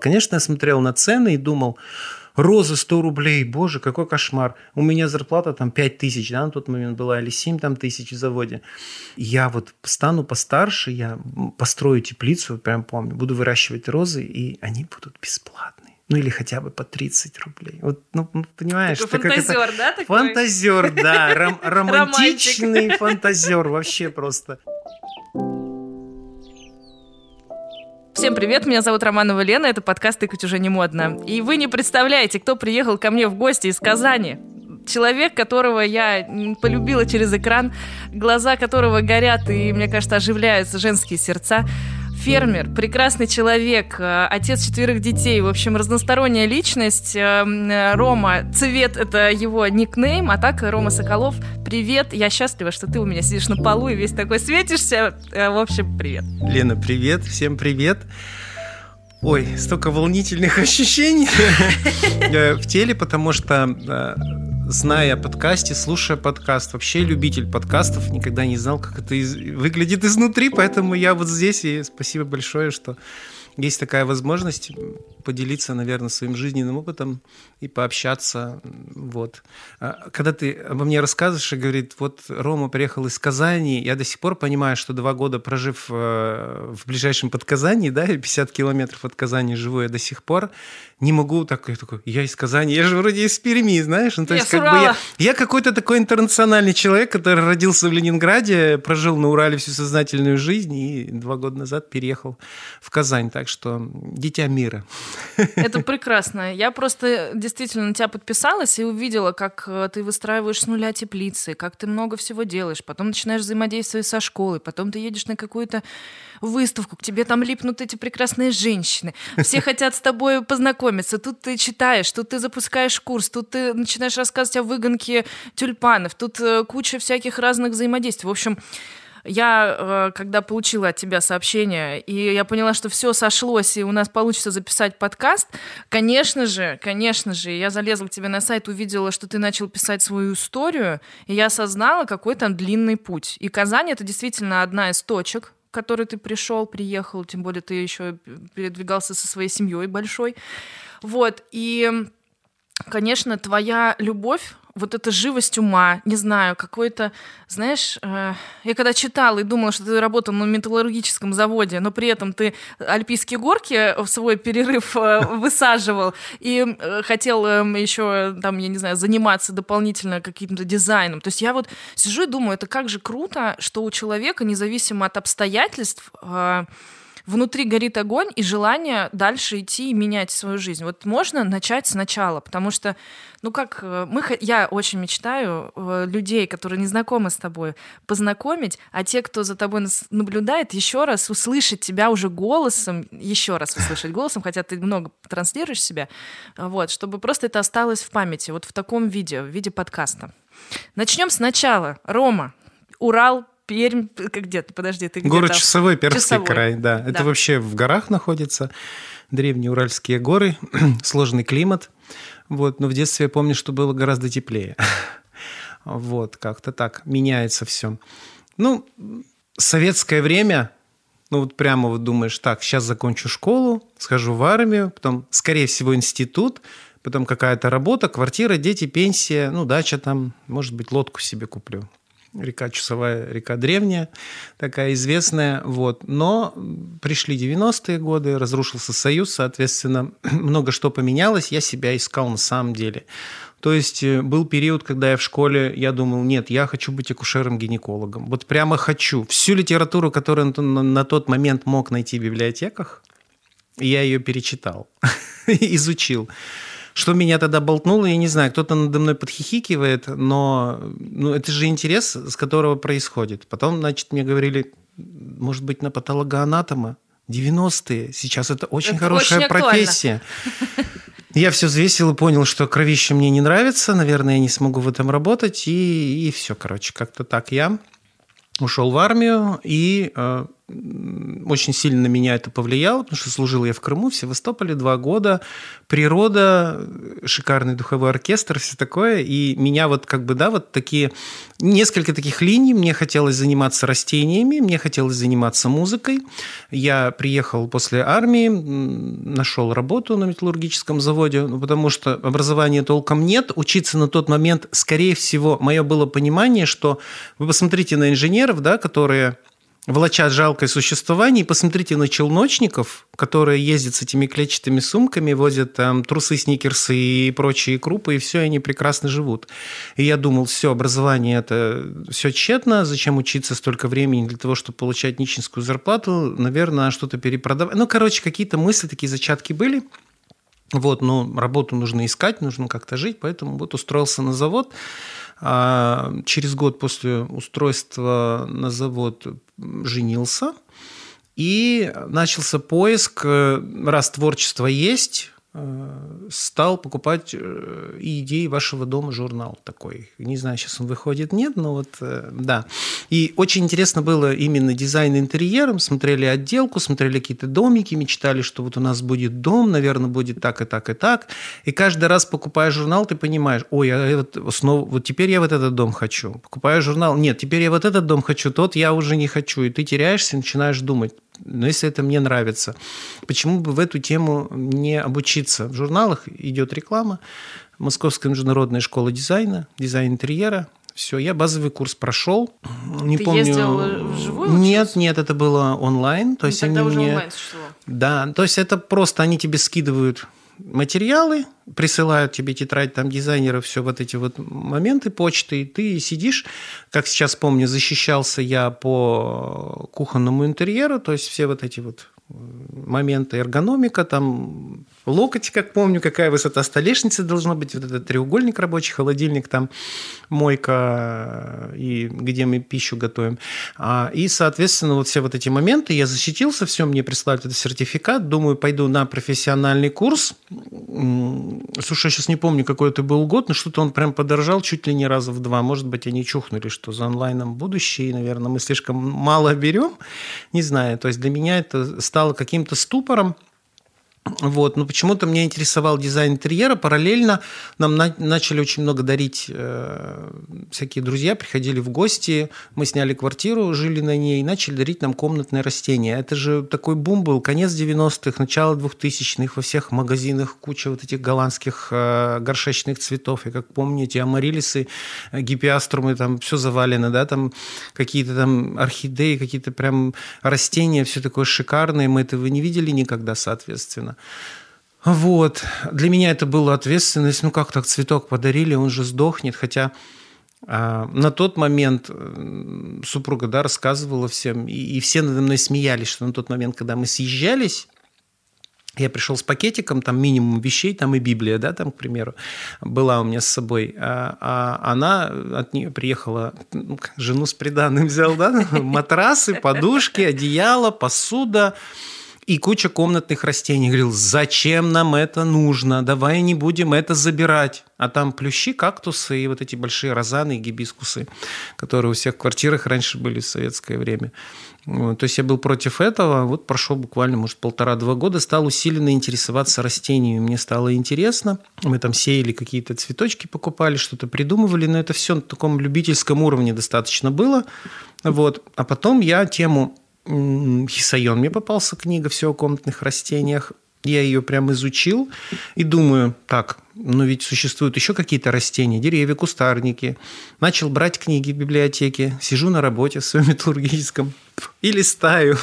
Конечно, я смотрел на цены и думал, розы 100 рублей, боже, какой кошмар. У меня зарплата там 5 тысяч, да, на тот момент была, или 7 там тысяч в заводе. Я вот стану постарше, я построю теплицу, прям помню, буду выращивать розы, и они будут бесплатные. Ну, или хотя бы по 30 рублей. Вот, ну, понимаешь, такой фантазер, как это... да? Такой? Фантазер, да. Ром- романтичный фантазер вообще просто. Всем привет, меня зовут Романова Лена, это подкаст «Тыкать уже не модно». И вы не представляете, кто приехал ко мне в гости из Казани. Человек, которого я полюбила через экран, глаза которого горят и, мне кажется, оживляются женские сердца фермер, прекрасный человек, э, отец четверых детей, в общем, разносторонняя личность. Э, Рома Цвет — это его никнейм, а так Рома Соколов, привет, я счастлива, что ты у меня сидишь на полу и весь такой светишься. Э, в общем, привет. Лена, привет, всем привет. Ой, столько волнительных ощущений в теле, потому что зная о подкасте, слушая подкаст, вообще любитель подкастов, никогда не знал, как это из... выглядит изнутри, поэтому я вот здесь, и спасибо большое, что есть такая возможность поделиться, наверное, своим жизненным опытом и пообщаться. Вот. А когда ты обо мне рассказываешь и говорит, вот Рома приехал из Казани, я до сих пор понимаю, что два года прожив э, в ближайшем подказании, да, 50 километров от Казани живу я до сих пор, не могу так, я такой, я из Казани, я же вроде из Перми, знаешь, ну, то я есть как бы я, я какой-то такой интернациональный человек, который родился в Ленинграде, прожил на Урале всю сознательную жизнь и два года назад переехал в Казань, так что дитя мира. Это прекрасно. Я просто действительно на тебя подписалась и увидела, как э, ты выстраиваешь с нуля теплицы, как ты много всего делаешь, потом начинаешь взаимодействовать со школой, потом ты едешь на какую-то выставку, к тебе там липнут эти прекрасные женщины, все хотят с тобой познакомиться, тут ты читаешь, тут ты запускаешь курс, тут ты начинаешь рассказывать о выгонке тюльпанов, тут э, куча всяких разных взаимодействий. В общем, я, э, когда получила от тебя сообщение, и я поняла, что все сошлось, и у нас получится записать подкаст, конечно же, конечно же, я залезла к тебе на сайт, увидела, что ты начал писать свою историю, и я осознала, какой там длинный путь. И Казань — это действительно одна из точек, к которой ты пришел, приехал, тем более ты еще передвигался со своей семьей большой. Вот, и, конечно, твоя любовь вот эта живость ума, не знаю, какой-то, знаешь, э, я когда читала и думала, что ты работал на металлургическом заводе, но при этом ты альпийские горки в свой перерыв э, высаживал и э, хотел э, еще, там, я не знаю, заниматься дополнительно каким-то дизайном. То есть я вот сижу и думаю, это как же круто, что у человека, независимо от обстоятельств, э, внутри горит огонь и желание дальше идти и менять свою жизнь. Вот можно начать сначала, потому что, ну как, э, мы, я очень мечтаю э, людей, которые не знакомы с тобой, познакомить, а те, кто за тобой наблюдает, еще раз услышать тебя уже голосом, еще раз услышать голосом, хотя ты много транслируешь себя, вот, чтобы просто это осталось в памяти, вот в таком виде, в виде подкаста. Начнем сначала. Рома, Урал, Пермь, где ты, подожди, ты где Город Часовой, Пермский Часовой. край, да. да. Это вообще в горах находится, древние Уральские горы, сложный климат. Вот, но в детстве я помню, что было гораздо теплее. вот, как-то так, меняется все. Ну, советское время, ну вот прямо вот думаешь, так, сейчас закончу школу, схожу в армию, потом, скорее всего, институт, потом какая-то работа, квартира, дети, пенсия, ну, дача там, может быть, лодку себе куплю река Часовая, река древняя, такая известная, вот. Но пришли 90-е годы, разрушился Союз, соответственно, много что поменялось, я себя искал на самом деле. То есть э, был период, когда я в школе, я думал, нет, я хочу быть акушером-гинекологом. Вот прямо хочу. Всю литературу, которую на, на тот момент мог найти в библиотеках, я ее перечитал, изучил. Что меня тогда болтнуло, я не знаю, кто-то надо мной подхихикивает, но ну, это же интерес, с которого происходит. Потом, значит, мне говорили, может быть, на патологоанатома. 90-е. Сейчас это очень это хорошая очень профессия. Я все взвесил и понял, что кровище мне не нравится, наверное, я не смогу в этом работать, и, и все, короче, как-то так я ушел в армию и э, очень сильно на меня это повлияло, потому что служил я в Крыму, в Севастополе два года. Природа, шикарный духовой оркестр, все такое. И меня вот как бы, да, вот такие, несколько таких линий. Мне хотелось заниматься растениями, мне хотелось заниматься музыкой. Я приехал после армии, нашел работу на металлургическом заводе, ну, потому что образования толком нет. Учиться на тот момент, скорее всего, мое было понимание, что вы посмотрите на инженеров, да, которые влачат жалкое существование. И посмотрите на челночников, которые ездят с этими клетчатыми сумками, возят там трусы, сникерсы и прочие крупы, и все, они прекрасно живут. И я думал, все, образование это все тщетно, зачем учиться столько времени для того, чтобы получать нищенскую зарплату, наверное, что-то перепродавать. Ну, короче, какие-то мысли, такие зачатки были. Вот, но работу нужно искать, нужно как-то жить, поэтому вот устроился на завод. А через год после устройства на завод женился, и начался поиск, раз творчество есть, Э, стал покупать э, идеи вашего дома журнал такой. Не знаю, сейчас он выходит, нет, но вот э, да. И очень интересно было именно дизайн интерьером. Смотрели отделку, смотрели какие-то домики, мечтали, что вот у нас будет дом, наверное, будет так и так и так. И каждый раз, покупая журнал, ты понимаешь, ой, а вот, снова, вот теперь я вот этот дом хочу. Покупая журнал, нет, теперь я вот этот дом хочу, тот я уже не хочу. И ты теряешься, начинаешь думать, но если это мне нравится, почему бы в эту тему не обучиться? В журналах идет реклама, Московская международная школа дизайна, дизайн интерьера. Все, я базовый курс прошел. Не Ты помню. ездил вживую? Нет, нет, это было онлайн. То ну, есть тогда они уже мне... онлайн существовало. Да, то есть это просто они тебе скидывают материалы, присылают тебе тетрадь там дизайнеров, все вот эти вот моменты почты, и ты сидишь, как сейчас помню, защищался я по кухонному интерьеру, то есть все вот эти вот моменты эргономика, там локоть, как помню, какая высота столешницы должна быть, вот этот треугольник рабочий, холодильник, там мойка и где мы пищу готовим. А, и, соответственно, вот все вот эти моменты, я защитился, все, мне прислали этот сертификат, думаю, пойду на профессиональный курс. Слушай, я сейчас не помню, какой это был год, но что-то он прям подорожал чуть ли не раза в два. Может быть, они чухнули, что за онлайном будущее, и, наверное, мы слишком мало берем. Не знаю, то есть для меня это стало каким-то ступором, вот. Но почему-то меня интересовал дизайн интерьера. Параллельно нам на- начали очень много дарить э, всякие друзья, приходили в гости, мы сняли квартиру, жили на ней, и начали дарить нам комнатные растения. Это же такой бум был, конец 90-х, начало 2000-х, во всех магазинах куча вот этих голландских э, горшечных цветов. И как помните, амарилисы, э, гипиаструмы, там все завалено, да, там какие-то там орхидеи, какие-то прям растения, все такое шикарное. Мы этого не видели никогда, соответственно. Вот. Для меня это была ответственность. Ну, как так цветок подарили, он же сдохнет. Хотя а, на тот момент э, супруга да, рассказывала всем, и, и все надо мной смеялись, что на тот момент, когда мы съезжались, я пришел с пакетиком, там минимум вещей, там и Библия, да, там, к примеру, была у меня с собой. А, а она от нее приехала, ну, жену с приданным взял, да, матрасы, подушки, одеяло, посуда, и куча комнатных растений. Говорил, зачем нам это нужно? Давай не будем это забирать. А там плющи, кактусы и вот эти большие розаны и гибискусы, которые у всех в квартирах раньше были в советское время. То есть я был против этого. Вот прошло буквально, может, полтора-два года, стал усиленно интересоваться растениями. Мне стало интересно. Мы там сеяли какие-то цветочки, покупали, что-то придумывали, но это все на таком любительском уровне достаточно было. Вот. А потом я тему Хисайон мне попался книга «Все о комнатных растениях». Я ее прям изучил и думаю, так, но ведь существуют еще какие-то растения, деревья, кустарники. Начал брать книги в библиотеке, сижу на работе в своем металлургическом и листаю.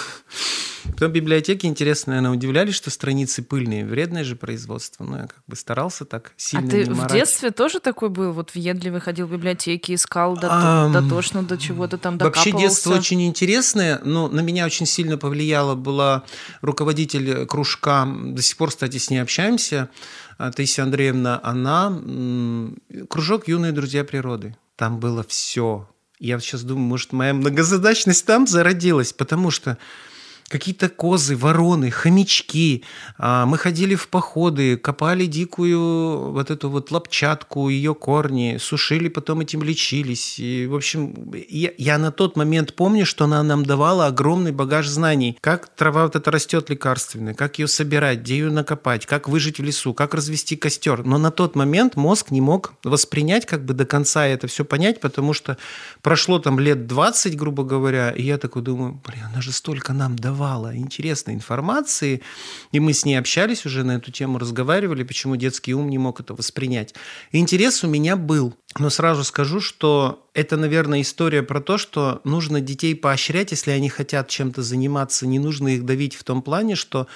Потом библиотеки, интересно, наверное, удивлялись, что страницы пыльные. Вредное же производство. Но я как бы старался так сильно А ты в детстве тоже такой был? Вот въедливый, ходил в библиотеки, искал дотошно, а, дотошно до чего-то там докапывался? Вообще детство очень интересное, но на меня очень сильно повлияло была руководитель кружка, до сих пор, кстати, с ней общаемся, Таисия Андреевна, она кружок «Юные друзья природы». Там было все. Я сейчас думаю, может, моя многозадачность там зародилась, потому что какие-то козы, вороны, хомячки. А, мы ходили в походы, копали дикую вот эту вот лапчатку, ее корни, сушили, потом этим лечились. И, в общем, я, я на тот момент помню, что она нам давала огромный багаж знаний. Как трава вот эта растет лекарственная, как ее собирать, где ее накопать, как выжить в лесу, как развести костер. Но на тот момент мозг не мог воспринять как бы до конца это все понять, потому что прошло там лет 20, грубо говоря, и я такой думаю, блин, она же столько нам давала интересной информации, и мы с ней общались уже на эту тему, разговаривали, почему детский ум не мог это воспринять. Интерес у меня был, но сразу скажу, что это, наверное, история про то, что нужно детей поощрять, если они хотят чем-то заниматься, не нужно их давить в том плане, что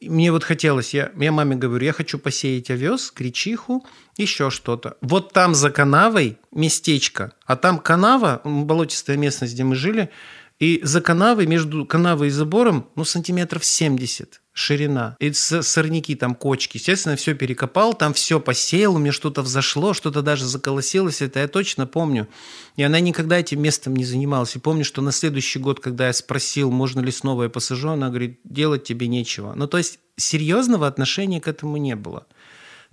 мне вот хотелось, я, я маме говорю, я хочу посеять овес, гречиху, еще что-то. Вот там за канавой местечко, а там канава, болотистая местность, где мы жили, и за канавой, между канавой и забором, ну, сантиметров 70 ширина. И сорняки там, кочки. Естественно, все перекопал, там все посеял, у меня что-то взошло, что-то даже заколосилось. Это я точно помню. И она никогда этим местом не занималась. И помню, что на следующий год, когда я спросил, можно ли снова я посажу, она говорит, делать тебе нечего. Ну, то есть серьезного отношения к этому не было.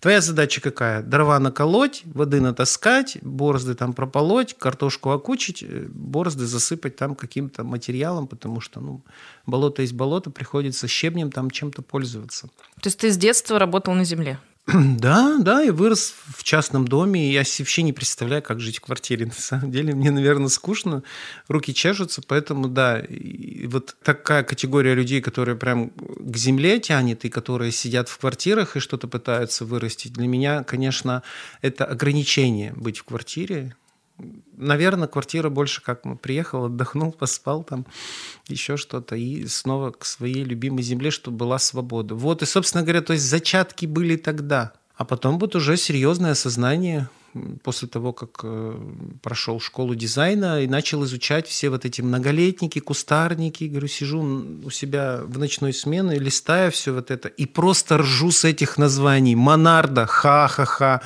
Твоя задача какая? Дрова наколоть, воды натаскать, борозды там прополоть, картошку окучить, э, борозды засыпать там каким-то материалом, потому что ну, болото есть болото, приходится щебнем там чем-то пользоваться. То есть ты с детства работал на земле? Да, да, и вырос в частном доме. И я вообще не представляю, как жить в квартире. На самом деле мне, наверное, скучно, руки чешутся, поэтому да. Вот такая категория людей, которые прям к земле тянет и которые сидят в квартирах и что-то пытаются вырастить, для меня, конечно, это ограничение быть в квартире наверное, квартира больше как мы приехал, отдохнул, поспал там, еще что-то, и снова к своей любимой земле, чтобы была свобода. Вот, и, собственно говоря, то есть зачатки были тогда. А потом будет уже серьезное осознание после того, как э, прошел школу дизайна и начал изучать все вот эти многолетники, кустарники. Говорю, сижу у себя в ночной смене, листая все вот это, и просто ржу с этих названий. Монарда, ха-ха-ха.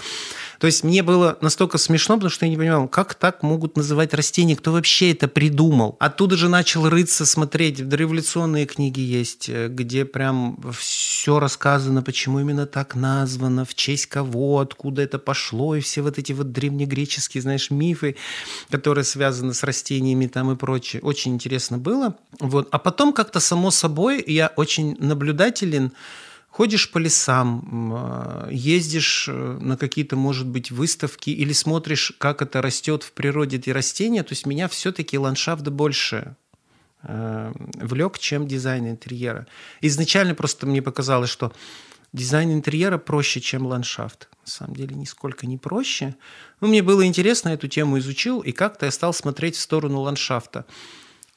То есть мне было настолько смешно, потому что я не понимал, как так могут называть растения, кто вообще это придумал. Оттуда же начал рыться, смотреть. Революционные книги есть, э, где прям все рассказано, почему именно так названо, в честь кого, откуда это пошло, и все вот эти вот древнегреческие, знаешь, мифы, которые связаны с растениями там и прочее. Очень интересно было. Вот. А потом как-то само собой я очень наблюдателен, ходишь по лесам, а, ездишь э, на какие-то, может быть, выставки или смотришь, как это растет в природе эти растения, то есть меня все-таки ландшафт больше э, влек, чем дизайн интерьера. Изначально просто мне показалось, что дизайн интерьера проще, чем ландшафт. На самом деле, нисколько не проще. Но мне было интересно, эту тему изучил, и как-то я стал смотреть в сторону ландшафта.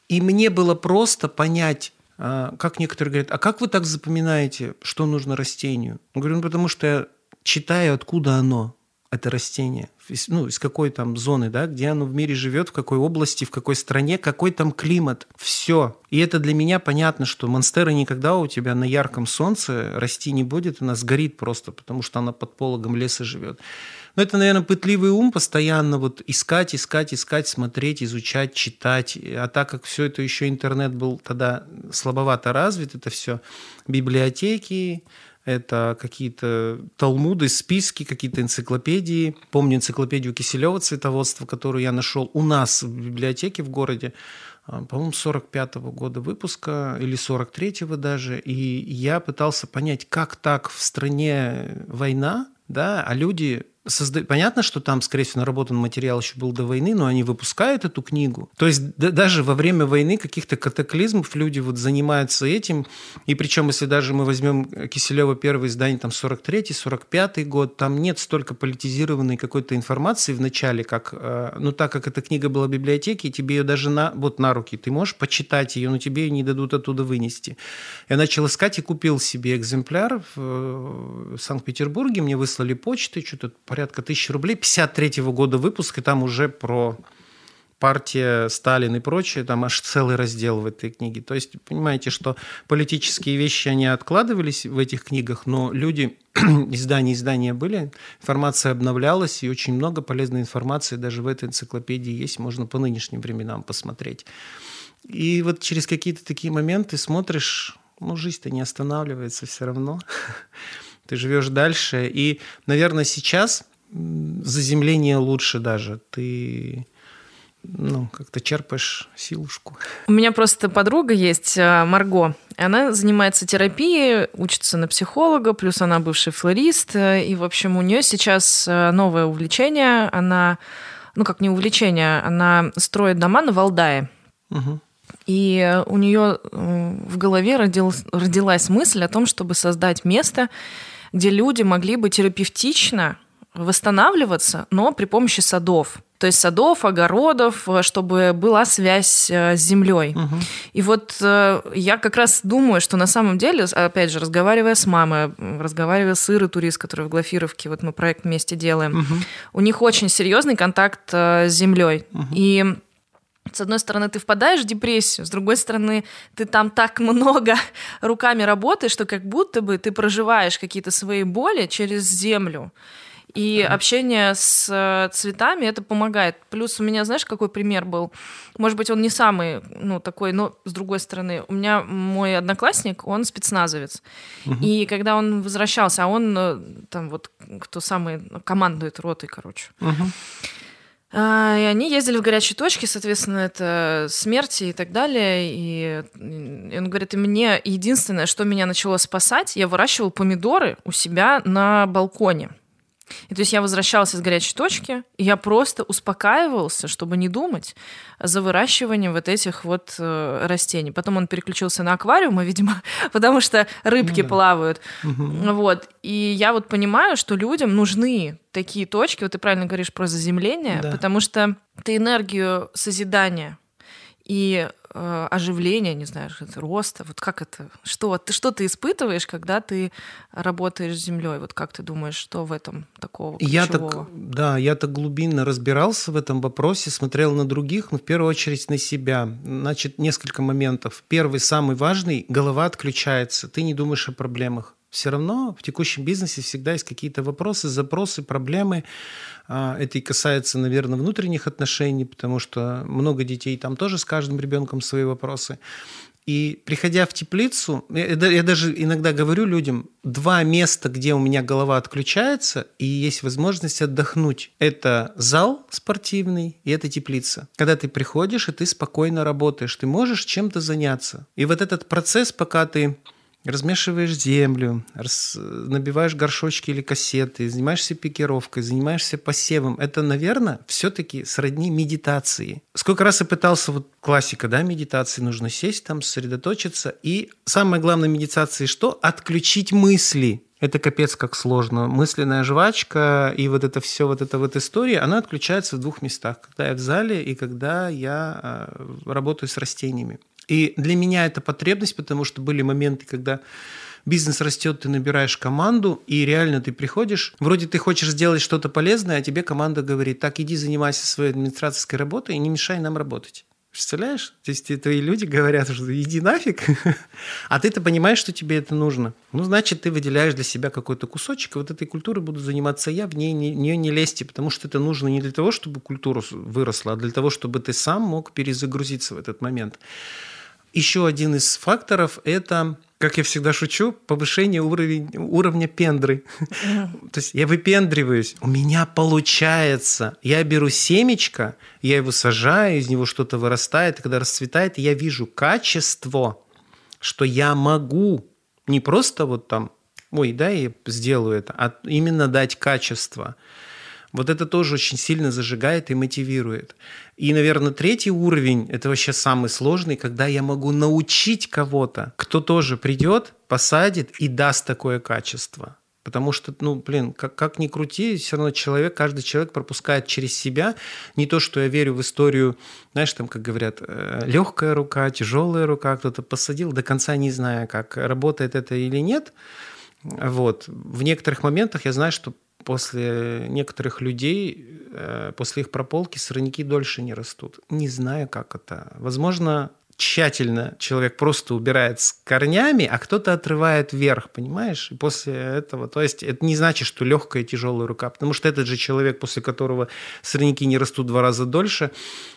И мне было просто понять, как некоторые говорят, а как вы так запоминаете, что нужно растению? Я говорю, ну потому что я читаю, откуда оно, это растение, ну, из какой там зоны, да, где оно в мире живет, в какой области, в какой стране, какой там климат. Все. И это для меня понятно, что монстера никогда у тебя на ярком солнце расти не будет, она сгорит просто, потому что она под пологом леса живет. Но это, наверное, пытливый ум постоянно вот искать, искать, искать, смотреть, изучать, читать. А так как все это еще интернет был тогда слабовато развит, это все библиотеки, это какие-то талмуды, списки, какие-то энциклопедии. Помню энциклопедию Киселева цветоводства, которую я нашел у нас в библиотеке в городе, а, по-моему, 45-го года выпуска или 43-го даже. И я пытался понять, как так в стране война, да, а люди созда... Понятно, что там, скорее всего, наработан материал еще был до войны, но они выпускают эту книгу. То есть да, даже во время войны каких-то катаклизмов люди вот занимаются этим. И причем, если даже мы возьмем Киселева первое издание, там 43-й, 45-й год, там нет столько политизированной какой-то информации в начале, как, э, ну так как эта книга была в библиотеке, тебе ее даже на, вот на руки, ты можешь почитать ее, но тебе ее не дадут оттуда вынести. Я начал искать и купил себе экземпляр в, в Санкт-Петербурге, мне выслали почты, что-то порядка тысячи рублей, 53 -го года выпуск, и там уже про партия, Сталин и прочее, там аж целый раздел в этой книге. То есть, понимаете, что политические вещи, они откладывались в этих книгах, но люди, издания, издания были, информация обновлялась, и очень много полезной информации даже в этой энциклопедии есть, можно по нынешним временам посмотреть. И вот через какие-то такие моменты смотришь, ну, жизнь-то не останавливается все равно. Ты живешь дальше. И, наверное, сейчас заземление лучше даже. Ты ну, как-то черпаешь силушку. У меня просто подруга есть, э, Марго. Она занимается терапией, учится на психолога, плюс она бывший флорист. Э, и, в общем, у нее сейчас э, новое увлечение. Она, ну как не увлечение, она строит дома на Валдае. Угу. И у нее в голове родил, родилась мысль о том, чтобы создать место, где люди могли бы терапевтично восстанавливаться, но при помощи садов. То есть садов, огородов, чтобы была связь э, с землей. Угу. И вот э, я как раз думаю, что на самом деле, опять же, разговаривая с мамой, разговаривая с Ирой Турист, который в Глафировке, вот мы проект вместе делаем, угу. у них очень серьезный контакт э, с землей. Угу. И с одной стороны, ты впадаешь в депрессию, с другой стороны, ты там так много руками работаешь, что как будто бы ты проживаешь какие-то свои боли через землю. И общение с э, цветами это помогает. Плюс у меня, знаешь, какой пример был? Может быть, он не самый, ну, такой, но с другой стороны, у меня мой одноклассник, он спецназовец. Угу. И когда он возвращался, а он э, там вот кто самый командует ротой, короче. Угу. И они ездили в горячие точки, соответственно, это смерти и так далее. И он говорит, и мне единственное, что меня начало спасать, я выращивал помидоры у себя на балконе. И то есть я возвращалась из горячей точки, и я просто успокаивался, чтобы не думать за выращиванием вот этих вот э, растений. Потом он переключился на аквариумы, видимо, потому что рыбки ну, да. плавают. Угу. Вот. И я вот понимаю, что людям нужны такие точки, вот ты правильно говоришь про заземление, да. потому что ты энергию созидания и оживления, не знаю, роста, вот как это, что ты что ты испытываешь, когда ты работаешь с землей, вот как ты думаешь, что в этом такого Я так, да, я так глубинно разбирался в этом вопросе, смотрел на других, но в первую очередь на себя. Значит, несколько моментов. Первый, самый важный, голова отключается, ты не думаешь о проблемах все равно в текущем бизнесе всегда есть какие-то вопросы, запросы, проблемы. А, это и касается, наверное, внутренних отношений, потому что много детей там тоже с каждым ребенком свои вопросы. И приходя в теплицу, я, я даже иногда говорю людям, два места, где у меня голова отключается, и есть возможность отдохнуть. Это зал спортивный и это теплица. Когда ты приходишь, и ты спокойно работаешь, ты можешь чем-то заняться. И вот этот процесс, пока ты размешиваешь землю, рас... набиваешь горшочки или кассеты, занимаешься пикировкой, занимаешься посевом. Это, наверное, все-таки сродни медитации. Сколько раз я пытался, вот классика, да, медитации, нужно сесть там, сосредоточиться. И самое главное медитации что? Отключить мысли. Это капец как сложно. Мысленная жвачка и вот это все, вот эта вот история, она отключается в двух местах. Когда я в зале и когда я э, работаю с растениями. И для меня это потребность, потому что были моменты, когда бизнес растет, ты набираешь команду, и реально ты приходишь, вроде ты хочешь сделать что-то полезное, а тебе команда говорит, так, иди занимайся своей администраторской работой и не мешай нам работать. Представляешь? То есть твои люди говорят, что иди нафиг, а ты-то понимаешь, что тебе это нужно. Ну, значит, ты выделяешь для себя какой-то кусочек, и вот этой культурой буду заниматься я, в ней не, нее не лезьте, потому что это нужно не для того, чтобы культура выросла, а для того, чтобы ты сам мог перезагрузиться в этот момент. Еще один из факторов – это, как я всегда шучу, повышение уровень, уровня пендры. То есть я выпендриваюсь, у меня получается. Я беру семечко, я его сажаю, из него что-то вырастает, и когда расцветает, я вижу качество, что я могу не просто вот там, ой, да, я сделаю это, а именно дать качество – вот это тоже очень сильно зажигает и мотивирует. И, наверное, третий уровень – это вообще самый сложный, когда я могу научить кого-то, кто тоже придет, посадит и даст такое качество. Потому что, ну, блин, как, как ни крути, все равно человек, каждый человек пропускает через себя не то, что я верю в историю, знаешь, там, как говорят, э, легкая рука, тяжелая рука, кто-то посадил, до конца не зная, как работает это или нет. Вот. В некоторых моментах я знаю, что после некоторых людей, э, после их прополки сорняки дольше не растут. Не знаю, как это. Возможно, тщательно человек просто убирает с корнями, а кто-то отрывает вверх, понимаешь? И после этого, то есть это не значит, что легкая тяжелая рука, потому что этот же человек, после которого сорняки не растут два раза дольше,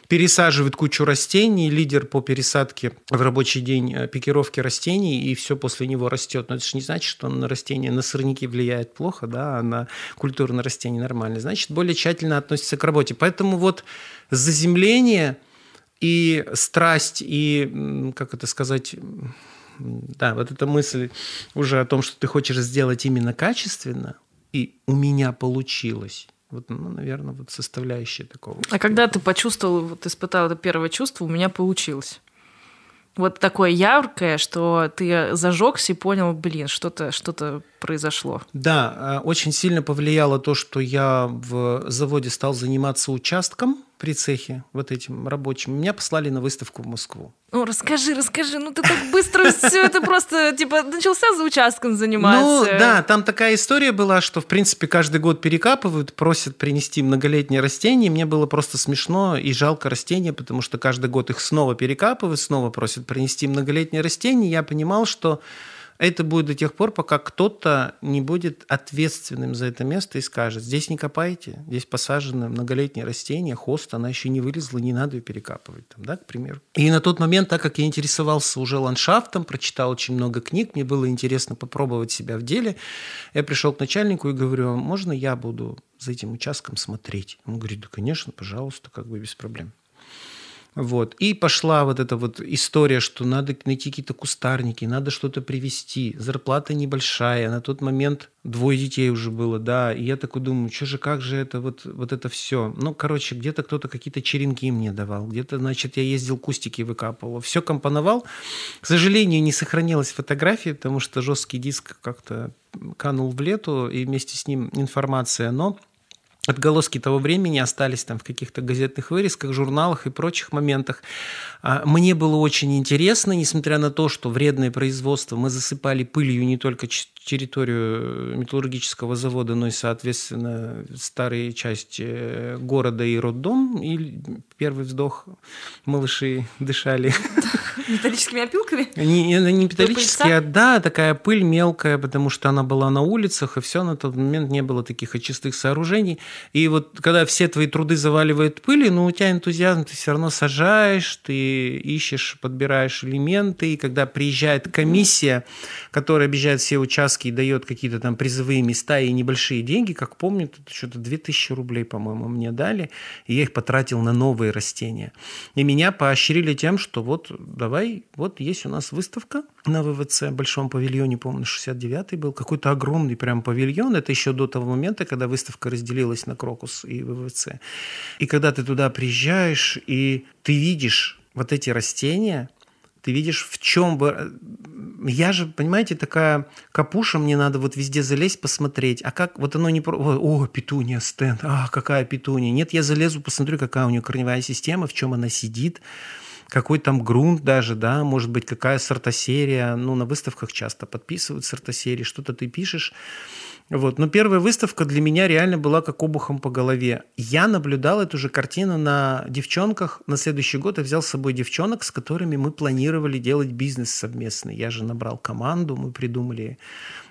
пересаживает кучу растений, лидер по пересадке в рабочий день э, пикировки растений, и все после него растет. Но это же не значит, что на растения, на сорняки влияет плохо, да, а на культуру на растения нормально. Значит, более тщательно относится к работе. Поэтому вот заземление и страсть, и, как это сказать, да, вот эта мысль уже о том, что ты хочешь сделать именно качественно, и у меня получилось. Вот, ну, наверное, вот составляющая такого. А когда ты почувствовал, вот испытал это первое чувство, у меня получилось. Вот такое яркое, что ты зажегся и понял, блин, что-то что произошло. Да, э, очень сильно повлияло то, что я в заводе стал заниматься участком при цехе, вот этим рабочим. Меня послали на выставку в Москву. Ну, расскажи, расскажи. Ну, ты так быстро все это просто, типа, начался за участком заниматься. Ну, да, там такая история была, что, в принципе, каждый год перекапывают, просят принести многолетние растения. Мне было просто смешно и жалко растения, потому что каждый год их снова перекапывают, снова просят принести многолетние растения. Я понимал, что это будет до тех пор, пока кто-то не будет ответственным за это место и скажет, здесь не копайте, здесь посажено многолетнее растение, хост, она еще не вылезла, не надо ее перекапывать, там, да, к примеру. И на тот момент, так как я интересовался уже ландшафтом, прочитал очень много книг, мне было интересно попробовать себя в деле, я пришел к начальнику и говорю, «А можно я буду за этим участком смотреть? Он говорит, да, конечно, пожалуйста, как бы без проблем. Вот. И пошла вот эта вот история, что надо найти какие-то кустарники, надо что-то привезти. Зарплата небольшая. На тот момент двое детей уже было, да. И я такой думаю, что же, как же это вот, вот это все. Ну, короче, где-то кто-то какие-то черенки мне давал. Где-то, значит, я ездил кустики выкапывал. Все компоновал. К сожалению, не сохранилась фотография, потому что жесткий диск как-то канул в лету, и вместе с ним информация. Но отголоски того времени остались там в каких-то газетных вырезках, журналах и прочих моментах. А, мне было очень интересно, несмотря на то, что вредное производство, мы засыпали пылью не только территорию металлургического завода, но и, соответственно, старые части э, города и роддом. И первый вздох малыши дышали. Металлическими опилками? Не, не металлические, а да, такая пыль мелкая, потому что она была на улицах, и все на тот момент не было таких очистых сооружений. И вот когда все твои труды заваливают пылью, ну, у тебя энтузиазм, ты все равно сажаешь, ты ищешь, подбираешь элементы, и когда приезжает комиссия, которая объезжает все участки и дает какие-то там призовые места и небольшие деньги, как помню, что-то 2000 рублей, по-моему, мне дали, и я их потратил на новые растения. И меня поощрили тем, что вот давай, вот есть у нас выставка на ВВЦ, большом павильоне, помню, 69-й был, какой-то огромный прям павильон, это еще до того момента, когда выставка разделилась на Крокус и ВВЦ. И когда ты туда приезжаешь, и ты видишь вот эти растения, ты видишь, в чем бы... Я же, понимаете, такая капуша, мне надо вот везде залезть, посмотреть. А как вот оно не... О, петуния, стенд. А, какая петуния. Нет, я залезу, посмотрю, какая у нее корневая система, в чем она сидит какой там грунт даже, да, может быть, какая сортосерия. Ну, на выставках часто подписывают сортосерии, что-то ты пишешь. Вот. Но первая выставка для меня реально была как обухом по голове. Я наблюдал эту же картину на девчонках. На следующий год я взял с собой девчонок, с которыми мы планировали делать бизнес совместный. Я же набрал команду, мы придумали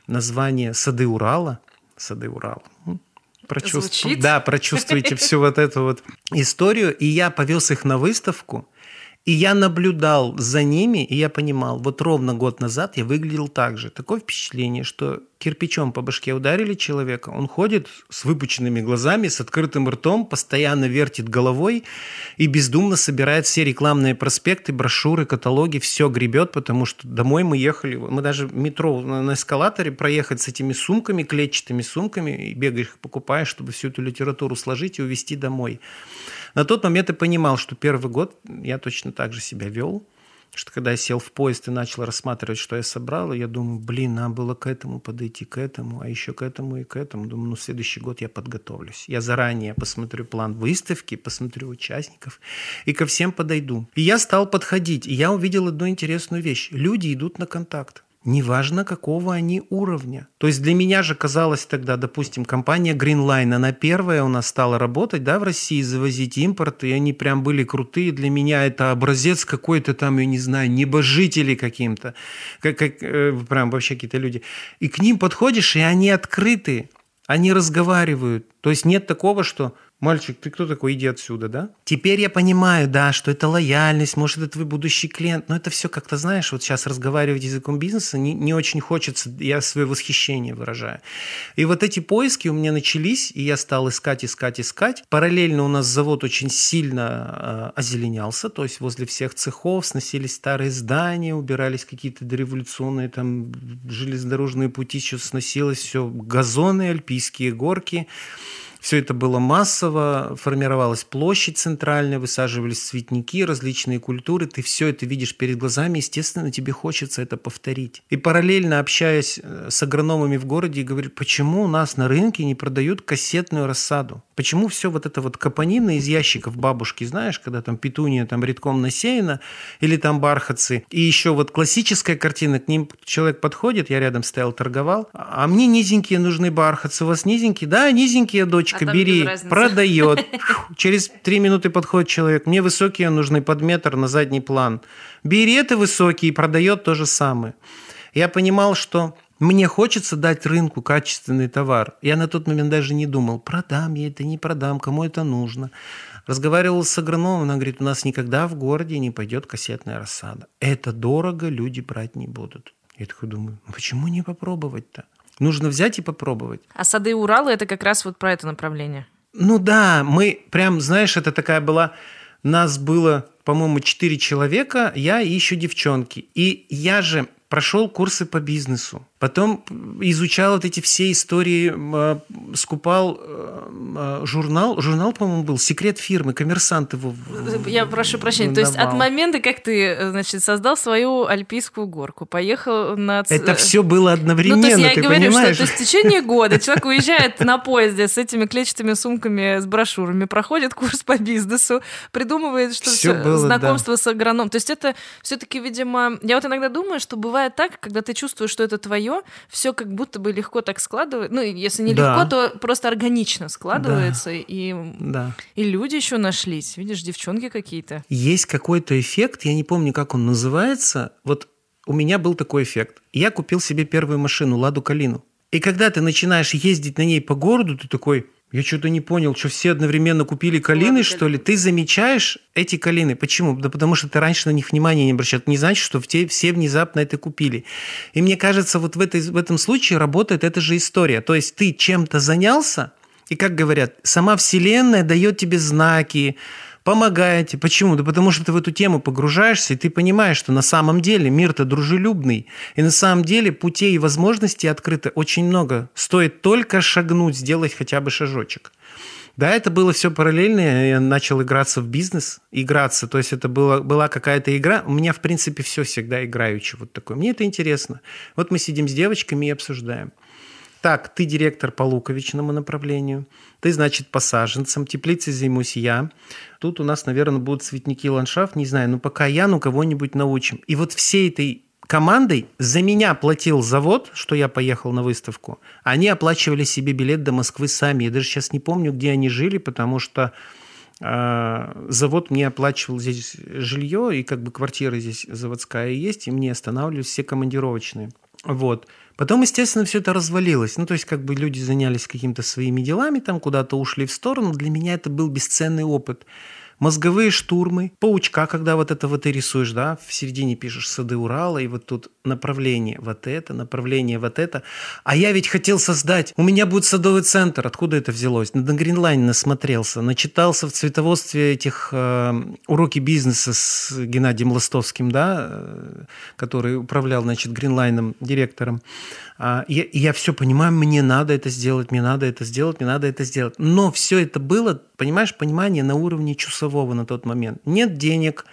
название «Сады Урала». «Сады Урала». Прочувствуйте, да, прочувствуйте всю вот эту вот историю. И я повез их на выставку. И я наблюдал за ними, и я понимал, вот ровно год назад я выглядел так же. Такое впечатление, что кирпичом по башке ударили человека, он ходит с выпученными глазами, с открытым ртом, постоянно вертит головой и бездумно собирает все рекламные проспекты, брошюры, каталоги, все гребет, потому что домой мы ехали, мы даже метро на эскалаторе проехать с этими сумками, клетчатыми сумками, и бегаешь их покупаешь, чтобы всю эту литературу сложить и увезти домой. На тот момент я понимал, что первый год я точно так же себя вел, что когда я сел в поезд и начал рассматривать, что я собрал, я думаю, блин, надо было к этому подойти, к этому, а еще к этому и к этому. Думаю, ну, следующий год я подготовлюсь. Я заранее посмотрю план выставки, посмотрю участников и ко всем подойду. И я стал подходить, и я увидел одну интересную вещь. Люди идут на контакт. Неважно какого они уровня. То есть для меня же казалось тогда, допустим, компания Greenline, она первая у нас стала работать, да, в России, завозить импорт, и они прям были крутые. Для меня это образец какой-то там, я не знаю, небожители каким-то, как, как э, прям вообще какие-то люди. И к ним подходишь, и они открыты, они разговаривают. То есть нет такого, что мальчик, ты кто такой, иди отсюда, да? Теперь я понимаю, да, что это лояльность, может, это твой будущий клиент, но это все как-то, знаешь, вот сейчас разговаривать языком бизнеса не, не очень хочется, я свое восхищение выражаю. И вот эти поиски у меня начались, и я стал искать, искать, искать. Параллельно у нас завод очень сильно э, озеленялся, то есть возле всех цехов сносились старые здания, убирались какие-то дореволюционные там железнодорожные пути, все сносилось, все газоны, альпийские горки. Все это было массово, формировалась площадь центральная, высаживались цветники, различные культуры. Ты все это видишь перед глазами, естественно, тебе хочется это повторить. И параллельно общаясь э, с агрономами в городе, говорю, почему у нас на рынке не продают кассетную рассаду? Почему все вот это вот капонина из ящиков бабушки, знаешь, когда там петуния там редком насеяна, или там бархатцы, и еще вот классическая картина, к ним человек подходит, я рядом стоял, торговал, а мне низенькие нужны бархатцы, у вас низенькие? Да, низенькие, дочка, а бери, продает. Через три минуты подходит человек, мне высокие нужны под метр на задний план. Бери это высокие и продает то же самое. Я понимал, что мне хочется дать рынку качественный товар. Я на тот момент даже не думал, продам я это, не продам, кому это нужно. Разговаривал с агрономом, она говорит, у нас никогда в городе не пойдет кассетная рассада. Это дорого, люди брать не будут. Я такой думаю, почему не попробовать-то? Нужно взять и попробовать. А сады Урала – это как раз вот про это направление. Ну да, мы прям, знаешь, это такая была... Нас было, по-моему, четыре человека, я и еще девчонки. И я же прошел курсы по бизнесу. Потом изучал вот эти все истории, а, скупал а, журнал, журнал, по-моему, был «Секрет фирмы», коммерсант его Я прошу прощения, то есть от момента, как ты, значит, создал свою альпийскую горку, поехал на... Это все было одновременно, Ну, то есть я ты говорю, понимаешь? что то есть, в течение года человек уезжает на поезде с этими клетчатыми сумками, с брошюрами, проходит курс по бизнесу, придумывает, что все было, знакомство да. с агрономом. То есть это все таки видимо... Я вот иногда думаю, что бывает так, когда ты чувствуешь, что это твое, свое, все как будто бы легко так складывается. Ну, если не да. легко, то просто органично складывается. Да. И, да. и люди еще нашлись. Видишь, девчонки какие-то. Есть какой-то эффект, я не помню, как он называется. Вот у меня был такой эффект. Я купил себе первую машину, Ладу Калину. И когда ты начинаешь ездить на ней по городу, ты такой, я что-то не понял, что все одновременно купили калины, что ли? Ты замечаешь эти калины. Почему? Да потому что ты раньше на них внимания не обращал. Это не значит, что все, все внезапно это купили. И мне кажется, вот в, этой, в этом случае работает эта же история. То есть ты чем-то занялся, и, как говорят, сама Вселенная дает тебе знаки, помогаете. Почему? Да потому что ты в эту тему погружаешься, и ты понимаешь, что на самом деле мир-то дружелюбный. И на самом деле путей и возможностей открыто очень много. Стоит только шагнуть, сделать хотя бы шажочек. Да, это было все параллельно. Я начал играться в бизнес, играться. То есть это было, была какая-то игра. У меня, в принципе, все всегда играючи вот такое. Мне это интересно. Вот мы сидим с девочками и обсуждаем. Так, ты директор по луковичному направлению, ты, значит, по саженцам, теплицей займусь я. Тут у нас, наверное, будут цветники ландшафт, не знаю, но пока я, ну, кого-нибудь научим. И вот всей этой командой за меня платил завод, что я поехал на выставку. Они оплачивали себе билет до Москвы сами. Я даже сейчас не помню, где они жили, потому что э, завод мне оплачивал здесь жилье, и как бы квартира здесь заводская есть, и мне останавливались все командировочные. Вот. Потом, естественно, все это развалилось. Ну, то есть, как бы люди занялись какими-то своими делами, там куда-то ушли в сторону. Для меня это был бесценный опыт мозговые штурмы, паучка, когда вот это вот ты рисуешь, да, в середине пишешь сады Урала, и вот тут направление вот это, направление вот это. А я ведь хотел создать, у меня будет садовый центр, откуда это взялось? На Гринлайн насмотрелся, начитался в цветоводстве этих э, уроки бизнеса с Геннадием Ластовским, да, э, который управлял, значит, Гринлайном, директором. А, я, я все понимаю, мне надо это сделать, мне надо это сделать, мне надо это сделать. Но все это было, понимаешь, понимание на уровне часового на тот момент. Нет денег,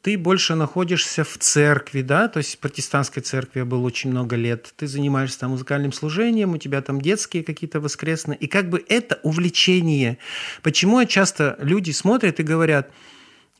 ты больше находишься в церкви, да, то есть в протестантской церкви я был очень много лет, ты занимаешься там музыкальным служением, у тебя там детские какие-то воскресные, и как бы это увлечение. Почему я часто люди смотрят и говорят –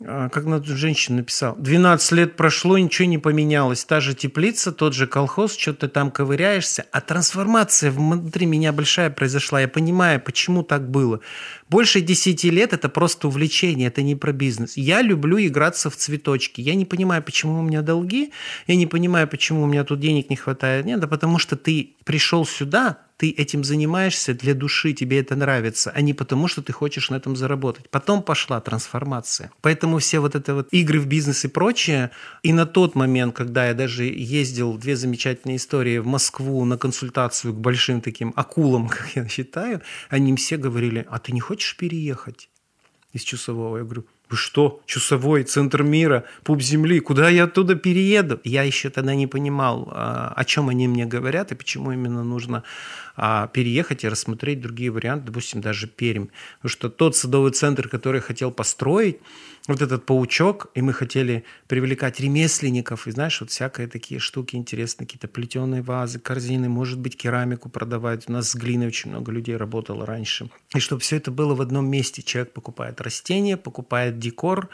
как на женщину написал, 12 лет прошло, ничего не поменялось. Та же теплица, тот же колхоз, что ты там ковыряешься. А трансформация внутри меня большая произошла. Я понимаю, почему так было. Больше 10 лет – это просто увлечение, это не про бизнес. Я люблю играться в цветочки. Я не понимаю, почему у меня долги, я не понимаю, почему у меня тут денег не хватает. Нет, да потому что ты пришел сюда, ты этим занимаешься для души, тебе это нравится, а не потому, что ты хочешь на этом заработать. Потом пошла трансформация. Поэтому все вот это вот игры в бизнес и прочее, и на тот момент, когда я даже ездил, две замечательные истории в Москву на консультацию к большим таким акулам, как я считаю, они все говорили, а ты не хочешь переехать из Чусового? Я говорю, вы что, часовой, центр мира, пуп земли, куда я оттуда перееду? Я еще тогда не понимал, а, о чем они мне говорят и почему именно нужно а, переехать и рассмотреть другие варианты, допустим, даже Пермь. Потому что тот садовый центр, который я хотел построить, вот этот паучок, и мы хотели привлекать ремесленников, и знаешь, вот всякие такие штуки интересные, какие-то плетеные вазы, корзины, может быть, керамику продавать. У нас с глиной очень много людей работало раньше. И чтобы все это было в одном месте. Человек покупает растения, покупает декор,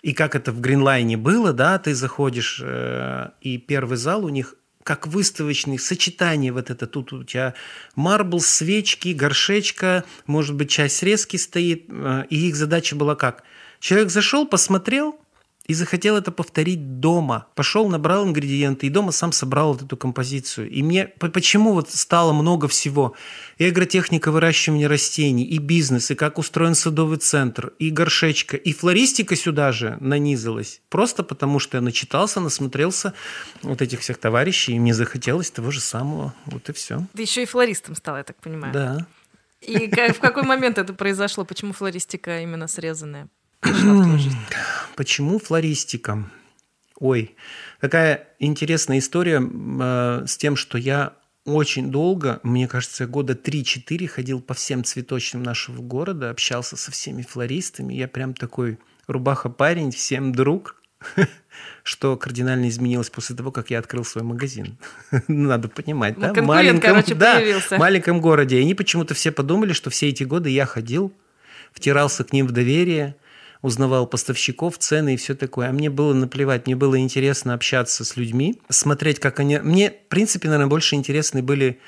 и как это в Гринлайне было, да, ты заходишь, э, и первый зал у них как выставочный, сочетание вот это. Тут у тебя марбл, свечки, горшечка, может быть, часть срезки стоит. Э, и их задача была как? Человек зашел, посмотрел и захотел это повторить дома. Пошел, набрал ингредиенты и дома сам собрал вот эту композицию. И мне почему вот стало много всего? И агротехника выращивания растений, и бизнес, и как устроен садовый центр, и горшечка, и флористика сюда же нанизалась. Просто потому что я начитался, насмотрелся вот этих всех товарищей, и мне захотелось того же самого. Вот и все. Ты еще и флористом стал, я так понимаю. Да. И в какой момент это произошло? Почему флористика именно срезанная? Почему флористика? Ой, такая интересная история э, с тем, что я очень долго, мне кажется, года 3-4 ходил по всем цветочным нашего города, общался со всеми флористами. Я прям такой рубаха-парень, всем друг, что кардинально изменилось после того, как я открыл свой магазин. Надо понимать, ну, да? Маленьком, короче, да, маленьком городе. И они почему-то все подумали, что все эти годы я ходил, втирался к ним в доверие – узнавал поставщиков, цены и все такое. А мне было наплевать, мне было интересно общаться с людьми, смотреть, как они... Мне, в принципе, наверное, больше интересны были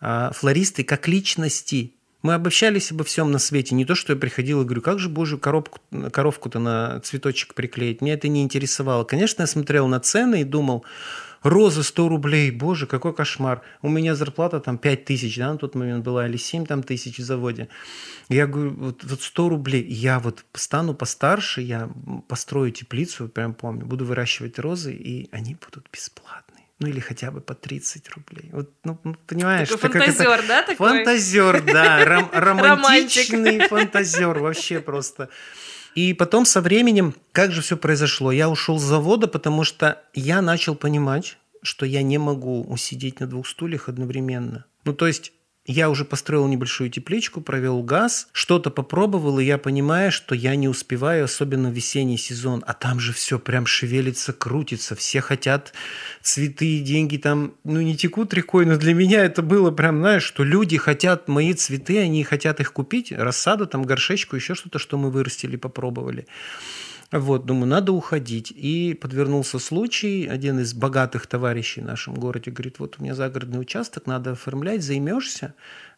а, флористы как личности. Мы обобщались обо всем на свете. Не то, что я приходил и говорю, как же божью коробку, коровку-то на цветочек приклеить. Меня это не интересовало. Конечно, я смотрел на цены и думал, розы 100 рублей, боже, какой кошмар. У меня зарплата там 5 тысяч, да, на тот момент была, или 7 там тысяч в заводе. Я говорю, вот, вот 100 рублей, я вот стану постарше, я построю теплицу, прям помню, буду выращивать розы, и они будут бесплатные ну или хотя бы по 30 рублей. Вот, ну, ну понимаешь, такой фантазер, это... да, такой? Фантазер, да, ром- романтичный фантазер, вообще просто. И потом со временем, как же все произошло? Я ушел с завода, потому что я начал понимать, что я не могу усидеть на двух стульях одновременно. Ну, то есть я уже построил небольшую тепличку, провел газ, что-то попробовал, и я понимаю, что я не успеваю, особенно в весенний сезон. А там же все прям шевелится, крутится. Все хотят цветы, деньги там, ну, не текут рекой, но для меня это было прям, знаешь, что люди хотят мои цветы, они хотят их купить, рассаду, там, горшечку, еще что-то, что мы вырастили, попробовали. Вот, думаю, надо уходить. И подвернулся случай, один из богатых товарищей в нашем городе говорит, вот у меня загородный участок, надо оформлять, займешься?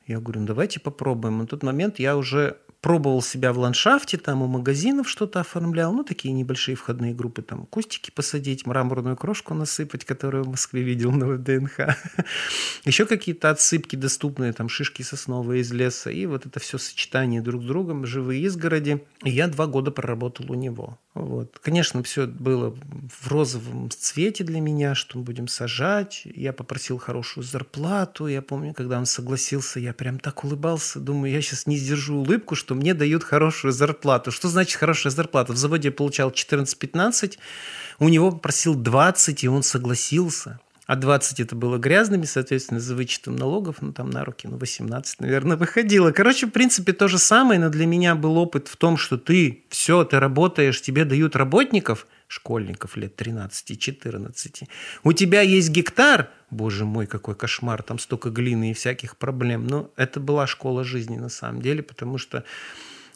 Я говорю, ну давайте попробуем. На тот момент я уже пробовал себя в ландшафте, там у магазинов что-то оформлял, ну, такие небольшие входные группы, там, кустики посадить, мраморную крошку насыпать, которую в Москве видел на ВДНХ. Еще какие-то отсыпки доступные, там, шишки сосновые из леса, и вот это все сочетание друг с другом, живые изгороди. И я два года проработал у него. Вот. Конечно, все было в розовом цвете для меня, что мы будем сажать. Я попросил хорошую зарплату. Я помню, когда он согласился, я прям так улыбался. Думаю, я сейчас не сдержу улыбку, что мне дают хорошую зарплату. Что значит хорошая зарплата? В заводе я получал 14-15, у него попросил 20, и он согласился. А 20 это было грязными, соответственно, за вычетом налогов, ну, там на руки, ну, 18, наверное, выходило. Короче, в принципе, то же самое, но для меня был опыт в том, что ты, все, ты работаешь, тебе дают работников, школьников лет 13-14. У тебя есть гектар, боже мой, какой кошмар, там столько глины и всяких проблем. Но это была школа жизни на самом деле, потому что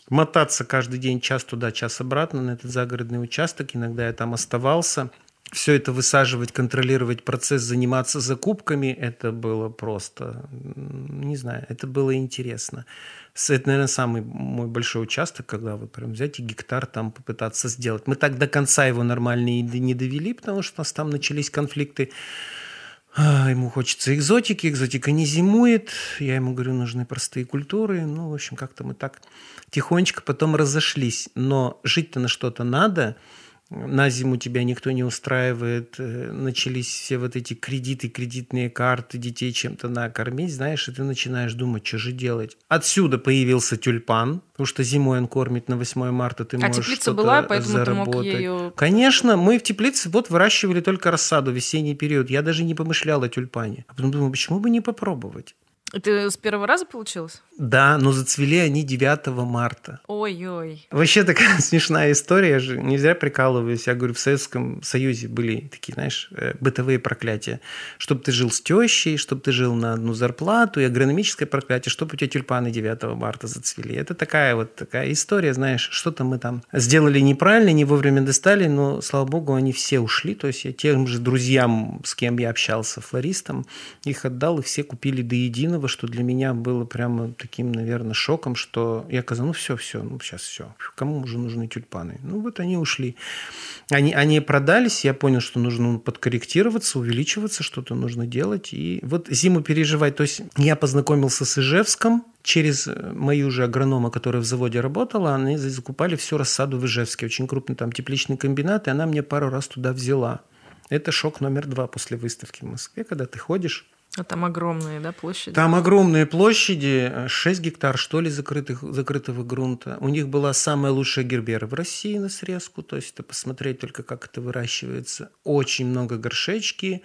мотаться каждый день час туда, час обратно на этот загородный участок. Иногда я там оставался. Все это высаживать, контролировать процесс, заниматься закупками, это было просто, не знаю, это было интересно. Это, наверное, самый мой большой участок, когда вы прям взять и гектар там попытаться сделать. Мы так до конца его нормально и не довели, потому что у нас там начались конфликты ему хочется экзотики, экзотика не зимует. Я ему говорю, нужны простые культуры. Ну, в общем, как-то мы так тихонечко потом разошлись. Но жить-то на что-то надо – на зиму тебя никто не устраивает, э, начались все вот эти кредиты, кредитные карты, детей чем-то накормить, знаешь, и ты начинаешь думать, что же делать. Отсюда появился тюльпан, потому что зимой он кормит на 8 марта, ты а можешь теплица была, поэтому заработать. ты мог ее... Конечно, мы в теплице вот выращивали только рассаду весенний период, я даже не помышлял о тюльпане. А потом думаю, почему бы не попробовать? Это с первого раза получилось? Да, но зацвели они 9 марта. Ой-ой. Вообще такая смешная история, я же не зря прикалываюсь. Я говорю, в Советском Союзе были такие, знаешь, э, бытовые проклятия. Чтобы ты жил с тещей, чтобы ты жил на одну зарплату, и агрономическое проклятие, чтобы у тебя тюльпаны 9 марта зацвели. Это такая вот такая история, знаешь, что-то мы там сделали неправильно, не вовремя достали, но, слава богу, они все ушли. То есть я тем же друзьям, с кем я общался, флористам, их отдал, и все купили до единого единого, что для меня было прямо таким, наверное, шоком, что я сказал, ну все, все, ну сейчас все, кому уже нужны тюльпаны? Ну вот они ушли. Они, они продались, я понял, что нужно подкорректироваться, увеличиваться, что-то нужно делать. И вот зиму переживать. То есть я познакомился с Ижевском, через э, мою же агронома, которая в заводе работала, они закупали всю рассаду в Ижевске. Очень крупный там тепличный комбинат, и она мне пару раз туда взяла. Это шок номер два после выставки в Москве, когда ты ходишь а там огромные, да, площади? Там огромные площади, 6 гектар, что ли, закрытых, закрытого грунта. У них была самая лучшая гербера в России на срезку, то есть это посмотреть только, как это выращивается. Очень много горшечки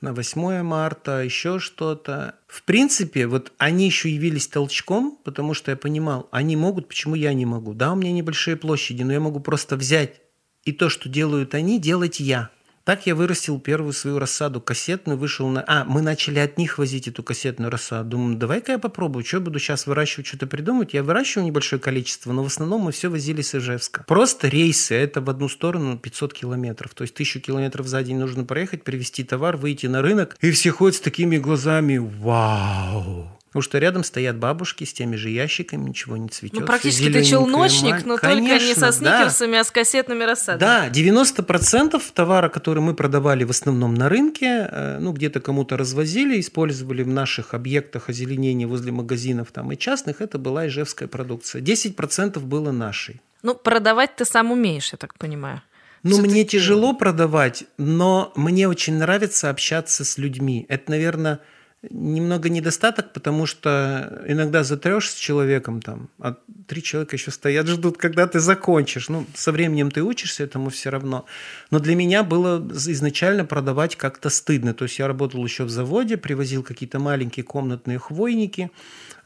на 8 марта, еще что-то. В принципе, вот они еще явились толчком, потому что я понимал, они могут, почему я не могу. Да, у меня небольшие площади, но я могу просто взять и то, что делают они, делать я – так я вырастил первую свою рассаду кассетную, вышел на... А, мы начали от них возить эту кассетную рассаду. Думаю, давай-ка я попробую, что буду сейчас выращивать, что-то придумать. Я выращиваю небольшое количество, но в основном мы все возили с Ижевска. Просто рейсы, это в одну сторону 500 километров. То есть тысячу километров за день нужно проехать, привезти товар, выйти на рынок. И все ходят с такими глазами, вау, Потому что рядом стоят бабушки с теми же ящиками, ничего не цветет. Ну, практически ты челночник, но Конечно, только не со сникерсами, да. а с кассетными рассадами. Да, 90% товара, который мы продавали в основном на рынке, э, ну, где-то кому-то развозили, использовали в наших объектах озеленения возле магазинов там и частных, это была ижевская продукция. 10% было нашей. Ну, продавать ты сам умеешь, я так понимаю. Ну, мне тяжело продавать, но мне очень нравится общаться с людьми. Это, наверное, немного недостаток, потому что иногда затрешь с человеком там, а три человека еще стоят, ждут, когда ты закончишь. Ну, со временем ты учишься этому все равно. Но для меня было изначально продавать как-то стыдно. То есть я работал еще в заводе, привозил какие-то маленькие комнатные хвойники,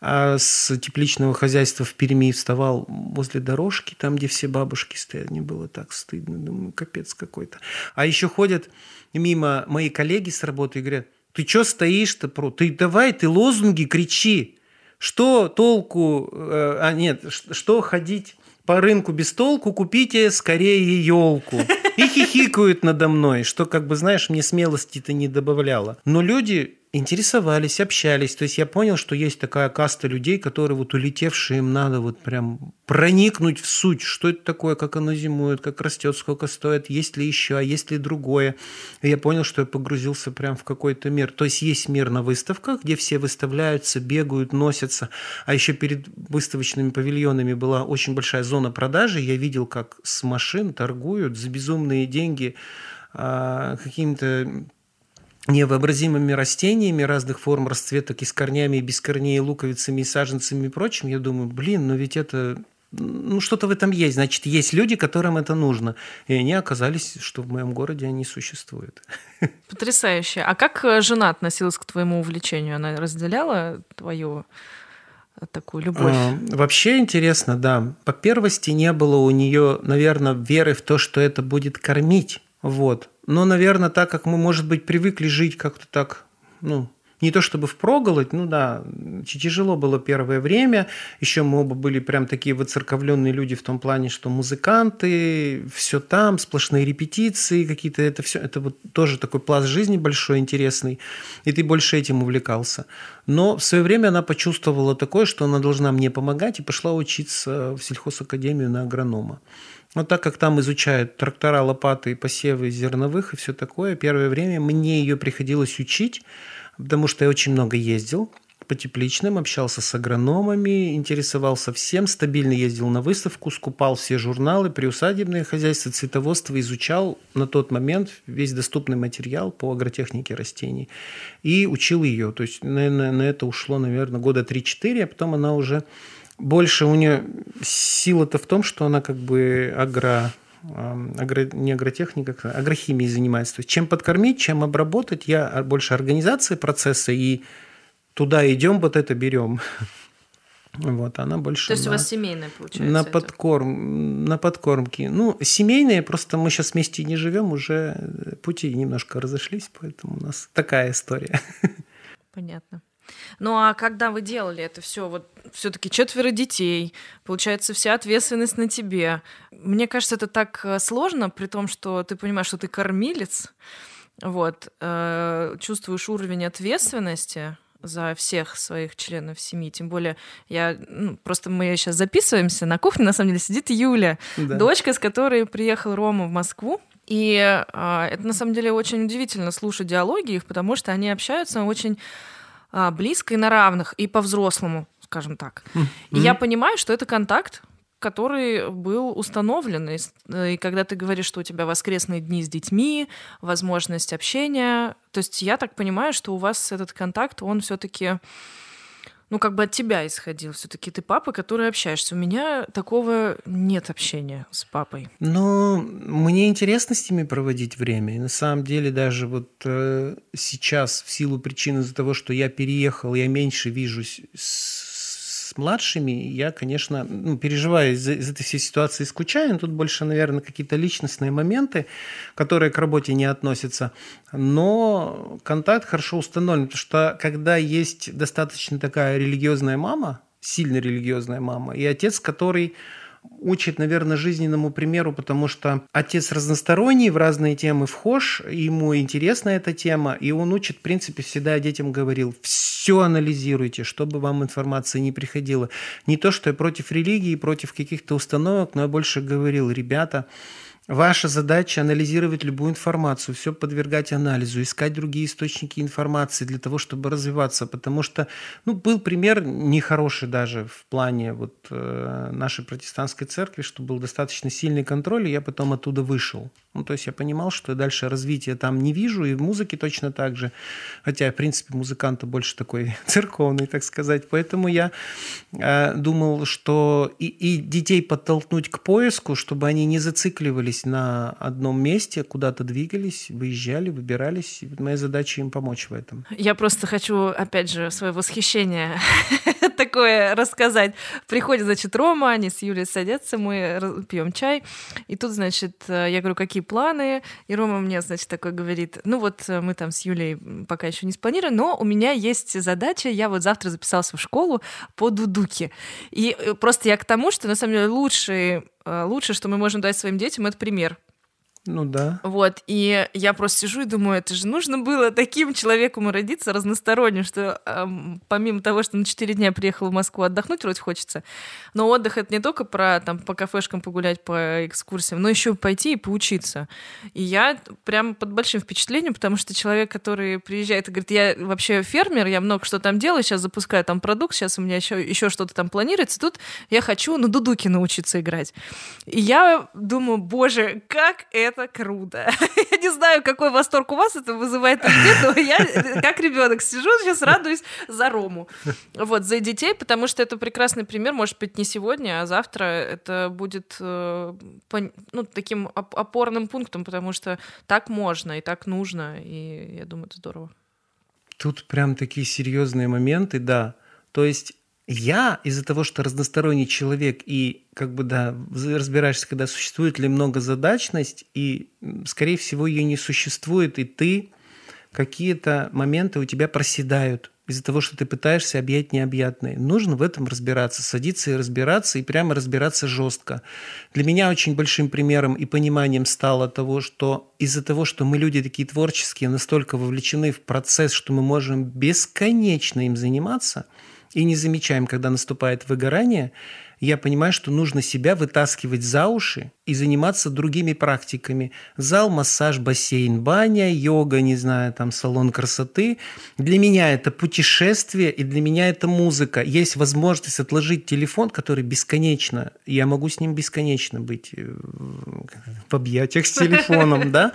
а с тепличного хозяйства в Перми вставал возле дорожки, там, где все бабушки стоят. Мне было так стыдно. Думаю, капец какой-то. А еще ходят мимо мои коллеги с работы и говорят, ты что стоишь-то? Про? Ты давай, ты лозунги кричи. Что толку, э, а нет, что ходить по рынку без толку, купите скорее елку. И хихикают надо мной, что, как бы, знаешь, мне смелости-то не добавляло. Но люди интересовались, общались. То есть я понял, что есть такая каста людей, которые вот улетевшие, им надо вот прям проникнуть в суть, что это такое, как оно зимует, как растет, сколько стоит, есть ли еще, а есть ли другое. И я понял, что я погрузился прям в какой-то мир. То есть есть мир на выставках, где все выставляются, бегают, носятся. А еще перед выставочными павильонами была очень большая зона продажи. Я видел, как с машин торгуют за безумные деньги а, какими-то невообразимыми растениями разных форм расцветок и с корнями, и без корней, и луковицами, и саженцами и прочим, я думаю, блин, но ведь это ну, что-то в этом есть. Значит, есть люди, которым это нужно. И они оказались, что в моем городе они существуют. Потрясающе. А как э, жена относилась к твоему увлечению? Она разделяла твою э, такую любовь? А, вообще интересно, да. По первости не было у нее, наверное, веры в то, что это будет кормить. Вот. Но, наверное, так как мы, может быть, привыкли жить как-то так, ну, не то чтобы впроголодь, ну да, тяжело было первое время. Еще мы оба были прям такие выцерковленные люди в том плане, что музыканты, все там, сплошные репетиции какие-то, это все, это вот тоже такой пласт жизни большой, интересный, и ты больше этим увлекался. Но в свое время она почувствовала такое, что она должна мне помогать, и пошла учиться в сельхозакадемию на агронома. Но так как там изучают трактора, лопаты, посевы зерновых и все такое, первое время мне ее приходилось учить, потому что я очень много ездил по тепличным, общался с агрономами, интересовался всем, стабильно ездил на выставку, скупал все журналы, приусадебное хозяйство, цветоводство, изучал на тот момент весь доступный материал по агротехнике растений и учил ее. То есть на, на, на это ушло, наверное, года 3-4, а потом она уже больше у нее сила-то в том, что она как бы агро, агро, не агротехника, а агрохимией занимается. То есть чем подкормить, чем обработать, я больше организации процесса и туда идем, вот это берем. Вот, она больше. То есть на, у вас семейная получается? На подкорм, на подкормке. Ну, семейные, просто мы сейчас вместе не живем, уже пути немножко разошлись, поэтому у нас такая история. Понятно. Ну а когда вы делали это все, вот все-таки четверо детей, получается, вся ответственность на тебе. Мне кажется, это так э, сложно, при том, что ты понимаешь, что ты кормилец, вот, э, чувствуешь уровень ответственности за всех своих членов семьи. Тем более, я ну, просто мы сейчас записываемся на кухне, на самом деле сидит Юля, да. дочка, с которой приехал Рома в Москву. И э, это на самом деле очень удивительно слушать диалоги их, потому что они общаются очень близко и на равных, и по-взрослому, скажем так. Mm-hmm. И я понимаю, что это контакт, который был установлен. И, и когда ты говоришь, что у тебя воскресные дни с детьми, возможность общения, то есть я так понимаю, что у вас этот контакт, он все-таки ну, как бы от тебя исходил. Все-таки ты папа, который общаешься. У меня такого нет общения с папой. Ну, мне интересно с ними проводить время. И на самом деле даже вот э, сейчас, в силу причин из-за того, что я переехал, я меньше вижусь с младшими, я, конечно, ну, переживаю из, из этой всей ситуации, скучаю, но тут больше, наверное, какие-то личностные моменты, которые к работе не относятся. Но контакт хорошо установлен, потому что когда есть достаточно такая религиозная мама, сильно религиозная мама, и отец, который учит, наверное, жизненному примеру, потому что отец разносторонний, в разные темы вхож, ему интересна эта тема, и он учит, в принципе, всегда детям говорил, все анализируйте, чтобы вам информация не приходила. Не то, что я против религии, против каких-то установок, но я больше говорил, ребята, Ваша задача анализировать любую информацию, все подвергать анализу, искать другие источники информации для того, чтобы развиваться. Потому что ну, был пример нехороший даже в плане вот, э, нашей протестантской церкви, что был достаточно сильный контроль, и я потом оттуда вышел. Ну, то есть я понимал, что дальше развития там не вижу, и в музыке точно так же. Хотя, в принципе, музыкант больше такой церковный, так сказать. Поэтому я э, думал, что и, и детей подтолкнуть к поиску, чтобы они не зацикливались на одном месте, куда-то двигались, выезжали, выбирались. И моя задача им помочь в этом. Я просто хочу, опять же, свое восхищение такое рассказать. Приходит, значит, Рома, они с Юлей садятся, мы пьем чай. И тут, значит, э, я говорю, какие планы. И Рома мне, значит, такой говорит, ну вот э, мы там с Юлей пока еще не спланировали, но у меня есть задача, я вот завтра записался в школу по дудуке. И э, просто я к тому, что на самом деле лучший, э, лучше, что мы можем дать своим детям, это пример. Ну да. Вот, и я просто сижу и думаю, это же нужно было таким человеком родиться, разносторонним, что эм, помимо того, что на 4 дня приехал в Москву отдохнуть вроде хочется, но отдых это не только про там по кафешкам погулять, по экскурсиям, но еще пойти и поучиться. И я прям под большим впечатлением, потому что человек, который приезжает и говорит, я вообще фермер, я много что там делаю, сейчас запускаю там продукт, сейчас у меня еще, еще что-то там планируется, тут я хочу на дудуке научиться играть. И я думаю, боже, как это это круто. Я не знаю, какой восторг у вас это вызывает но я как ребенок сижу, сейчас радуюсь за Рому. Вот, за детей, потому что это прекрасный пример, может быть, не сегодня, а завтра это будет э, ну, таким опорным пунктом, потому что так можно и так нужно, и я думаю, это здорово. Тут прям такие серьезные моменты, да. То есть я из-за того, что разносторонний человек и как бы да, разбираешься, когда существует ли многозадачность, и скорее всего ее не существует, и ты какие-то моменты у тебя проседают из-за того, что ты пытаешься объять необъятное. Нужно в этом разбираться, садиться и разбираться, и прямо разбираться жестко. Для меня очень большим примером и пониманием стало того, что из-за того, что мы люди такие творческие, настолько вовлечены в процесс, что мы можем бесконечно им заниматься и не замечаем, когда наступает выгорание – я понимаю, что нужно себя вытаскивать за уши и заниматься другими практиками. Зал, массаж, бассейн, баня, йога, не знаю, там салон красоты. Для меня это путешествие, и для меня это музыка. Есть возможность отложить телефон, который бесконечно, я могу с ним бесконечно быть э, в объятиях с телефоном, да,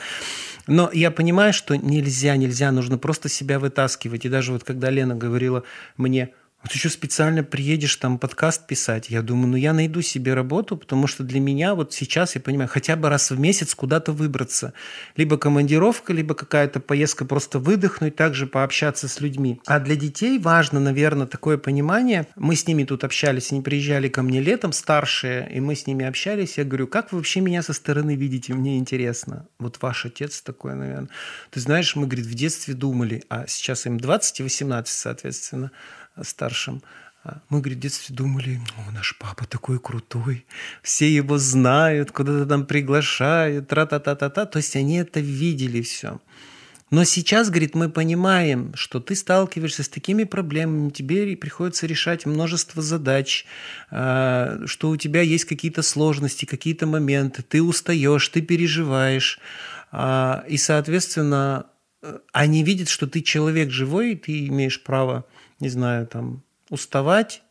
но я понимаю, что нельзя, нельзя, нужно просто себя вытаскивать. И даже вот когда Лена говорила мне, вот еще специально приедешь там подкаст писать. Я думаю, ну я найду себе работу, потому что для меня вот сейчас, я понимаю, хотя бы раз в месяц куда-то выбраться. Либо командировка, либо какая-то поездка, просто выдохнуть, также пообщаться с людьми. А для детей важно, наверное, такое понимание. Мы с ними тут общались, они приезжали ко мне летом, старшие, и мы с ними общались. Я говорю, как вы вообще меня со стороны видите? Мне интересно. Вот ваш отец такой, наверное. Ты знаешь, мы, говорит, в детстве думали, а сейчас им 20 и 18, соответственно старшим, а мы, говорит, в детстве думали, о, наш папа такой крутой, все его знают, куда-то там приглашают, тра-та-та-та-та. То есть они это видели все. Но сейчас, говорит, мы понимаем, что ты сталкиваешься с такими проблемами, тебе приходится решать множество задач, а, что у тебя есть какие-то сложности, какие-то моменты, ты устаешь, ты переживаешь. А, и, соответственно, э, они видят, что ты человек живой, и ты имеешь право не знаю, там, уставать,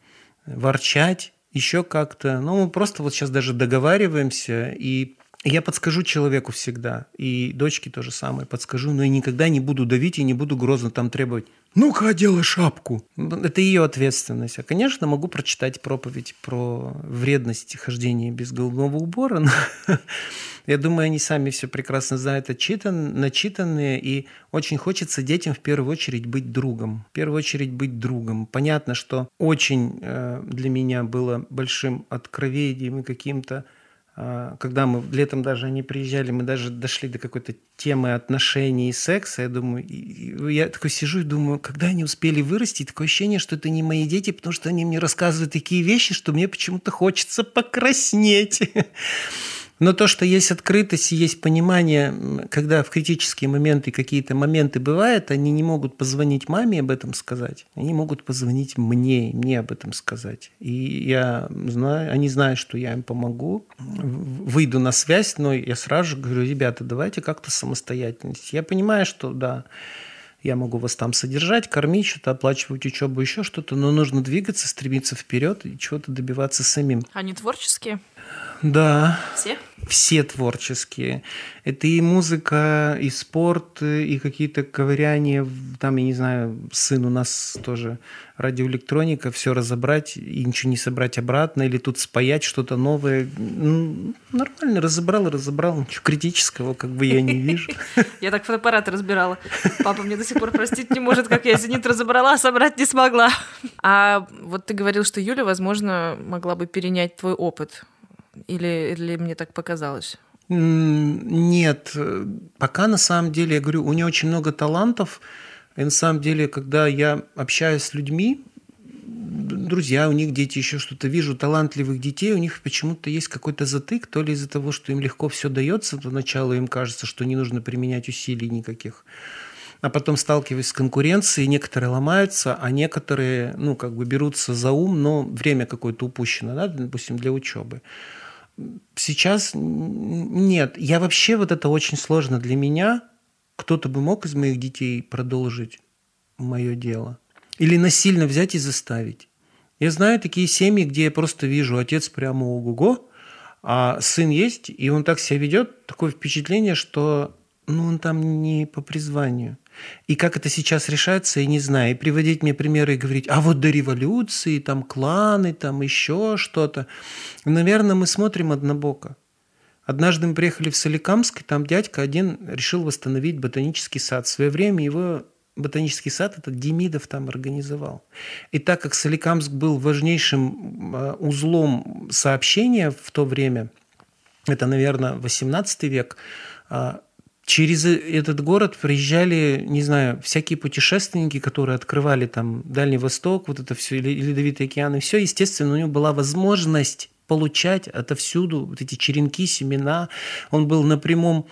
ворчать, еще как-то. Ну, мы просто вот сейчас даже договариваемся, и я подскажу человеку всегда, и дочке то же самое подскажу, но я никогда не буду давить и не буду грозно там требовать «Ну-ка, одела шапку!» Это ее ответственность. А, конечно, могу прочитать проповедь про вредность хождения без головного убора, но я думаю, они сами все прекрасно знают, отчитан, начитанные, и очень хочется детям в первую очередь быть другом. В первую очередь быть другом. Понятно, что очень э, для меня было большим откровением и каким-то когда мы летом даже они приезжали, мы даже дошли до какой-то темы отношений и секса, я думаю, я такой сижу и думаю, когда они успели вырасти, такое ощущение, что это не мои дети, потому что они мне рассказывают такие вещи, что мне почему-то хочется покраснеть. Но то, что есть открытость и есть понимание, когда в критические моменты какие-то моменты бывают, они не могут позвонить маме об этом сказать. Они могут позвонить мне, мне об этом сказать. И я знаю, они знают, что я им помогу, выйду на связь, но я сразу же говорю, ребята, давайте как-то самостоятельность. Я понимаю, что да, я могу вас там содержать, кормить, что-то оплачивать учебу, еще что-то, но нужно двигаться, стремиться вперед и чего-то добиваться самим. Они творческие? Да. Все? Все творческие. Это и музыка, и спорт, и какие-то ковыряния. Там, я не знаю, сын у нас тоже радиоэлектроника, все разобрать и ничего не собрать обратно, или тут спаять что-то новое. Ну, нормально, разобрал, разобрал. Ничего критического как бы я не вижу. Я так фотоаппарат разбирала. Папа мне до сих пор простить не может, как я «Зенит» разобрала, а собрать не смогла. А вот ты говорил, что Юля, возможно, могла бы перенять твой опыт или, или мне так показалось? Нет, пока на самом деле, я говорю, у нее очень много талантов. И на самом деле, когда я общаюсь с людьми, друзья, у них дети, еще что-то вижу, талантливых детей, у них почему-то есть какой-то затык, то ли из-за того, что им легко все дается, поначалу им кажется, что не нужно применять усилий никаких. А потом сталкиваясь с конкуренцией, некоторые ломаются, а некоторые, ну, как бы берутся за ум, но время какое-то упущено, да, допустим, для учебы. Сейчас нет. Я вообще вот это очень сложно для меня. Кто-то бы мог из моих детей продолжить мое дело. Или насильно взять и заставить. Я знаю такие семьи, где я просто вижу, отец прямо ого-го, а сын есть, и он так себя ведет, такое впечатление, что ну, он там не по призванию. И как это сейчас решается, я не знаю. И приводить мне примеры и говорить, а вот до революции, там кланы, там еще что-то. Наверное, мы смотрим однобоко. Однажды мы приехали в Соликамск, и там дядька один решил восстановить ботанический сад. В свое время его ботанический сад этот Демидов там организовал. И так как Соликамск был важнейшим а, узлом сообщения в то время, это, наверное, 18 век, а, через этот город приезжали, не знаю, всякие путешественники, которые открывали там Дальний Восток, вот это все, Ледовитый океан, и все, естественно, у него была возможность получать отовсюду вот эти черенки, семена. Он был на прямом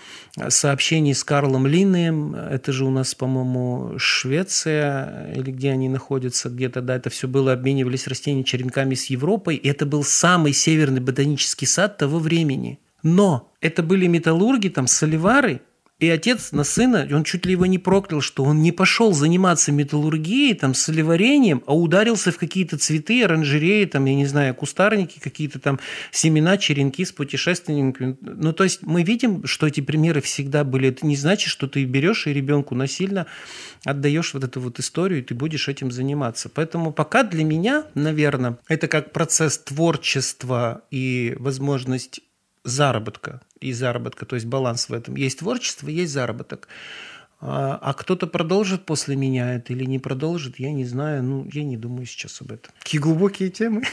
сообщении с Карлом Линнеем. Это же у нас, по-моему, Швеция, или где они находятся, где-то, да, это все было, обменивались растениями черенками с Европой. И это был самый северный ботанический сад того времени. Но это были металлурги, там, соливары, и отец на сына, он чуть ли его не проклял, что он не пошел заниматься металлургией, там, солеварением, а ударился в какие-то цветы, оранжереи, там, я не знаю, кустарники, какие-то там семена, черенки с путешественниками. Ну, то есть мы видим, что эти примеры всегда были. Это не значит, что ты берешь и ребенку насильно отдаешь вот эту вот историю, и ты будешь этим заниматься. Поэтому пока для меня, наверное, это как процесс творчества и возможность заработка и заработка, то есть баланс в этом. Есть творчество, есть заработок. А, а кто-то продолжит после меня это или не продолжит, я не знаю. Ну, я не думаю сейчас об этом. Какие глубокие темы.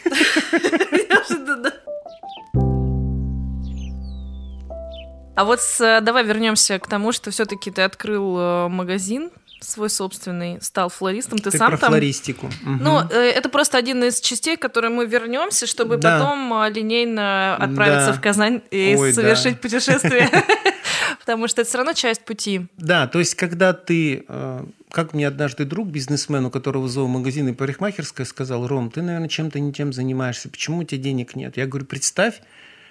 А вот давай вернемся к тому, что все-таки ты открыл э, магазин свой собственный, стал флористом. Ты, Ты сам про там... флористику. Угу. Ну, э, это просто один из частей, к которой мы вернемся, чтобы да. потом э, линейно отправиться да. в Казань и Ой, совершить да. путешествие. Потому что это все равно часть пути. Да, то есть, когда ты э, как мне однажды друг, бизнесмен, у которого зоомагазин и парикмахерская, сказал, Ром, ты, наверное, чем-то не тем занимаешься, почему у тебя денег нет? Я говорю, представь,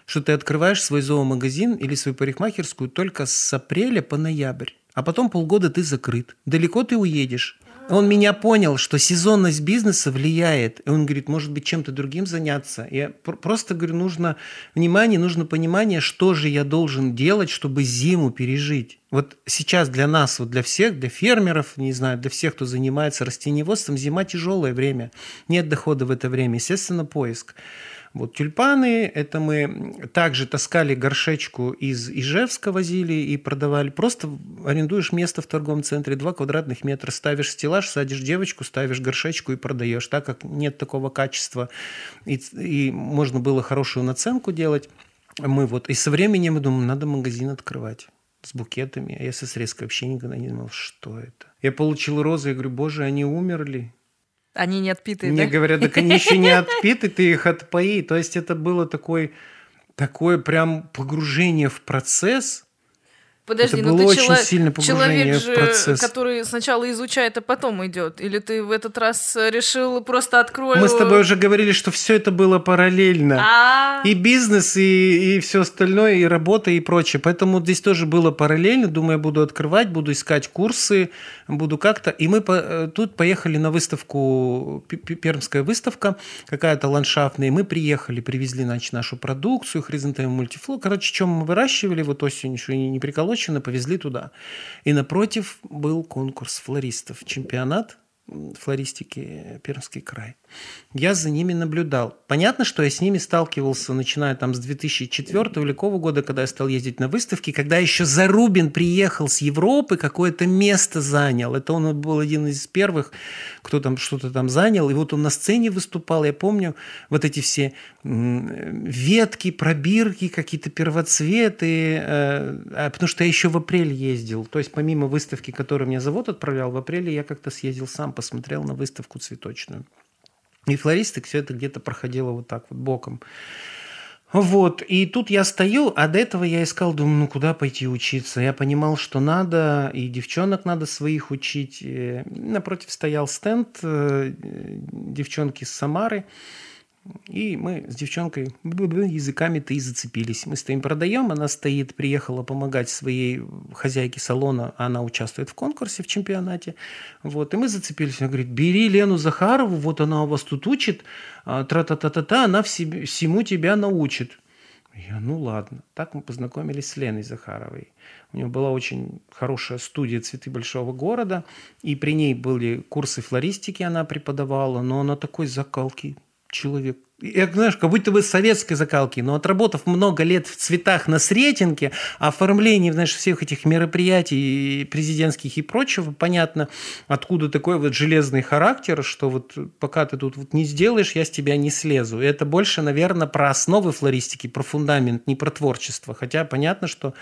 что ты открываешь свой зоомагазин или свою парикмахерскую только с апреля по ноябрь а потом полгода ты закрыт. Далеко ты уедешь. Он меня понял, что сезонность бизнеса влияет. И он говорит, может быть, чем-то другим заняться. Я просто говорю, нужно внимание, нужно понимание, что же я должен делать, чтобы зиму пережить. Вот сейчас для нас, вот для всех, для фермеров, не знаю, для всех, кто занимается растениеводством, зима тяжелое время. Нет дохода в это время. Естественно, поиск. Вот тюльпаны, это мы также таскали горшечку из Ижевска, возили и продавали. Просто арендуешь место в торговом центре, 2 квадратных метра, ставишь стеллаж, садишь девочку, ставишь горшечку и продаешь. Так как нет такого качества и, и можно было хорошую наценку делать, мы вот и со временем мы думаем, надо магазин открывать с букетами. А я со срезкой вообще никогда не думал, что это. Я получил розы, я говорю, боже, они умерли. Они не отпитые, Мне да? говорят, так они еще не отпиты, ты их отпои. То есть это было такой, такое прям погружение в процесс, Подожди, это ну было ты очень чело... сильно человек же, в процесс. который сначала изучает, а потом идет. Или ты в этот раз решил просто открою... Мы с тобой уже говорили, что все это было параллельно. А-а-а. И бизнес, и, и все остальное, и работа, и прочее. Поэтому здесь тоже было параллельно. Думаю, я буду открывать, буду искать курсы, буду как-то. И мы по... Э, тут поехали на выставку, Пермская выставка какая-то ландшафтная. И мы приехали, привезли значит, нашу продукцию, хризантем мультифло. Короче, чем мы выращивали вот осенью, что не прикололось Молочина повезли туда. И напротив был конкурс флористов, чемпионат флористики Пермский край. Я за ними наблюдал. Понятно, что я с ними сталкивался, начиная там с 2004 или какого года, когда я стал ездить на выставки, когда еще Зарубин приехал с Европы, какое-то место занял. Это он был один из первых, кто там что-то там занял. И вот он на сцене выступал. Я помню вот эти все ветки, пробирки, какие-то первоцветы. Э, а потому что я еще в апреле ездил. То есть помимо выставки, которую мне завод отправлял, в апреле я как-то съездил сам, посмотрел на выставку цветочную. И флористик все это где-то проходило вот так вот боком. Вот, и тут я стою, а до этого я искал, думаю, ну куда пойти учиться? Я понимал, что надо, и девчонок надо своих учить. И напротив стоял стенд э, девчонки с Самары. И мы с девчонкой языками-то и зацепились. Мы стоим, продаем, она стоит, приехала помогать своей хозяйке салона, она участвует в конкурсе, в чемпионате. Вот, и мы зацепились. Она говорит, бери Лену Захарову, вот она у вас тут учит, а, тра-та-та-та-та, она всему тебя научит. Я, ну ладно. Так мы познакомились с Леной Захаровой. У нее была очень хорошая студия «Цветы большого города», и при ней были курсы флористики, она преподавала, но она такой закалки человек я, знаешь, как будто бы советской закалки, но отработав много лет в цветах на Сретенке, оформлении, знаешь, всех этих мероприятий президентских и прочего, понятно, откуда такой вот железный характер, что вот пока ты тут вот не сделаешь, я с тебя не слезу. И это больше, наверное, про основы флористики, про фундамент, не про творчество. Хотя понятно, что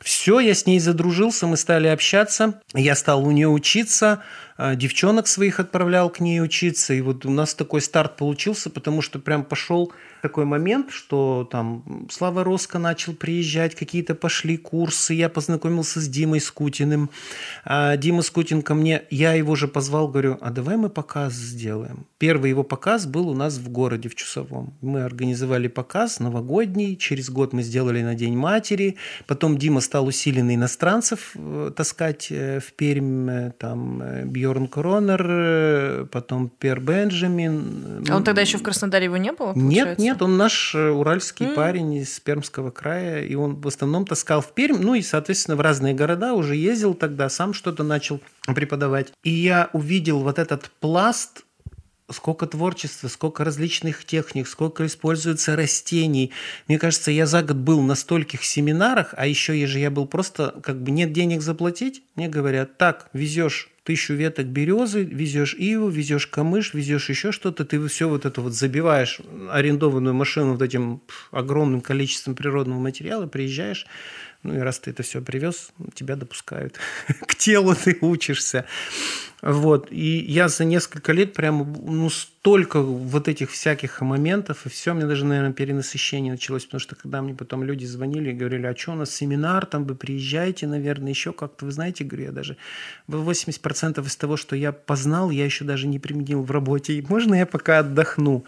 все, я с ней задружился, мы стали общаться, я стал у нее учиться, а, девчонок своих отправлял к ней учиться, и вот у нас такой старт получился, потому что прям пошел такой момент, что там Слава Роско начал приезжать, какие-то пошли курсы, я познакомился с Димой Скутиным. А Дима Скутин ко мне, я его же позвал, говорю, а давай мы показ сделаем. Первый его показ был у нас в городе, в Чусовом. Мы организовали показ новогодний, через год мы сделали на День матери, потом Дима стал усиленно иностранцев э, таскать э, в Пермь, э, там Бьорн Кронер, потом Пер Бенджамин. А он тогда еще в Краснодаре его не было? Получается? Нет, нет, он наш э, уральский mm. парень из Пермского края, и он в основном таскал в Пермь, ну и, соответственно, в разные города уже ездил тогда, сам что-то начал преподавать. И я увидел вот этот пласт сколько творчества, сколько различных техник, сколько используется растений. Мне кажется, я за год был на стольких семинарах, а еще я же я был просто, как бы нет денег заплатить. Мне говорят, так, везешь тысячу веток березы, везешь иву, везешь камыш, везешь еще что-то, ты все вот это вот забиваешь арендованную машину вот этим огромным количеством природного материала, приезжаешь, ну и раз ты это все привез, тебя допускают к телу, ты учишься. Вот. И я за несколько лет прямо ну, столько вот этих всяких моментов, и все, мне даже, наверное, перенасыщение началось, потому что когда мне потом люди звонили и говорили, а что у нас семинар, там вы приезжаете, наверное, еще как-то, вы знаете, говорю, я даже 80% из того, что я познал, я еще даже не применил в работе, и можно я пока отдохну?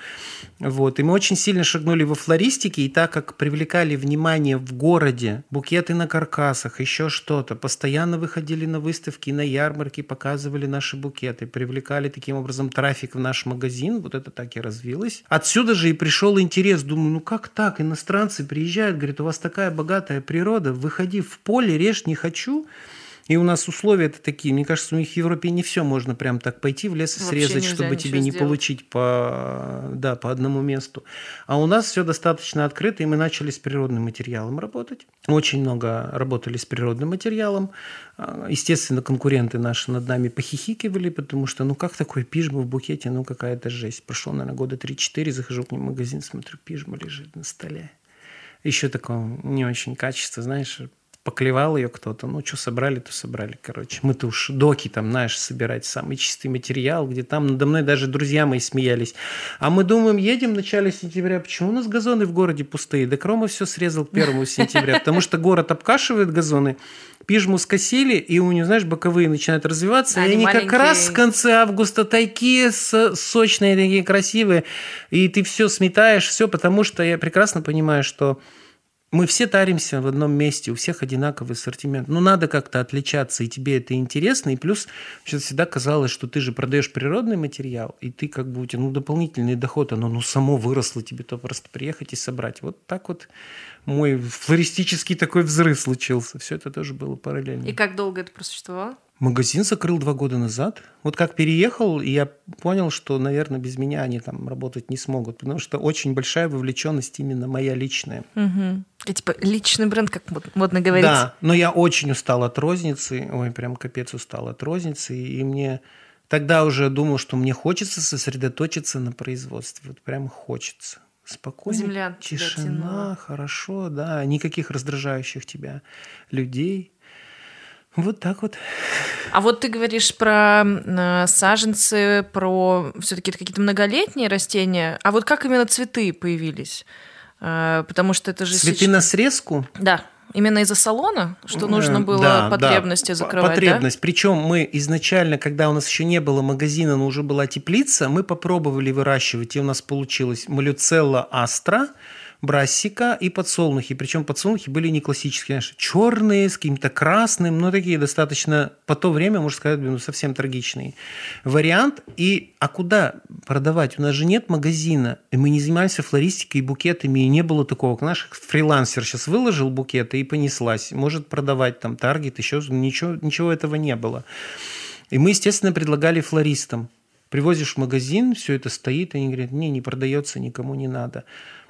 Вот. И мы очень сильно шагнули во флористике, и так как привлекали внимание в городе, букеты на каркасах, еще что-то, постоянно выходили на выставки, на ярмарки, показывали наши букеты, привлекали таким образом трафик в наш магазин, вот это так и развилось. Отсюда же и пришел интерес, думаю, ну как так, иностранцы приезжают, говорят, у вас такая богатая природа, выходи в поле, режь не хочу, и у нас условия это такие. Мне кажется, у них в Европе не все можно прям так пойти в лес и срезать, чтобы тебе не сделать. получить по, да, по одному месту. А у нас все достаточно открыто, и мы начали с природным материалом работать. Очень много работали с природным материалом. А, естественно, конкуренты наши над нами похихикивали, потому что, ну как такой пижма в букете, ну какая-то жесть. Прошло, наверное, года 3-4, захожу к ним в магазин, смотрю, пижма лежит на столе. Еще такого не очень качество, знаешь, поклевал ее кто-то, ну, что собрали, то собрали, короче. Мы-то уж доки там, знаешь, собирать самый чистый материал, где там надо мной даже друзья мои смеялись. А мы думаем, едем в начале сентября, почему у нас газоны в городе пустые? Да Крома все срезал к первому сентября, потому что город обкашивает газоны, пижму скосили, и у нее, знаешь, боковые начинают развиваться, и они маленькие... как раз в конце августа такие сочные, такие красивые, и ты все сметаешь, все, потому что я прекрасно понимаю, что мы все таримся в одном месте, у всех одинаковый ассортимент. Ну, надо как-то отличаться, и тебе это интересно. И плюс всегда казалось, что ты же продаешь природный материал, и ты как бы у тебя ну, дополнительный доход, оно ну, само выросло, тебе то просто приехать и собрать. Вот так вот мой флористический такой взрыв случился. Все это тоже было параллельно. И как долго это просуществовало? Магазин закрыл два года назад. Вот как переехал, я понял, что, наверное, без меня они там работать не смогут, потому что очень большая вовлеченность именно моя личная. Угу. И, типа личный бренд, как модно говорить. Да, но я очень устал от розницы, ой, прям капец устал от розницы, и мне тогда уже думал, что мне хочется сосредоточиться на производстве, вот прям хочется. Спокойно, Земля тишина, хорошо, да, никаких раздражающих тебя людей – вот так вот. А вот ты говоришь про э, саженцы, про все-таки какие-то многолетние растения. А вот как именно цветы появились? Э, потому что это же цветы сейчас... на срезку. Да. Именно из-за салона, что э, нужно было да, потребности да. закрывать. Потребность. Да? Причем мы изначально, когда у нас еще не было магазина, но уже была теплица, мы попробовали выращивать, и у нас получилось малюцелла астра брассика и подсолнухи. Причем подсолнухи были не классические, знаешь, черные, с каким-то красным, но такие достаточно, по то время, можно сказать, ну, совсем трагичные. Вариант. И, а куда продавать? У нас же нет магазина, и мы не занимаемся флористикой и букетами, и не было такого. Наш фрилансер сейчас выложил букеты и понеслась. Может продавать там таргет, еще ничего, ничего этого не было. И мы, естественно, предлагали флористам Привозишь в магазин, все это стоит, они говорят, не, не продается, никому не надо.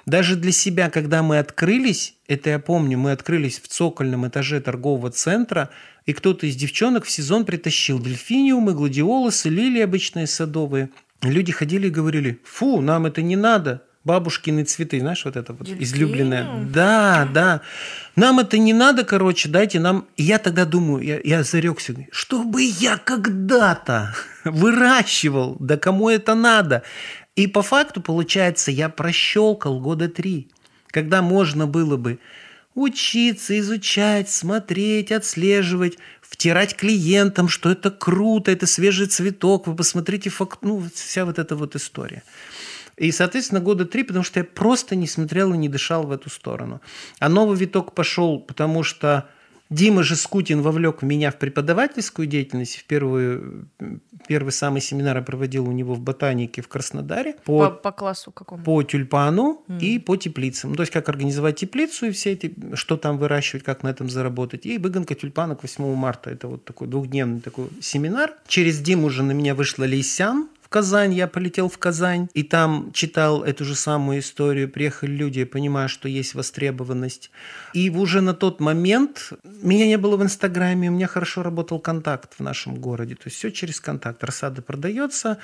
Даже для себя, когда мы открылись, это я помню, мы открылись в цокольном этаже торгового центра, и кто-то из девчонок в сезон притащил дельфиниумы, гладиолусы, лилии обычные садовые. Люди ходили и говорили, фу, нам это не надо, бабушкины цветы, знаешь, вот это вот Дельфиниум? излюбленное. Да, да. Нам это не надо, короче, дайте нам. И я тогда думаю, я, я зарекся, чтобы я когда-то выращивал, да кому это надо? И по факту, получается, я прощелкал года три, когда можно было бы учиться, изучать, смотреть, отслеживать, втирать клиентам, что это круто, это свежий цветок, вы посмотрите, факт, ну, вся вот эта вот история. И, соответственно, года три, потому что я просто не смотрел и не дышал в эту сторону. А новый виток пошел, потому что Дима же Скутин вовлек меня в преподавательскую деятельность. В первую, первый самый семинар я проводил у него в ботанике в Краснодаре. По, по, по классу какому? По тюльпану mm. и по теплицам. То есть, как организовать теплицу и все эти, что там выращивать, как на этом заработать. И выгонка тюльпана к 8 марта. Это вот такой двухдневный такой семинар. Через Диму уже на меня вышла Лейсян, в Казань, я полетел в Казань, и там читал эту же самую историю. Приехали люди, я понимаю, что есть востребованность. И уже на тот момент меня не было в Инстаграме, у меня хорошо работал контакт в нашем городе. То есть все через контакт. Рассада продается.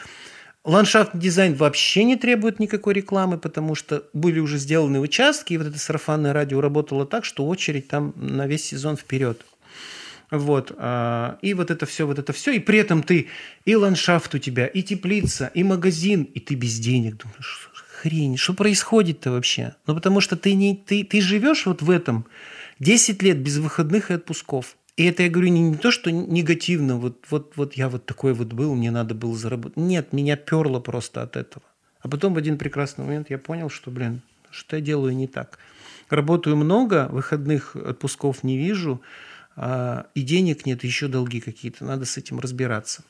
Ландшафтный дизайн вообще не требует никакой рекламы, потому что были уже сделаны участки, и вот это сарафанное радио работало так, что очередь там на весь сезон вперед. Вот. А, и вот это все, вот это все. И при этом ты и ландшафт у тебя, и теплица, и магазин, и ты без денег. Думаешь, хрень, что происходит-то вообще? Ну, потому что ты, не, ты, ты живешь вот в этом 10 лет без выходных и отпусков. И это я говорю не, не то, что негативно, вот, вот, вот я вот такой вот был, мне надо было заработать. Нет, меня перло просто от этого. А потом в один прекрасный момент я понял, что, блин, что я делаю не так. Работаю много, выходных отпусков не вижу – и денег нет, еще долги какие-то, надо с этим разбираться.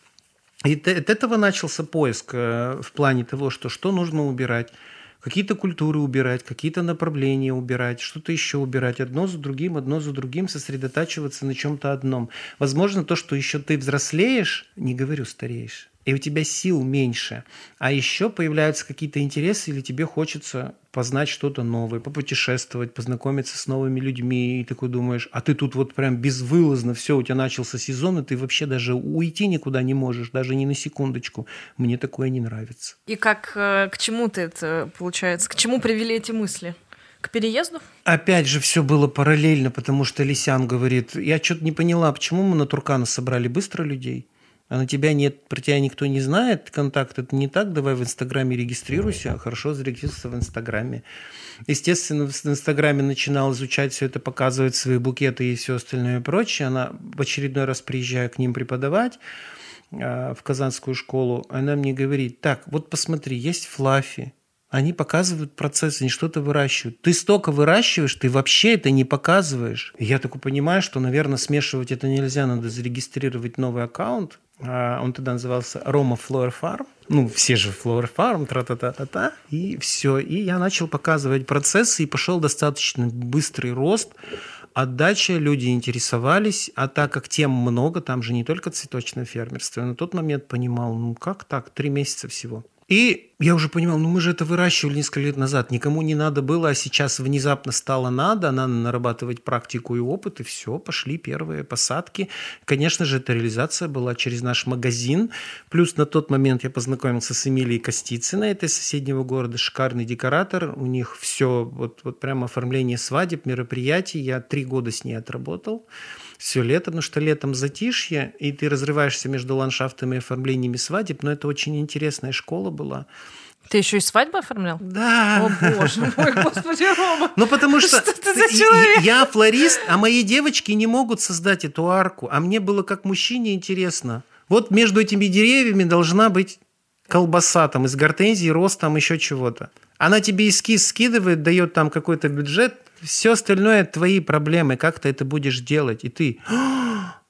И от этого начался поиск э, в плане того, что что нужно убирать, какие-то культуры убирать, какие-то направления убирать, что-то еще убирать, одно за другим, одно за другим, сосредотачиваться на чем-то одном. Возможно, то, что еще ты взрослеешь, не говорю стареешь, и у тебя сил меньше. А еще появляются какие-то интересы, или тебе хочется познать что-то новое, попутешествовать, познакомиться с новыми людьми, и такой думаешь, а ты тут вот прям безвылазно, все, у тебя начался сезон, и ты вообще даже уйти никуда не можешь, даже ни на секундочку. Мне такое не нравится. И как, э, к чему ты это, получается, к чему привели эти мысли? К переезду? Опять же, все было параллельно, потому что Лисян говорит, я что-то не поняла, почему мы на Туркана собрали быстро людей? А на тебя нет, про тебя никто не знает, контакт это не так, давай в Инстаграме регистрируйся, хорошо зарегистрироваться в Инстаграме. Естественно, в Инстаграме начинал изучать все это, показывать свои букеты и все остальное и прочее. Она в очередной раз приезжая к ним преподавать а, в Казанскую школу, она мне говорит, так, вот посмотри, есть флаффи, они показывают процесс, они что-то выращивают. Ты столько выращиваешь, ты вообще это не показываешь. И я такой понимаю, что, наверное, смешивать это нельзя, надо зарегистрировать новый аккаунт, а, он тогда назывался Рома Flower Farm. Ну, все же Flower Farm, тра-та-та-та-та. И все. И я начал показывать процессы, и пошел достаточно быстрый рост. Отдача, люди интересовались, а так как тем много, там же не только цветочное фермерство, я на тот момент понимал, ну как так, три месяца всего. И я уже понимал, ну мы же это выращивали несколько лет назад, никому не надо было, а сейчас внезапно стало надо, надо нарабатывать практику и опыт, и все, пошли первые посадки. Конечно же, эта реализация была через наш магазин, плюс на тот момент я познакомился с Эмилией Костицыной, это из соседнего города, шикарный декоратор, у них все, вот, вот прямо оформление свадеб, мероприятий, я три года с ней отработал все лето, потому что летом затишье, и ты разрываешься между ландшафтами и оформлениями свадеб, но это очень интересная школа была. Ты еще и свадьбу оформлял? Да. О, боже мой, господи, Рома. Ну, потому что, что ты за человек? я флорист, а мои девочки не могут создать эту арку. А мне было как мужчине интересно. Вот между этими деревьями должна быть колбаса там из гортензии, рост там еще чего-то. Она тебе эскиз скидывает, дает там какой-то бюджет, все остальное твои проблемы, как ты это будешь делать. И ты,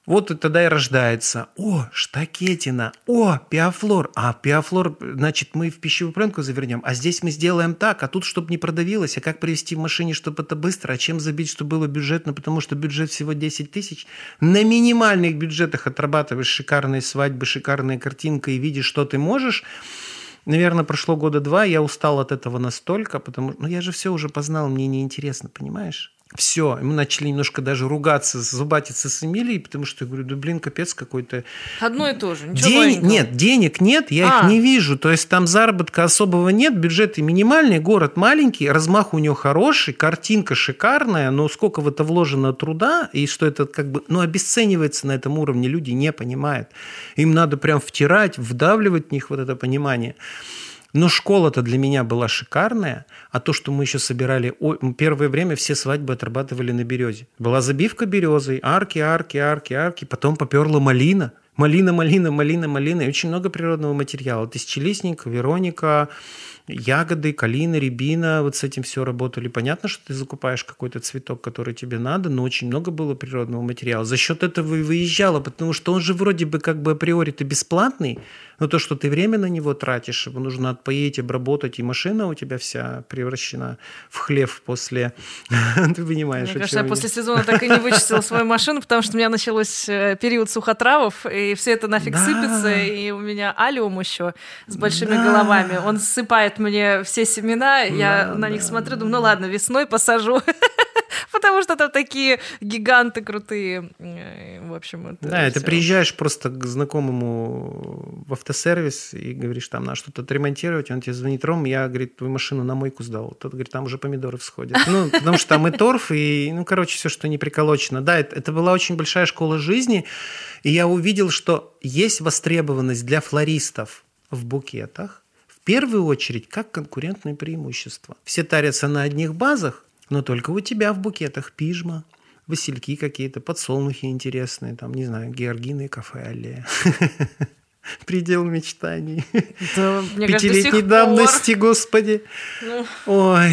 Вот тогда и рождается. О, штакетина, о, пиафлор. А пиафлор, значит, мы в пищевую пленку завернем. А здесь мы сделаем так, а тут, чтобы не продавилось. А как привезти в машине, чтобы это быстро? А чем забить, чтобы было бюджетно? Потому что бюджет всего 10 тысяч. На минимальных бюджетах отрабатываешь шикарные свадьбы, шикарная картинка и видишь, что ты можешь. Наверное, прошло года два, я устал от этого настолько, потому что ну, я же все уже познал, мне неинтересно, понимаешь? Все, мы начали немножко даже ругаться, зубатиться с Эмилией, потому что я говорю, да блин, капец какой-то. Одно и то же, ничего День... Нет, денег нет, я а. их не вижу. То есть там заработка особого нет, бюджеты минимальные, город маленький, размах у него хороший, картинка шикарная, но сколько в это вложено труда, и что это как бы, ну, обесценивается на этом уровне, люди не понимают. Им надо прям втирать, вдавливать в них вот это понимание. Но школа-то для меня была шикарная, а то, что мы еще собирали... Первое время все свадьбы отрабатывали на березе. Была забивка березой, арки, арки, арки, арки, потом поперла малина. Малина, малина, малина, малина. И очень много природного материала. Тысячелистник, Вероника, ягоды, калина, рябина, вот с этим все работали. Понятно, что ты закупаешь какой-то цветок, который тебе надо, но очень много было природного материала. За счет этого и выезжало, потому что он же вроде бы как бы априори-то бесплатный, но то, что ты время на него тратишь, его нужно отпоить, обработать, и машина у тебя вся превращена в хлев после... Ты понимаешь, Мне кажется, я после сезона так и не вычистила свою машину, потому что у меня начался э, период сухотравов, и все это нафиг сыпется, и у меня алиум еще с большими головами. Он ссыпает мне все семена, я на них смотрю, думаю, ну ладно, весной посажу. Потому что там такие гиганты крутые. В общем, это Да, это приезжаешь просто к знакомому в автосервис и говоришь, там надо что-то отремонтировать, он тебе звонит, Ром, я, говорит, твою машину на мойку сдал. Тот говорит, там уже помидоры всходят. Ну, потому что там и торф, и, ну, короче, все, что не приколочено. Да, это, это была очень большая школа жизни, и я увидел, что есть востребованность для флористов в букетах, первую очередь, как конкурентное преимущество. Все тарятся на одних базах, но только у тебя в букетах пижма, васильки какие-то, подсолнухи интересные, там, не знаю, георгины, кафе, аллея. Предел мечтаний. Да, Пятилетней давности, пор. господи. Ну, Ой,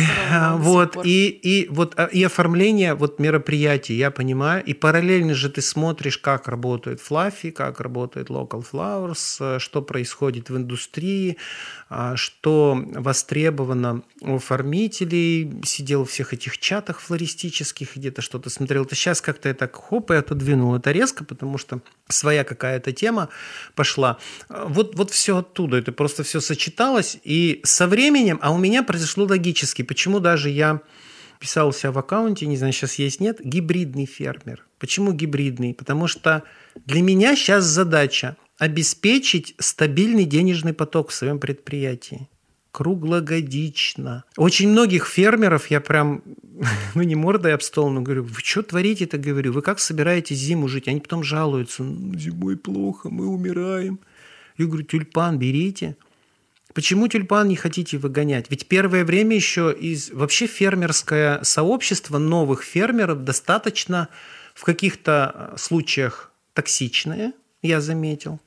вот. И, и вот а, и оформление вот мероприятий, я понимаю. И параллельно же ты смотришь, как работает Fluffy, как работает Local Flowers, э, что происходит в индустрии, что востребовано у оформителей. Сидел в всех этих чатах флористических, где-то что-то смотрел. Это сейчас как-то я так хоп и отодвинул это резко, потому что своя какая-то тема пошла. Вот, вот все оттуда, это просто все сочеталось. И со временем, а у меня произошло логически, почему даже я писал себя в аккаунте, не знаю, сейчас есть, нет, гибридный фермер. Почему гибридный? Потому что для меня сейчас задача обеспечить стабильный денежный поток в своем предприятии круглогодично. Очень многих фермеров я прям, ну не мордой об стол, но говорю, вы что творите-то, говорю, вы как собираетесь зиму жить? Они потом жалуются, ну, зимой плохо, мы умираем. Я говорю, тюльпан берите. Почему тюльпан не хотите выгонять? Ведь первое время еще из вообще фермерское сообщество новых фермеров достаточно в каких-то э, случаях токсичное, я заметил.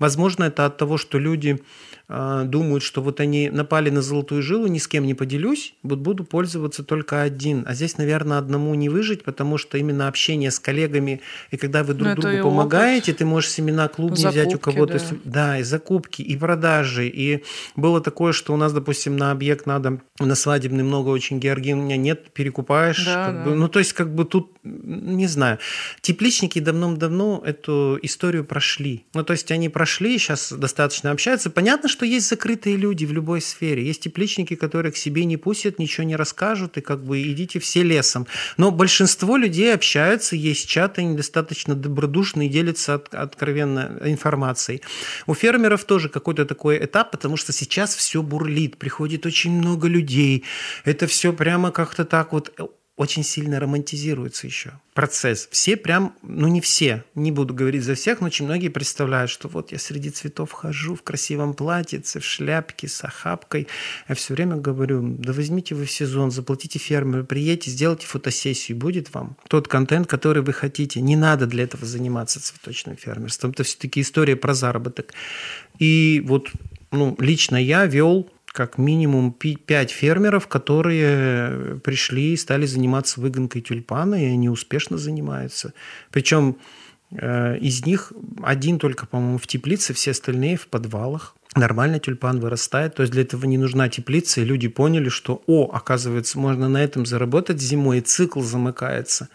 Возможно, это от того, что люди думают, что вот они напали на золотую жилу, ни с кем не поделюсь, вот буду пользоваться только один. А здесь, наверное, одному не выжить, потому что именно общение с коллегами, и когда вы друг Но ну, другу помогаете, опыт. ты можешь семена клубни закупки, взять у кого-то. Да. да, и закупки, и продажи. И было такое, что у нас, допустим, на объект надо, на свадебный много очень георгин, у меня нет, перекупаешь. Да, как да. Бы, ну, то есть, как бы тут, не знаю. Тепличники давно-давно эту историю прошли. Ну, то есть, они прошли, сейчас достаточно общаются. Понятно, что есть закрытые люди в любой сфере. Есть тепличники, которые к себе не пустят, ничего не расскажут, и как бы идите все лесом. Но большинство людей общаются, есть чаты, они достаточно добродушные, делятся от, откровенно информацией. У фермеров тоже какой-то такой этап, потому что сейчас все бурлит, приходит очень много людей. Это все прямо как-то так вот очень сильно романтизируется еще процесс. Все прям, ну не все, не буду говорить за всех, но очень многие представляют, что вот я среди цветов хожу в красивом платьице, в шляпке, с охапкой. Я все время говорю, да возьмите вы в сезон, заплатите фермеру, приедете, сделайте фотосессию, будет вам тот контент, который вы хотите. Не надо для этого заниматься цветочным фермерством. Это все-таки история про заработок. И вот ну, лично я вел как минимум 5 фермеров, которые пришли и стали заниматься выгонкой тюльпана, и они успешно занимаются. Причем Э, из них один только, по-моему, в теплице, все остальные в подвалах. Нормально тюльпан вырастает. То есть для этого не нужна теплица. И люди поняли, что, о, оказывается, можно на этом заработать зимой, и цикл замыкается.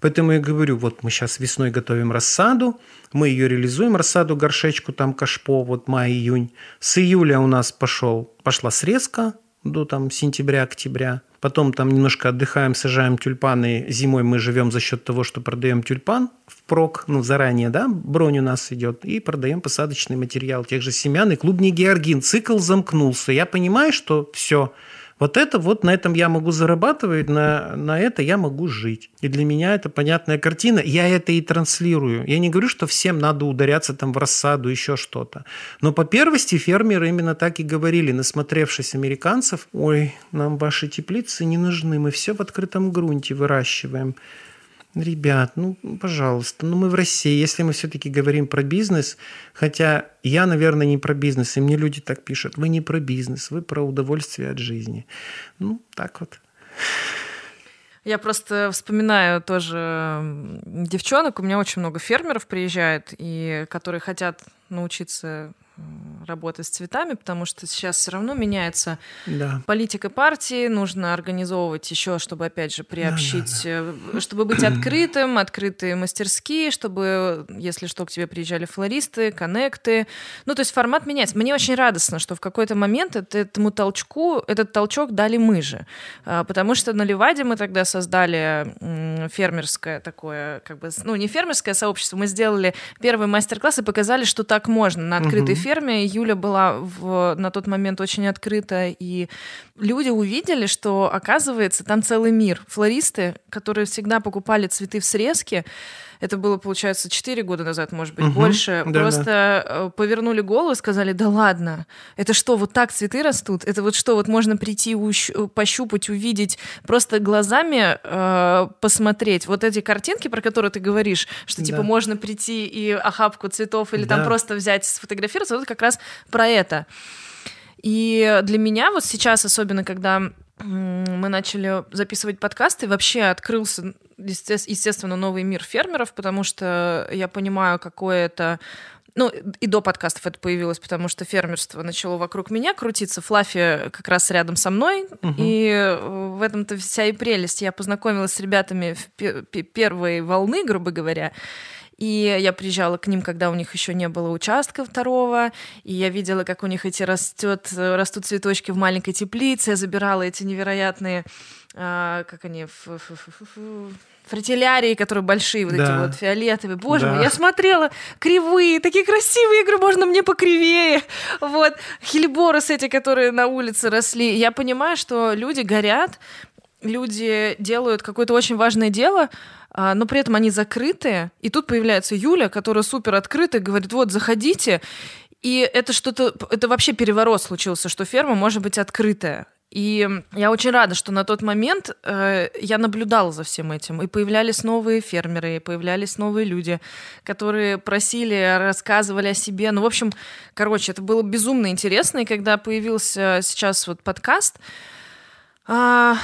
Поэтому я говорю, вот мы сейчас весной готовим рассаду, мы ее реализуем, рассаду горшечку, там кашпо, вот май-июнь. С июля у нас пошел, пошла срезка до там сентября-октября. Потом там немножко отдыхаем, сажаем тюльпаны. Зимой мы живем за счет того, что продаем тюльпан в прок, ну, заранее, да, бронь у нас идет, и продаем посадочный материал тех же семян и клубний георгин. Цикл замкнулся. Я понимаю, что все – вот это вот на этом я могу зарабатывать, на, на это я могу жить. И для меня это понятная картина. Я это и транслирую. Я не говорю, что всем надо ударяться там в рассаду, еще что-то. Но по первости фермеры именно так и говорили, насмотревшись американцев, ой, нам ваши теплицы не нужны, мы все в открытом грунте выращиваем. Ребят, ну, пожалуйста, ну мы в России, если мы все-таки говорим про бизнес, хотя я, наверное, не про бизнес, и мне люди так пишут, вы не про бизнес, вы про удовольствие от жизни. Ну, так вот. Я просто вспоминаю тоже девчонок, у меня очень много фермеров приезжает, и которые хотят научиться работать с цветами, потому что сейчас все равно меняется да. политика партии, нужно организовывать еще, чтобы опять же приобщить, да, да, да. чтобы быть открытым, открытые мастерские, чтобы, если что, к тебе приезжали флористы, коннекты. Ну, то есть формат меняется. Мне очень радостно, что в какой-то момент этому толчку, этот толчок дали мы же, а, потому что на Леваде мы тогда создали фермерское такое, как бы, ну, не фермерское сообщество, мы сделали первый мастер-класс и показали, что так можно на открытой угу ферме. Юля была в, на тот момент очень открыта, и люди увидели, что, оказывается, там целый мир. Флористы, которые всегда покупали цветы в срезке, это было, получается, 4 года назад, может быть, угу, больше, да, просто да. Э, повернули голову и сказали, да ладно, это что, вот так цветы растут? Это вот что, вот можно прийти, ущ- пощупать, увидеть, просто глазами э, посмотреть. Вот эти картинки, про которые ты говоришь, что, типа, да. можно прийти и охапку цветов или да. там просто взять, сфотографироваться, вот как раз про это. И для меня вот сейчас, особенно когда мы начали записывать подкасты, вообще открылся, естественно, новый мир фермеров, потому что я понимаю, какое это ну, и до подкастов это появилось, потому что фермерство начало вокруг меня крутиться. Флаффи как раз рядом со мной. Угу. И в этом-то вся и прелесть. Я познакомилась с ребятами в первой волны, грубо говоря. И я приезжала к ним, когда у них еще не было участка второго, и я видела, как у них эти растет, растут цветочки в маленькой теплице. Я забирала эти невероятные, а, как они, фритилярии, которые большие, вот да. эти вот фиолетовые. Боже да. мой, я смотрела, кривые, такие красивые, я говорю, можно мне покривее. Вот, хелиборос эти, которые на улице росли. Я понимаю, что люди горят, люди делают какое-то очень важное дело, а, но при этом они закрытые. И тут появляется Юля, которая супер открытая, говорит, вот, заходите. И это что-то, это вообще переворот случился, что ферма может быть открытая. И я очень рада, что на тот момент э, я наблюдала за всем этим. И появлялись новые фермеры, и появлялись новые люди, которые просили, рассказывали о себе. Ну, в общем, короче, это было безумно интересно. И когда появился сейчас вот подкаст, э, Uh,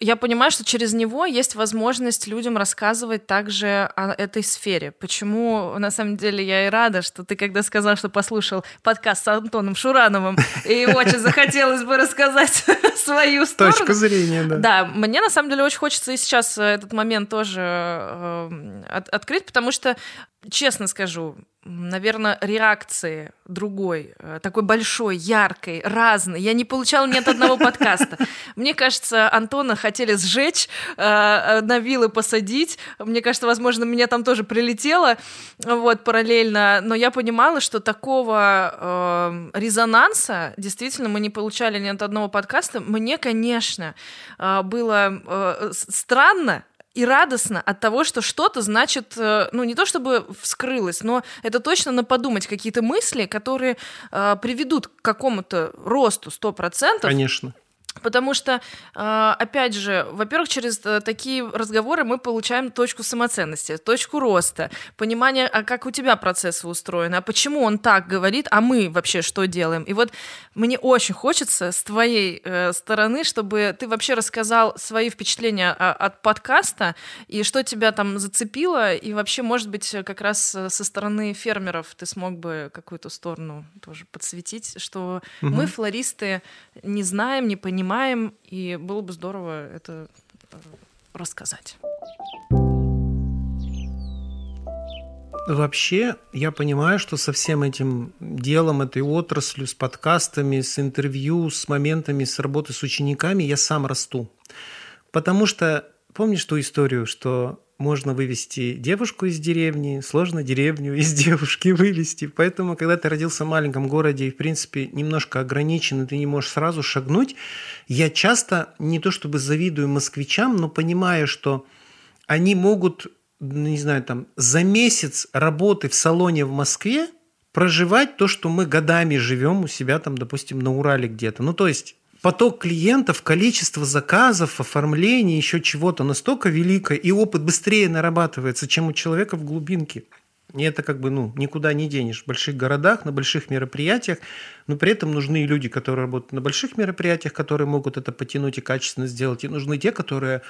я понимаю, что через него есть возможность людям рассказывать также о этой сфере. Почему, на самом деле, я и рада, что ты когда сказал, что послушал подкаст с Антоном Шурановым, и очень захотелось бы рассказать свою сторону. Точка зрения, да. Да, мне на самом деле очень хочется и сейчас этот момент тоже э, открыть, потому что, честно скажу, наверное, реакции другой, э, такой большой, яркой, разной. Я не получала ни от одного подкаста. Мне кажется, Антона хотели сжечь, э, э, на вилы посадить. Мне кажется, возможно, меня там тоже прилетело вот, параллельно. Но я понимала, что такого резонанса действительно мы не получали ни от одного подкаста. Мне, конечно, было странно, и радостно от того, что что-то значит, э, ну не то чтобы вскрылось, но это точно на подумать какие-то мысли, которые э, приведут к какому-то росту 100%. Конечно. Потому что, а, опять же, во-первых, через э, такие разговоры мы получаем точку самоценности, точку роста, понимание, а как у тебя процессы устроены, а почему он так говорит, а мы вообще что делаем. И вот мне очень хочется с твоей э, стороны, чтобы ты вообще рассказал свои впечатления а, от подкаста и что тебя там зацепило, и вообще, может быть, как раз э, со стороны фермеров ты смог бы какую-то сторону тоже подсветить, что угу. мы, флористы, не знаем, не понимаем, понимаем, и было бы здорово это э, рассказать. Вообще, я понимаю, что со всем этим делом, этой отраслью, с подкастами, с интервью, с моментами, с работы с учениками я сам расту. Потому что, помнишь ту историю, что можно вывести девушку из деревни, сложно деревню из девушки вывести. Поэтому, когда ты родился в маленьком городе и, в принципе, немножко ограничен, и ты не можешь сразу шагнуть, я часто не то чтобы завидую москвичам, но понимаю, что они могут, не знаю, там, за месяц работы в салоне в Москве проживать то, что мы годами живем у себя там, допустим, на Урале где-то. Ну, то есть поток клиентов, количество заказов, оформления, еще чего-то настолько великое, и опыт быстрее нарабатывается, чем у человека в глубинке. И это как бы, ну, никуда не денешь. В больших городах, на больших мероприятиях, но при этом нужны люди, которые работают на больших мероприятиях, которые могут это потянуть и качественно сделать. И нужны те, которые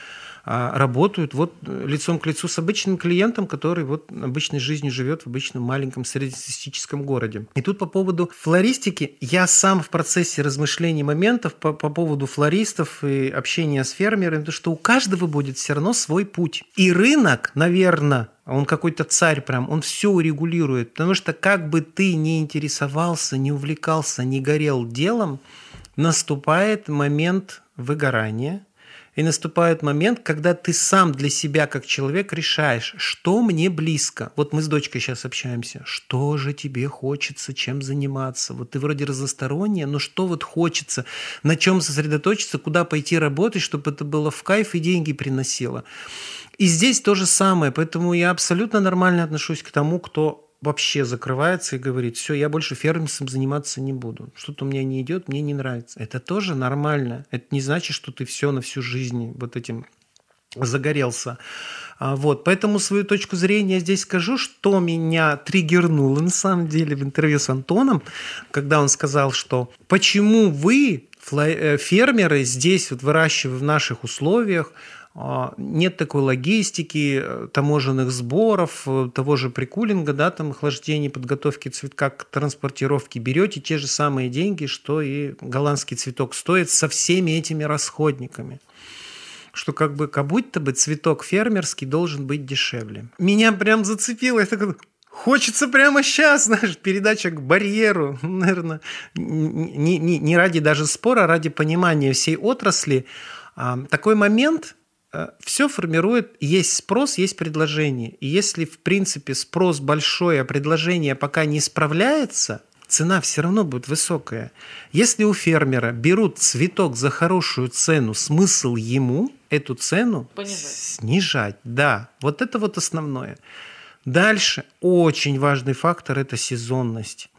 а, работают вот э, лицом к лицу с обычным клиентом, который вот обычной жизнью живет в обычном маленьком среднестатистическом городе. И тут по поводу флористики, я сам в процессе размышлений моментов по, по поводу флористов и общения с фермерами, то что у каждого будет все равно свой путь. И рынок, наверное, он какой-то царь прям, он все урегулирует. Потому что как бы ты не интересовался, не увлекался, не горел делом, наступает момент выгорания – и наступает момент, когда ты сам для себя как человек решаешь, что мне близко. Вот мы с дочкой сейчас общаемся. Что же тебе хочется, чем заниматься? Вот ты вроде разносторонняя, но что вот хочется? На чем сосредоточиться, куда пойти работать, чтобы это было в кайф и деньги приносило? И здесь то же самое. Поэтому я абсолютно нормально отношусь к тому, кто вообще закрывается и говорит, все, я больше фермерством заниматься не буду. Что-то у меня не идет, мне не нравится. Это тоже нормально. Это не значит, что ты все на всю жизнь вот этим загорелся. А, вот, поэтому свою точку зрения здесь скажу, что меня триггернуло на самом деле в интервью с Антоном, когда он сказал, что почему вы, э, фермеры, здесь вот выращивая в наших условиях, нет такой логистики, э, таможенных сборов, э, того же прикулинга, да, там охлаждения, подготовки цветка к транспортировке. Берете те же самые деньги, что и голландский цветок стоит со всеми этими расходниками что как бы как будто бы цветок фермерский должен быть дешевле. Меня прям зацепило. Это как, Хочется прямо сейчас, знаешь, передача к барьеру, наверное, не, не, не ради даже спора, а ради понимания всей отрасли. А, такой момент, все формирует, есть спрос, есть предложение. И если, в принципе, спрос большой, а предложение пока не справляется, цена все равно будет высокая. Если у фермера берут цветок за хорошую цену, смысл ему эту цену Понижать. снижать. Да, вот это вот основное. Дальше очень важный фактор – это сезонность.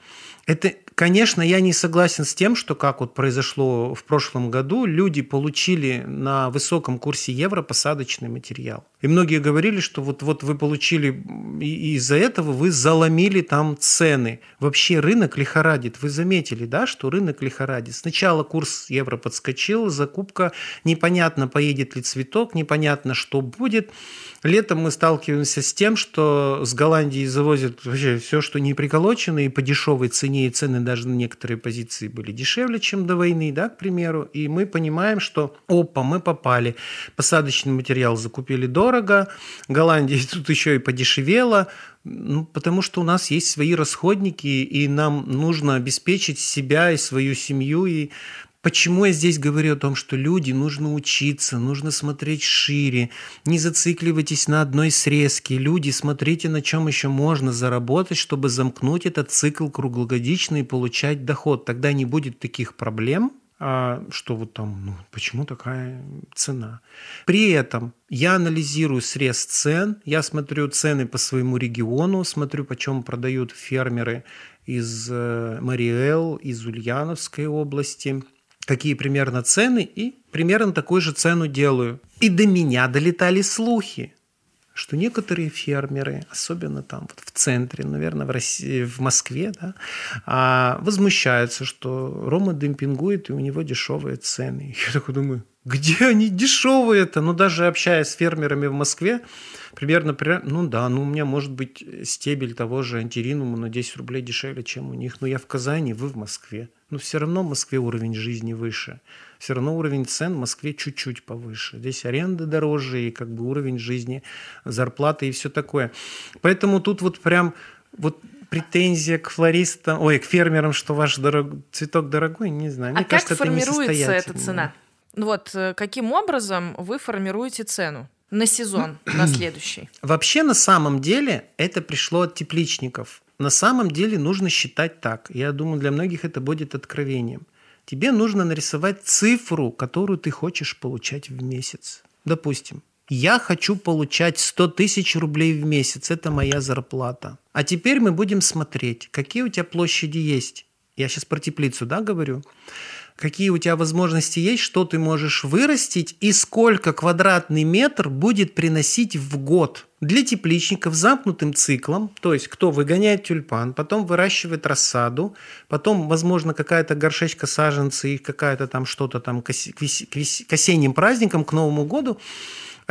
Это, конечно, я не согласен с тем, что как вот произошло в прошлом году, люди получили на высоком курсе евро посадочный материал. И многие говорили, что вот, вот вы получили, из-за этого вы заломили там цены. Вообще рынок лихорадит. Вы заметили, да, что рынок лихорадит. Сначала курс евро подскочил, закупка, непонятно, поедет ли цветок, непонятно, что будет. Летом мы сталкиваемся с тем, что с Голландии завозят вообще все, что не приколочено, и по дешевой цене, и цены даже некоторые позиции были дешевле, чем до войны, да, к примеру. И мы понимаем, что опа, мы попали. Посадочный материал закупили дорого, Голландия тут еще и подешевела, ну, потому что у нас есть свои расходники, и нам нужно обеспечить себя и свою семью, и Почему я здесь говорю о том, что люди нужно учиться, нужно смотреть шире, не зацикливайтесь на одной срезке. Люди, смотрите, на чем еще можно заработать, чтобы замкнуть этот цикл круглогодичный и получать доход. Тогда не будет таких проблем, а, что вот там, ну, почему такая цена. При этом я анализирую срез цен, я смотрю цены по своему региону, смотрю, почем продают фермеры из э, Мариэл, из Ульяновской области – какие примерно цены, и примерно такую же цену делаю. И до меня долетали слухи, что некоторые фермеры, особенно там вот в центре, наверное, в, России, в Москве, да, а, возмущаются, что Рома демпингует, и у него дешевые цены. Я такой думаю, где они дешевые-то? Ну, даже общаясь с фермерами в Москве, примерно, ну да, ну у меня может быть стебель того же антиринума на 10 рублей дешевле, чем у них. Но я в Казани, вы в Москве. Но все равно в Москве уровень жизни выше. Все равно уровень цен в Москве чуть-чуть повыше. Здесь аренда дороже, и как бы уровень жизни, зарплаты и все такое. Поэтому тут вот прям вот претензия к флористам, ой, к фермерам, что ваш дорог... цветок дорогой, не знаю. Мне а кажется, как формируется эта цена? Вот э, каким образом вы формируете цену? На сезон, на следующий? Вообще, на самом деле, это пришло от тепличников. На самом деле нужно считать так. Я думаю, для многих это будет откровением. Тебе нужно нарисовать цифру, которую ты хочешь получать в месяц. Допустим, я хочу получать 100 тысяч рублей в месяц. Это моя зарплата. А теперь мы будем смотреть, какие у тебя площади есть. Я сейчас про теплицу, да, говорю какие у тебя возможности есть, что ты можешь вырастить и сколько квадратный метр будет приносить в год. Для тепличников замкнутым циклом, то есть кто выгоняет тюльпан, потом выращивает рассаду, потом, возможно, какая-то горшечка саженцы и какая-то там что-то там к осенним праздникам, к Новому году –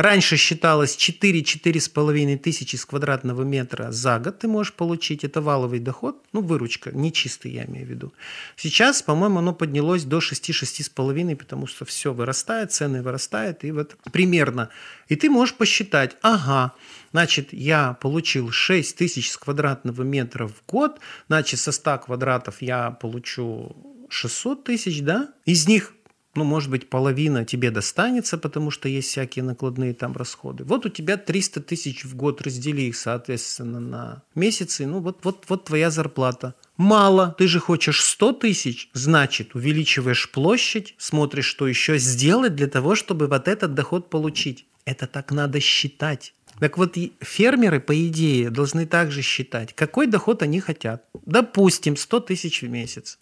Раньше считалось 4-4,5 тысячи с квадратного метра за год ты можешь получить. Это валовый доход, ну, выручка, не чистый, я имею в виду. Сейчас, по-моему, оно поднялось до 6-6,5, потому что все вырастает, цены вырастают, и вот примерно. И ты можешь посчитать, ага, значит, я получил 6 тысяч с квадратного метра в год, значит, со 100 квадратов я получу 600 тысяч, да? Из них ну, может быть, половина тебе достанется, потому что есть всякие накладные там расходы. Вот у тебя 300 тысяч в год, раздели их, соответственно, на месяцы, ну, вот, вот, вот твоя зарплата. Мало, ты же хочешь 100 тысяч, значит, увеличиваешь площадь, смотришь, что еще сделать для того, чтобы вот этот доход получить. Это так надо считать. Так вот, фермеры, по идее, должны также считать, какой доход они хотят. Допустим, 100 тысяч в месяц.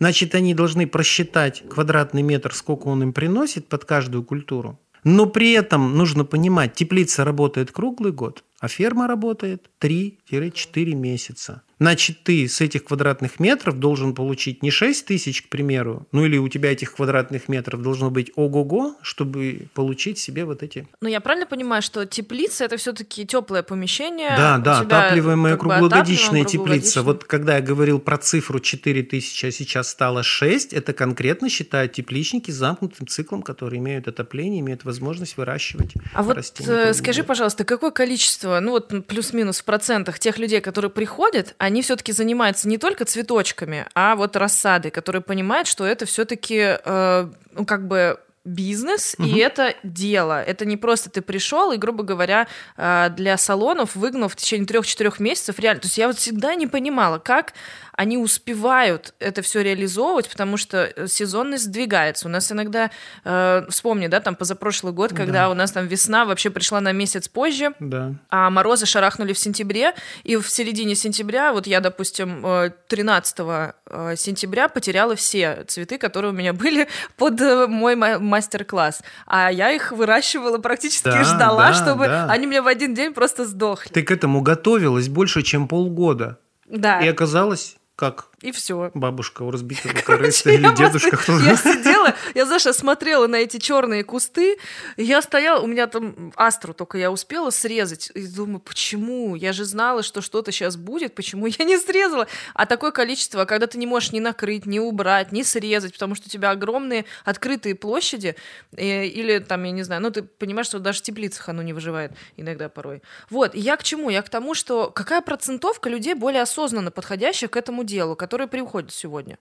Значит, они должны просчитать квадратный метр, сколько он им приносит под каждую культуру. Но при этом нужно понимать, теплица работает круглый год, а ферма работает 3-4 месяца. Значит, ты с этих квадратных метров должен получить не 6 тысяч, к примеру, ну или у тебя этих квадратных метров должно быть ого-го, чтобы получить себе вот эти... Ну, я правильно понимаю, что теплица – это все-таки теплое помещение? Да, да, отапливаемая круглогодичная теплица. Вот когда я говорил про цифру 4 тысячи, а сейчас стало 6, это конкретно считают тепличники с замкнутым циклом, которые имеют отопление, имеют возможность выращивать А вот э, скажи, пожалуйста, какое количество, ну вот плюс-минус в процентах тех людей, которые приходят, они все-таки занимаются не только цветочками, а вот рассадой, которые понимают, что это все-таки, э, ну, как бы бизнес, угу. и это дело. Это не просто ты пришел и, грубо говоря, э, для салонов выгнал в течение трех-четырех месяцев реально. То есть я вот всегда не понимала, как они успевают это все реализовывать, потому что э, сезонность сдвигается. У нас иногда, э, вспомни, да, там позапрошлый год, когда да. у нас там весна вообще пришла на месяц позже, да. а морозы шарахнули в сентябре, и в середине сентября, вот я, допустим, 13 э, э, сентября потеряла все цветы, которые у меня были под мой мастер-класс. А я их выращивала практически да, ждала, да, чтобы да. они мне в один день просто сдохли. Ты к этому готовилась больше, чем полгода. Да. И оказалось, как и все. Бабушка у разбитого корыста или дедушка. Кто я сидела, я, знаешь, смотрела на эти черные кусты, я стояла, у меня там астру только я успела срезать, и думаю, почему? Я же знала, что что-то сейчас будет, почему я не срезала? А такое количество, когда ты не можешь ни накрыть, ни убрать, ни срезать, потому что у тебя огромные открытые площади, или там, я не знаю, ну ты понимаешь, что даже в теплицах оно не выживает иногда порой. Вот, я к чему? Я к тому, что какая процентовка людей более осознанно подходящих к этому делу, которые приходят сегодня?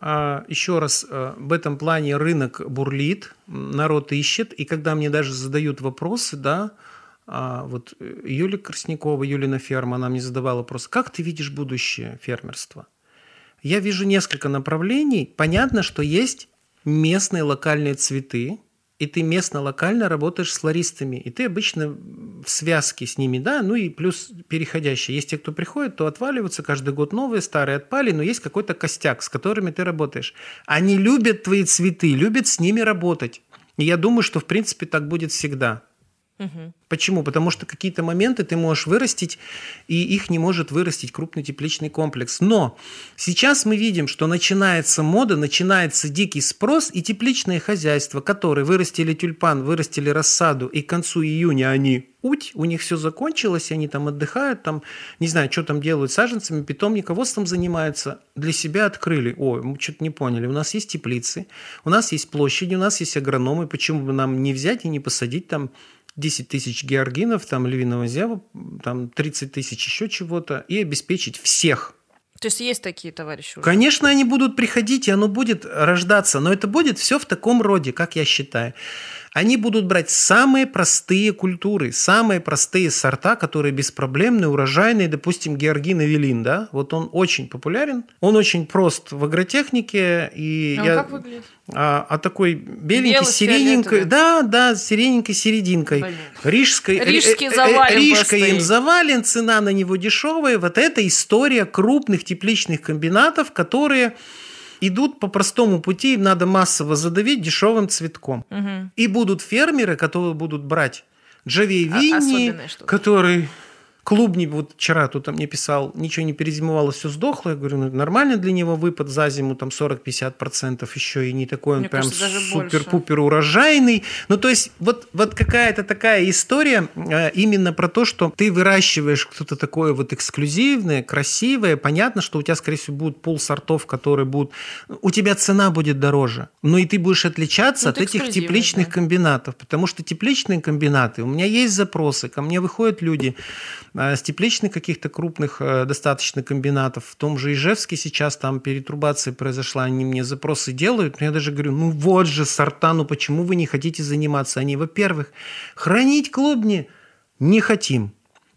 А, еще раз, э, в этом плане рынок бурлит, народ ищет, и когда мне даже задают вопросы, да, а, вот э, Юлия Краснякова, Юлина ферма, она мне задавала вопрос, как ты видишь будущее фермерства? Я вижу несколько направлений. Понятно, что есть местные локальные цветы, и ты местно-локально работаешь с флористами. И ты обычно в связке с ними, да, ну и плюс переходящие. Есть те, кто приходит, то отваливаются, каждый год новые, старые отпали, но есть какой-то костяк, с которыми ты работаешь. Они любят твои цветы, любят с ними работать. И я думаю, что в принципе так будет всегда. Почему? Потому что какие-то моменты ты можешь вырастить, и их не может вырастить крупный тепличный комплекс. Но сейчас мы видим, что начинается мода, начинается дикий спрос, и тепличные хозяйства, которые вырастили тюльпан, вырастили рассаду, и к концу июня они уть, у них все закончилось, они там отдыхают, там, не знаю, что там делают саженцами, питомниководством занимаются, для себя открыли, ой, мы что-то не поняли, у нас есть теплицы, у нас есть площади, у нас есть агрономы, почему бы нам не взять и не посадить там 10 тысяч георгинов, там львиного зева, там 30 тысяч еще чего-то, и обеспечить всех. То есть есть такие товарищи уже? Конечно, они будут приходить, и оно будет рождаться, но это будет все в таком роде, как я считаю. Они будут брать самые простые культуры, самые простые сорта, которые беспроблемные, урожайные, допустим, Георгин Авелин, да, вот он очень популярен, он очень прост в агротехнике. И а я... как выглядит? А, а такой беленький, сирененькой, да, да, сирененькой серединкой. Блин. Рижской, Рижский э, завален Рижка им завален, цена на него дешевая. Вот это история крупных тепличных комбинатов, которые идут по простому пути, им надо массово задавить дешевым цветком. Угу. И будут фермеры, которые будут брать Джавей а, Винни, который Клубни, вот вчера кто-то мне писал, ничего не перезимовало, все сдохло. Я говорю, ну, нормально для него выпад за зиму, там 40-50% еще и не такой он Мне прям супер-пупер урожайный. Ну, то есть вот, вот какая-то такая история э, именно про то, что ты выращиваешь что-то такое вот эксклюзивное, красивое. Понятно, что у тебя, скорее всего, будет пол сортов, которые будут... У тебя цена будет дороже, но и ты будешь отличаться ну, от этих тепличных да. комбинатов, потому что тепличные комбинаты, у меня есть запросы, ко мне выходят люди, с тепличных каких-то крупных э, достаточно комбинатов, в том же Ижевске сейчас там перетрубация произошла, они мне запросы делают, но я даже говорю, ну вот же сорта, ну почему вы не хотите заниматься? Они, во-первых, хранить клубни не хотим.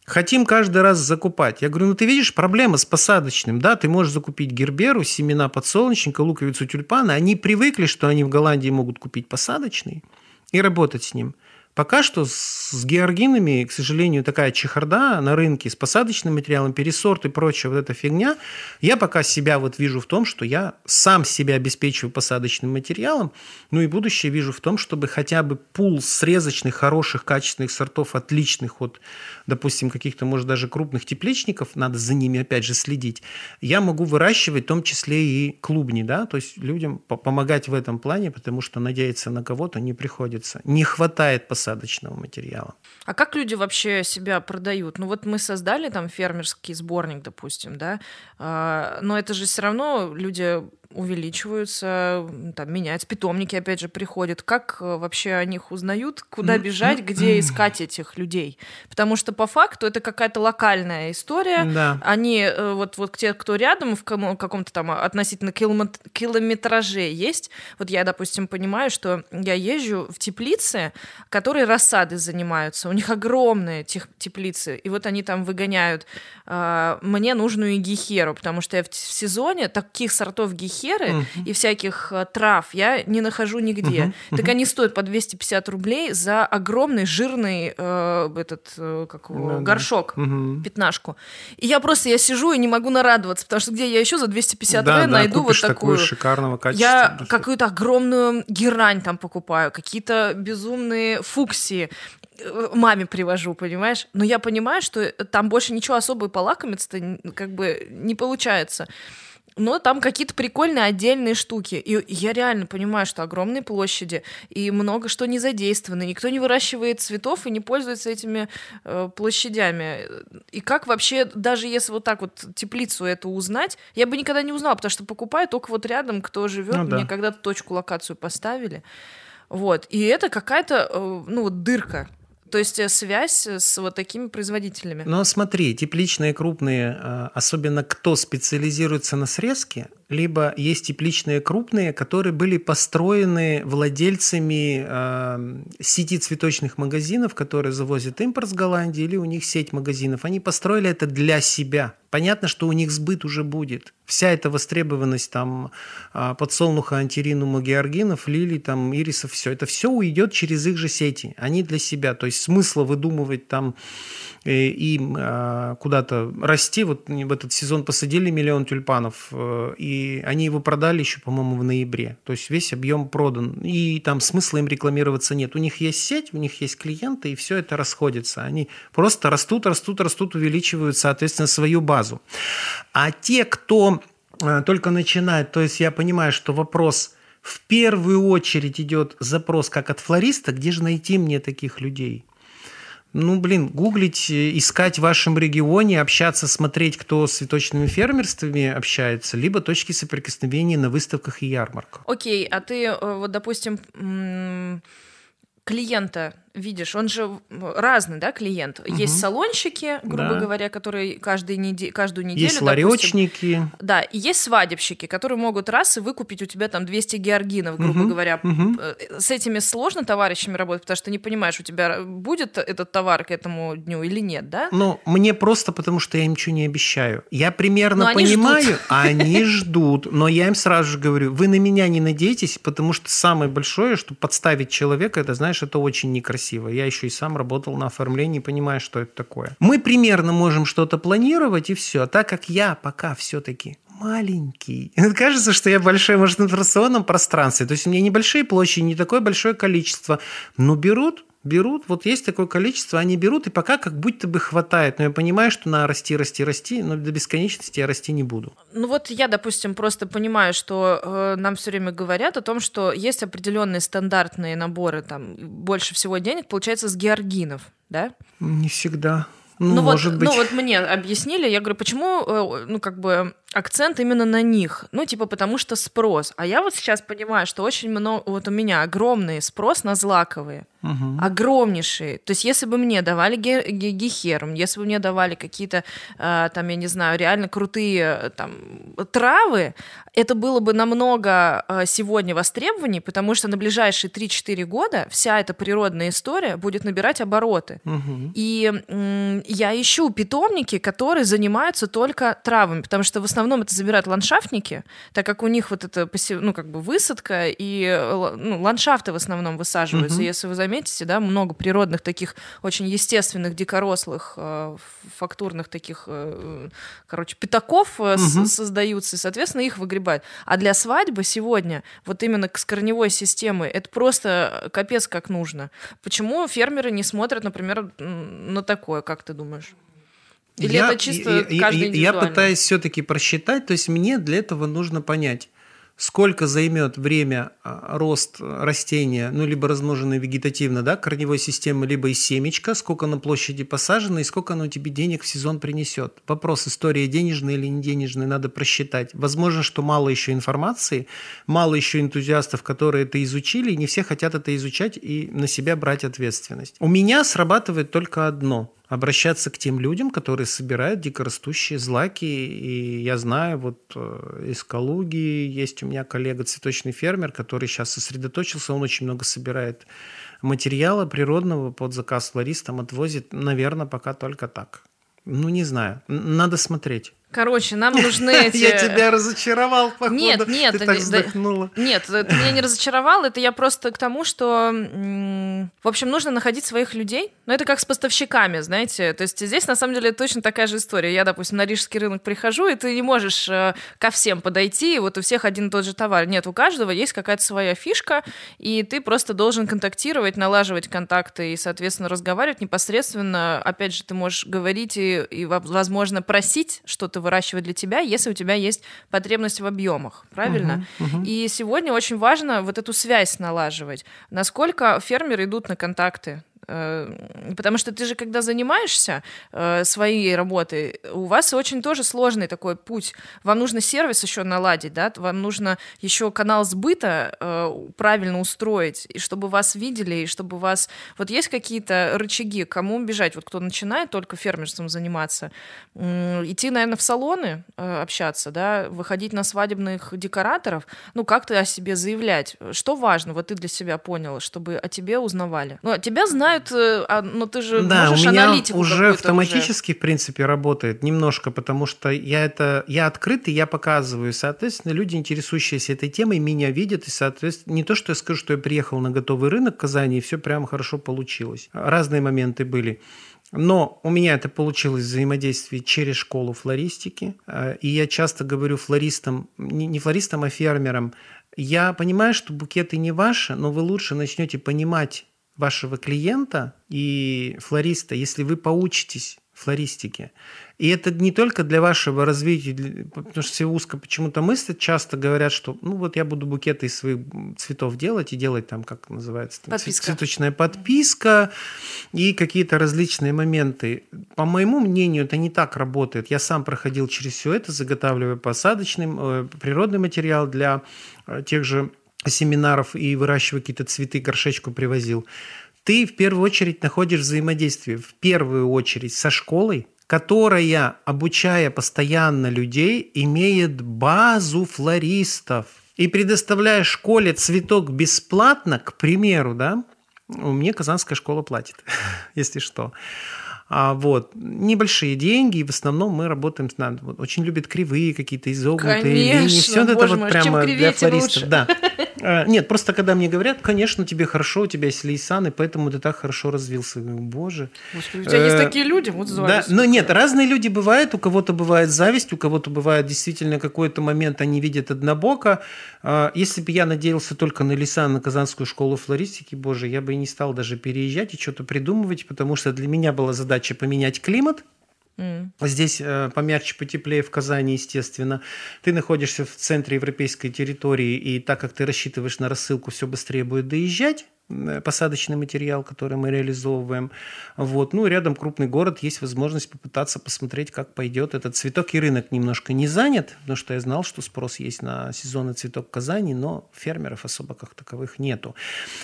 Хотим каждый раз закупать. Я говорю, ну ты видишь, проблема с посадочным. Да, ты можешь закупить герберу, семена подсолнечника, луковицу тюльпана. Они привыкли, что они в Голландии могут купить посадочный и работать с ним. Пока что с георгинами, к сожалению, такая чехарда на рынке с посадочным материалом, пересорт и прочая вот эта фигня. Я пока себя вот вижу в том, что я сам себя обеспечиваю посадочным материалом, ну и будущее вижу в том, чтобы хотя бы пул срезочных, хороших, качественных сортов, отличных от, допустим, каких-то, может, даже крупных тепличников, надо за ними опять же следить, я могу выращивать в том числе и клубни, да, то есть людям помогать в этом плане, потому что надеяться на кого-то не приходится. Не хватает посадочного материала. А как люди вообще себя продают? Ну вот мы создали там фермерский сборник, допустим, да, а, но это же все равно люди увеличиваются, там, меняются, питомники, опять же, приходят. Как э, вообще о них узнают, куда бежать, где искать этих людей? Потому что по факту это какая-то локальная история. Да. Они, э, вот, вот те, кто рядом, в каком-то там относительно километраже есть. Вот я, допустим, понимаю, что я езжу в теплицы, которые рассады занимаются. У них огромные тех, теплицы. И вот они там выгоняют э, мне нужную гихеру, потому что я в, в сезоне таких сортов гихеры херы uh-huh. и всяких э, трав я не нахожу нигде. Uh-huh. Так они стоят по 250 рублей за огромный жирный э, этот э, как его, uh-huh. горшок, uh-huh. пятнашку. И я просто я сижу и не могу нарадоваться, потому что где я еще за 250 да, рублей да, найду вот такую шикарного качества. Я какую-то огромную герань там покупаю, какие-то безумные фуксии э, маме привожу, понимаешь? Но я понимаю, что там больше ничего особо полакомиться-то как бы не получается но там какие-то прикольные отдельные штуки. И я реально понимаю, что огромные площади, и много что не задействовано. Никто не выращивает цветов и не пользуется этими э, площадями. И как вообще, даже если вот так вот теплицу эту узнать, я бы никогда не узнала, потому что покупаю только вот рядом, кто живет. Ну, да. Мне когда-то точку, локацию поставили. Вот. И это какая-то, э, ну, вот дырка то есть э, связь с вот такими производителями. Но смотри, тепличные крупные, э, особенно кто специализируется на срезке, либо есть тепличные крупные, которые были построены владельцами э, сети цветочных магазинов, которые завозят импорт с Голландии, или у них сеть магазинов. Они построили это для себя. Понятно, что у них сбыт уже будет. Вся эта востребованность там подсолнуха, антиринума, георгинов, лилий, там, ирисов, все, это все уйдет через их же сети. Они для себя. То есть смысла выдумывать там э, им а, куда-то расти. Вот в этот сезон посадили миллион тюльпанов, э, и они его продали еще, по-моему, в ноябре. То есть весь объем продан. И там смысла им рекламироваться нет. У них есть сеть, у них есть клиенты, и все это расходится. Они просто растут, растут, растут, увеличивают, соответственно, свою базу. А те, кто Э, только начинает. То есть я понимаю, что вопрос в первую очередь идет запрос как от флориста, где же найти мне таких людей? Ну, блин, гуглить, э, искать в вашем регионе, общаться, смотреть, кто с цветочными фермерствами общается, либо точки соприкосновения на выставках и ярмарках. Окей, а ты, э, вот, допустим, клиента видишь, он же разный, да, клиент. Угу. Есть салонщики, грубо да. говоря, которые каждый неде- каждую неделю... Есть ларечники. Допустим, да, и есть свадебщики, которые могут раз и выкупить у тебя там 200 георгинов, грубо угу. говоря. Угу. С этими сложно товарищами работать, потому что ты не понимаешь, у тебя будет этот товар к этому дню или нет, да? Ну, мне просто потому, что я им ничего не обещаю. Я примерно но понимаю, они ждут. они ждут, но я им сразу же говорю, вы на меня не надейтесь, потому что самое большое, что подставить человека, это, знаешь, это очень некрасиво красиво. Я еще и сам работал на оформлении, понимаю, что это такое. Мы примерно можем что-то планировать, и все. Так как я пока все-таки маленький. Кажется, что я большой, может, информационном пространстве. То есть у меня небольшие площади, не такое большое количество. Но берут, берут, вот есть такое количество, они берут, и пока как будто бы хватает. Но я понимаю, что на расти, расти, расти, но до бесконечности я расти не буду. Ну вот я, допустим, просто понимаю, что э, нам все время говорят о том, что есть определенные стандартные наборы, там, больше всего денег получается с георгинов, да? Не всегда. Ну, ну, может вот, быть. ну вот мне объяснили, я говорю, почему, э, ну как бы акцент именно на них. Ну, типа, потому что спрос. А я вот сейчас понимаю, что очень много, вот у меня огромный спрос на злаковые. Угу. Огромнейший. То есть, если бы мне давали гехерум, если бы мне давали какие-то, э, там, я не знаю, реально крутые э, там травы, это было бы намного э, сегодня востребованнее, потому что на ближайшие 3-4 года вся эта природная история будет набирать обороты. Угу. И я ищу питомники, которые занимаются только травами, потому что в основном это забирают ландшафтники, так как у них вот это ну, как бы высадка, и ну, ландшафты в основном высаживаются. Угу. Если вы заметите, да, много природных таких очень естественных, дикорослых, э, фактурных таких, э, короче, пятаков угу. создаются, и, соответственно, их выгребают. А для свадьбы сегодня вот именно с корневой системой это просто капец как нужно. Почему фермеры не смотрят, например, на такое, как ты думаешь? Или я, это чисто я, каждый я, пытаюсь все-таки просчитать, то есть мне для этого нужно понять, сколько займет время а, рост растения, ну, либо размноженное вегетативно, да, корневой системы, либо из семечка, сколько на площади посажено и сколько оно тебе денег в сезон принесет. Вопрос, история денежная или не денежная, надо просчитать. Возможно, что мало еще информации, мало еще энтузиастов, которые это изучили, и не все хотят это изучать и на себя брать ответственность. У меня срабатывает только одно – обращаться к тем людям, которые собирают дикорастущие злаки. И я знаю, вот э, из Калуги есть у меня коллега цветочный фермер, который сейчас сосредоточился, он очень много собирает материала природного под заказ флористам, отвозит, наверное, пока только так. Ну, не знаю, надо смотреть. Короче, нам нужны эти... Я тебя разочаровал, походу. Нет, нет. Ты так вздохнула. Нет, ты меня не разочаровал. Это я просто к тому, что... В общем, нужно находить своих людей. Но это как с поставщиками, знаете. То есть здесь, на самом деле, точно такая же история. Я, допустим, на рижский рынок прихожу, и ты не можешь э, ко всем подойти, и вот у всех один и тот же товар. Нет, у каждого есть какая-то своя фишка, и ты просто должен контактировать, налаживать контакты и, соответственно, разговаривать непосредственно. Опять же, ты можешь говорить и, и возможно, просить что-то выращивать для тебя, если у тебя есть потребность в объемах, правильно? Uh-huh, uh-huh. И сегодня очень важно вот эту связь налаживать. Насколько фермеры идут на контакты, потому что ты же, когда занимаешься э, своей работой, у вас очень тоже сложный такой путь. Вам нужно сервис еще наладить, да, вам нужно еще канал сбыта э, правильно устроить, и чтобы вас видели, и чтобы вас... Вот есть какие-то рычаги, кому бежать? Вот кто начинает только фермерством заниматься, идти, наверное, в салоны общаться, да, выходить на свадебных декораторов, ну, как-то о себе заявлять. Что важно, вот ты для себя понял, чтобы о тебе узнавали? Ну, тебя знают понимают, э, а, но ты же да, можешь у меня аналитику уже автоматически, уже. в принципе, работает немножко, потому что я это я открытый, я показываю, соответственно, люди, интересующиеся этой темой, меня видят, и, соответственно, не то, что я скажу, что я приехал на готовый рынок в Казани, и все прямо хорошо получилось. Разные моменты были. Но у меня это получилось взаимодействие через школу флористики. Э, и я часто говорю флористам, не флористам, а фермерам, я понимаю, что букеты не ваши, но вы лучше начнете понимать вашего клиента и флориста, если вы поучитесь флористике. И это не только для вашего развития, потому что все узко почему-то мыслят, часто говорят, что ну вот я буду букеты из своих цветов делать и делать там, как называется, там, подписка. цветочная подписка и какие-то различные моменты. По моему мнению, это не так работает. Я сам проходил через все это, заготавливая посадочный, э, природный материал для э, тех же семинаров и выращивая какие-то цветы, горшечку привозил. Ты в первую очередь находишь взаимодействие, в первую очередь со школой, которая, обучая постоянно людей, имеет базу флористов. И предоставляя школе цветок бесплатно, к примеру, да, меня Казанская школа платит, если что. А, вот. Небольшие деньги, и в основном мы работаем с нами. Вот, очень любят кривые какие-то изогнутые Конечно, линии. Все это вот мой, прямо для флористов. Да. А, нет, просто когда мне говорят, конечно, тебе хорошо, у тебя есть лейсан, и поэтому ты так хорошо развился. Боже. Господи, у тебя есть э, такие люди, вот зависть. Да, но нет, разные люди бывают. У кого-то бывает зависть, у кого-то бывает действительно какой-то момент, они видят однобоко. А, если бы я надеялся только на лейсан, на Казанскую школу флористики, боже, я бы и не стал даже переезжать и что-то придумывать, потому что для меня была задача задача поменять климат. Mm. Здесь э, помягче, потеплее в Казани, естественно. Ты находишься в центре европейской территории, и так как ты рассчитываешь на рассылку, все быстрее будет доезжать. Э, посадочный материал, который мы реализовываем. Вот. Ну, рядом крупный город, есть возможность попытаться посмотреть, как пойдет этот цветок. И рынок немножко не занят, потому что я знал, что спрос есть на сезонный цветок Казани, но фермеров особо как таковых нету.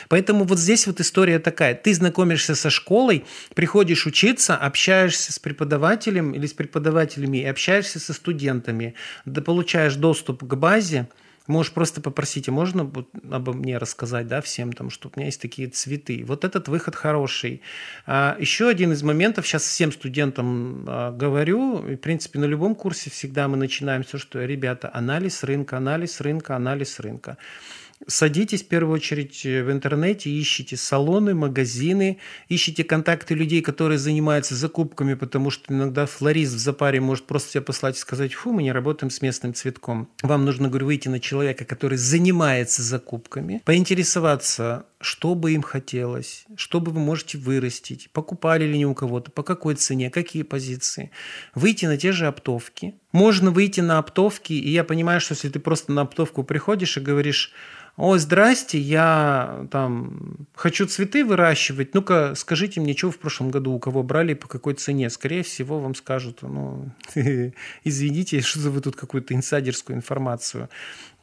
Поэтому вот здесь вот история такая. Ты знакомишься со школой, приходишь учиться, общаешься с преподавателем или с преподавателями и общаешься со студентами, да получаешь доступ к базе, Можешь просто попросить, а можно обо мне рассказать, да, всем там, что у меня есть такие цветы. Вот этот выход хороший. А, еще один из моментов, сейчас всем студентам а, говорю, и, в принципе, на любом курсе всегда мы начинаем все, что, ребята, анализ рынка, анализ рынка, анализ рынка. Садитесь в первую очередь э, в интернете, ищите салоны, магазины, ищите контакты людей, которые занимаются закупками, потому что иногда флорист в запаре может просто тебя послать и сказать, фу, мы не работаем с местным цветком. Вам нужно, говорю, выйти на человека, который занимается закупками, поинтересоваться, что бы им хотелось, что бы вы можете вырастить, покупали ли не у кого-то, по какой цене, какие позиции. Выйти на те же оптовки. Можно выйти на оптовки, и я понимаю, что если ты просто на оптовку приходишь и говоришь, о, здрасте, я там хочу цветы выращивать. Ну-ка, скажите мне, что в прошлом году у кого брали, по какой цене? Скорее всего, вам скажут, ну, извините, что вы тут какую-то инсайдерскую информацию.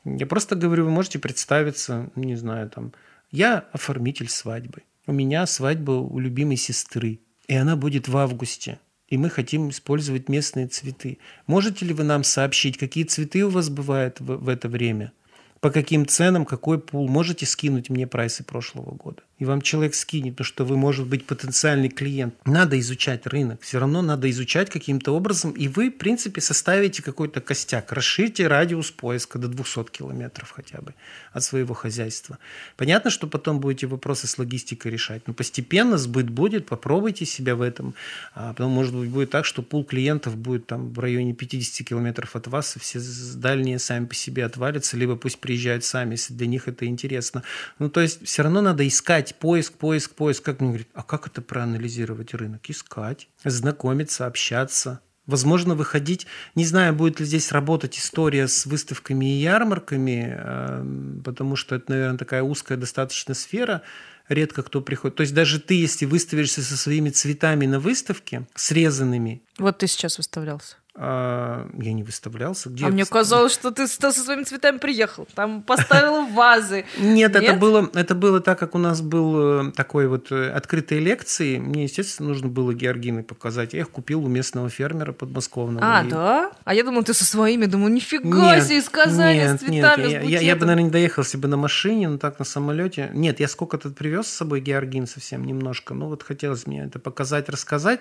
Я просто говорю, вы можете представиться, не знаю, там, я оформитель свадьбы. У меня свадьба у любимой сестры, и она будет в августе и мы хотим использовать местные цветы. Можете ли вы нам сообщить, какие цветы у вас бывают в, в это время? по каким ценам, какой пул. Можете скинуть мне прайсы прошлого года? И вам человек скинет, то что вы, может быть, потенциальный клиент. Надо изучать рынок, все равно надо изучать каким-то образом, и вы, в принципе, составите какой-то костяк, расширьте радиус поиска до 200 километров хотя бы от своего хозяйства. Понятно, что потом будете вопросы с логистикой решать, но постепенно сбыт будет, попробуйте себя в этом. А потом, может быть, будет так, что пул клиентов будет там в районе 50 километров от вас, и все дальние сами по себе отвалятся, либо пусть приезжают сами, если для них это интересно. Ну, то есть все равно надо искать искать, поиск, поиск, поиск. Как мне говорит, а как это проанализировать рынок? Искать, знакомиться, общаться. Возможно, выходить, не знаю, будет ли здесь работать история с выставками и ярмарками, эм, потому что это, наверное, такая узкая достаточно сфера, редко кто приходит. То есть даже ты, если выставишься со своими цветами на выставке, срезанными. Вот ты сейчас выставлялся. А, я не выставлялся. Где а мне казалось, что ты со своими цветами приехал, там поставил вазы. Нет, это было, это было так, как у нас был э, такой вот э, открытые лекции. Мне, естественно, нужно было георгины показать. Я их купил у местного фермера подмосковного. А, да? А я думал, ты со своими. Думаю, нифига себе, из Казани с цветами, нет. Я, я бы, наверное, не доехал, если бы на машине, но так на самолете. Нет, я сколько-то привез с собой георгин совсем немножко. Ну вот хотелось мне это показать, рассказать.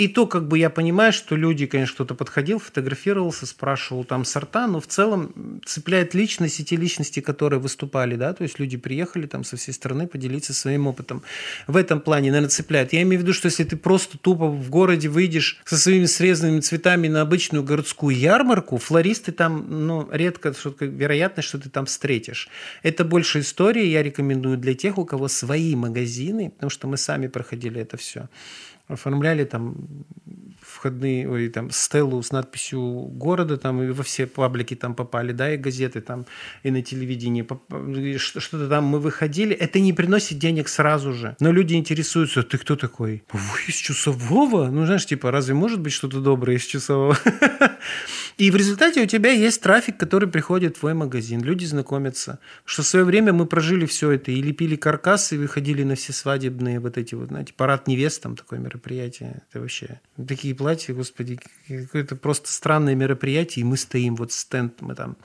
И то, как бы я понимаю, что люди, конечно, кто-то подходил, фотографировался, спрашивал там сорта, но в целом цепляет личность и те личности, которые выступали, да, то есть люди приехали там со всей страны поделиться своим опытом. В этом плане, наверное, цепляет. Я имею в виду, что если ты просто тупо в городе выйдешь со своими срезанными цветами на обычную городскую ярмарку, флористы там, ну, редко, что вероятность, что ты там встретишь. Это больше история, я рекомендую для тех, у кого свои магазины, потому что мы сами проходили это все оформляли там входные, ой, там, стелу с надписью города, там, и во все паблики там попали, да, и газеты там, и на телевидении, что-то там мы выходили. Это не приносит денег сразу же. Но люди интересуются, ты кто такой? Вы из Чусового? Ну, знаешь, типа, разве может быть что-то доброе из Чусового? И в результате у тебя есть трафик, который приходит в твой магазин. Люди знакомятся. Что в свое время мы прожили все это и лепили каркасы, и выходили на все свадебные вот эти вот, знаете, парад невест, там такое мероприятие. Это вообще такие платья, господи, какое-то просто странное мероприятие, и мы стоим, вот стенд, мы там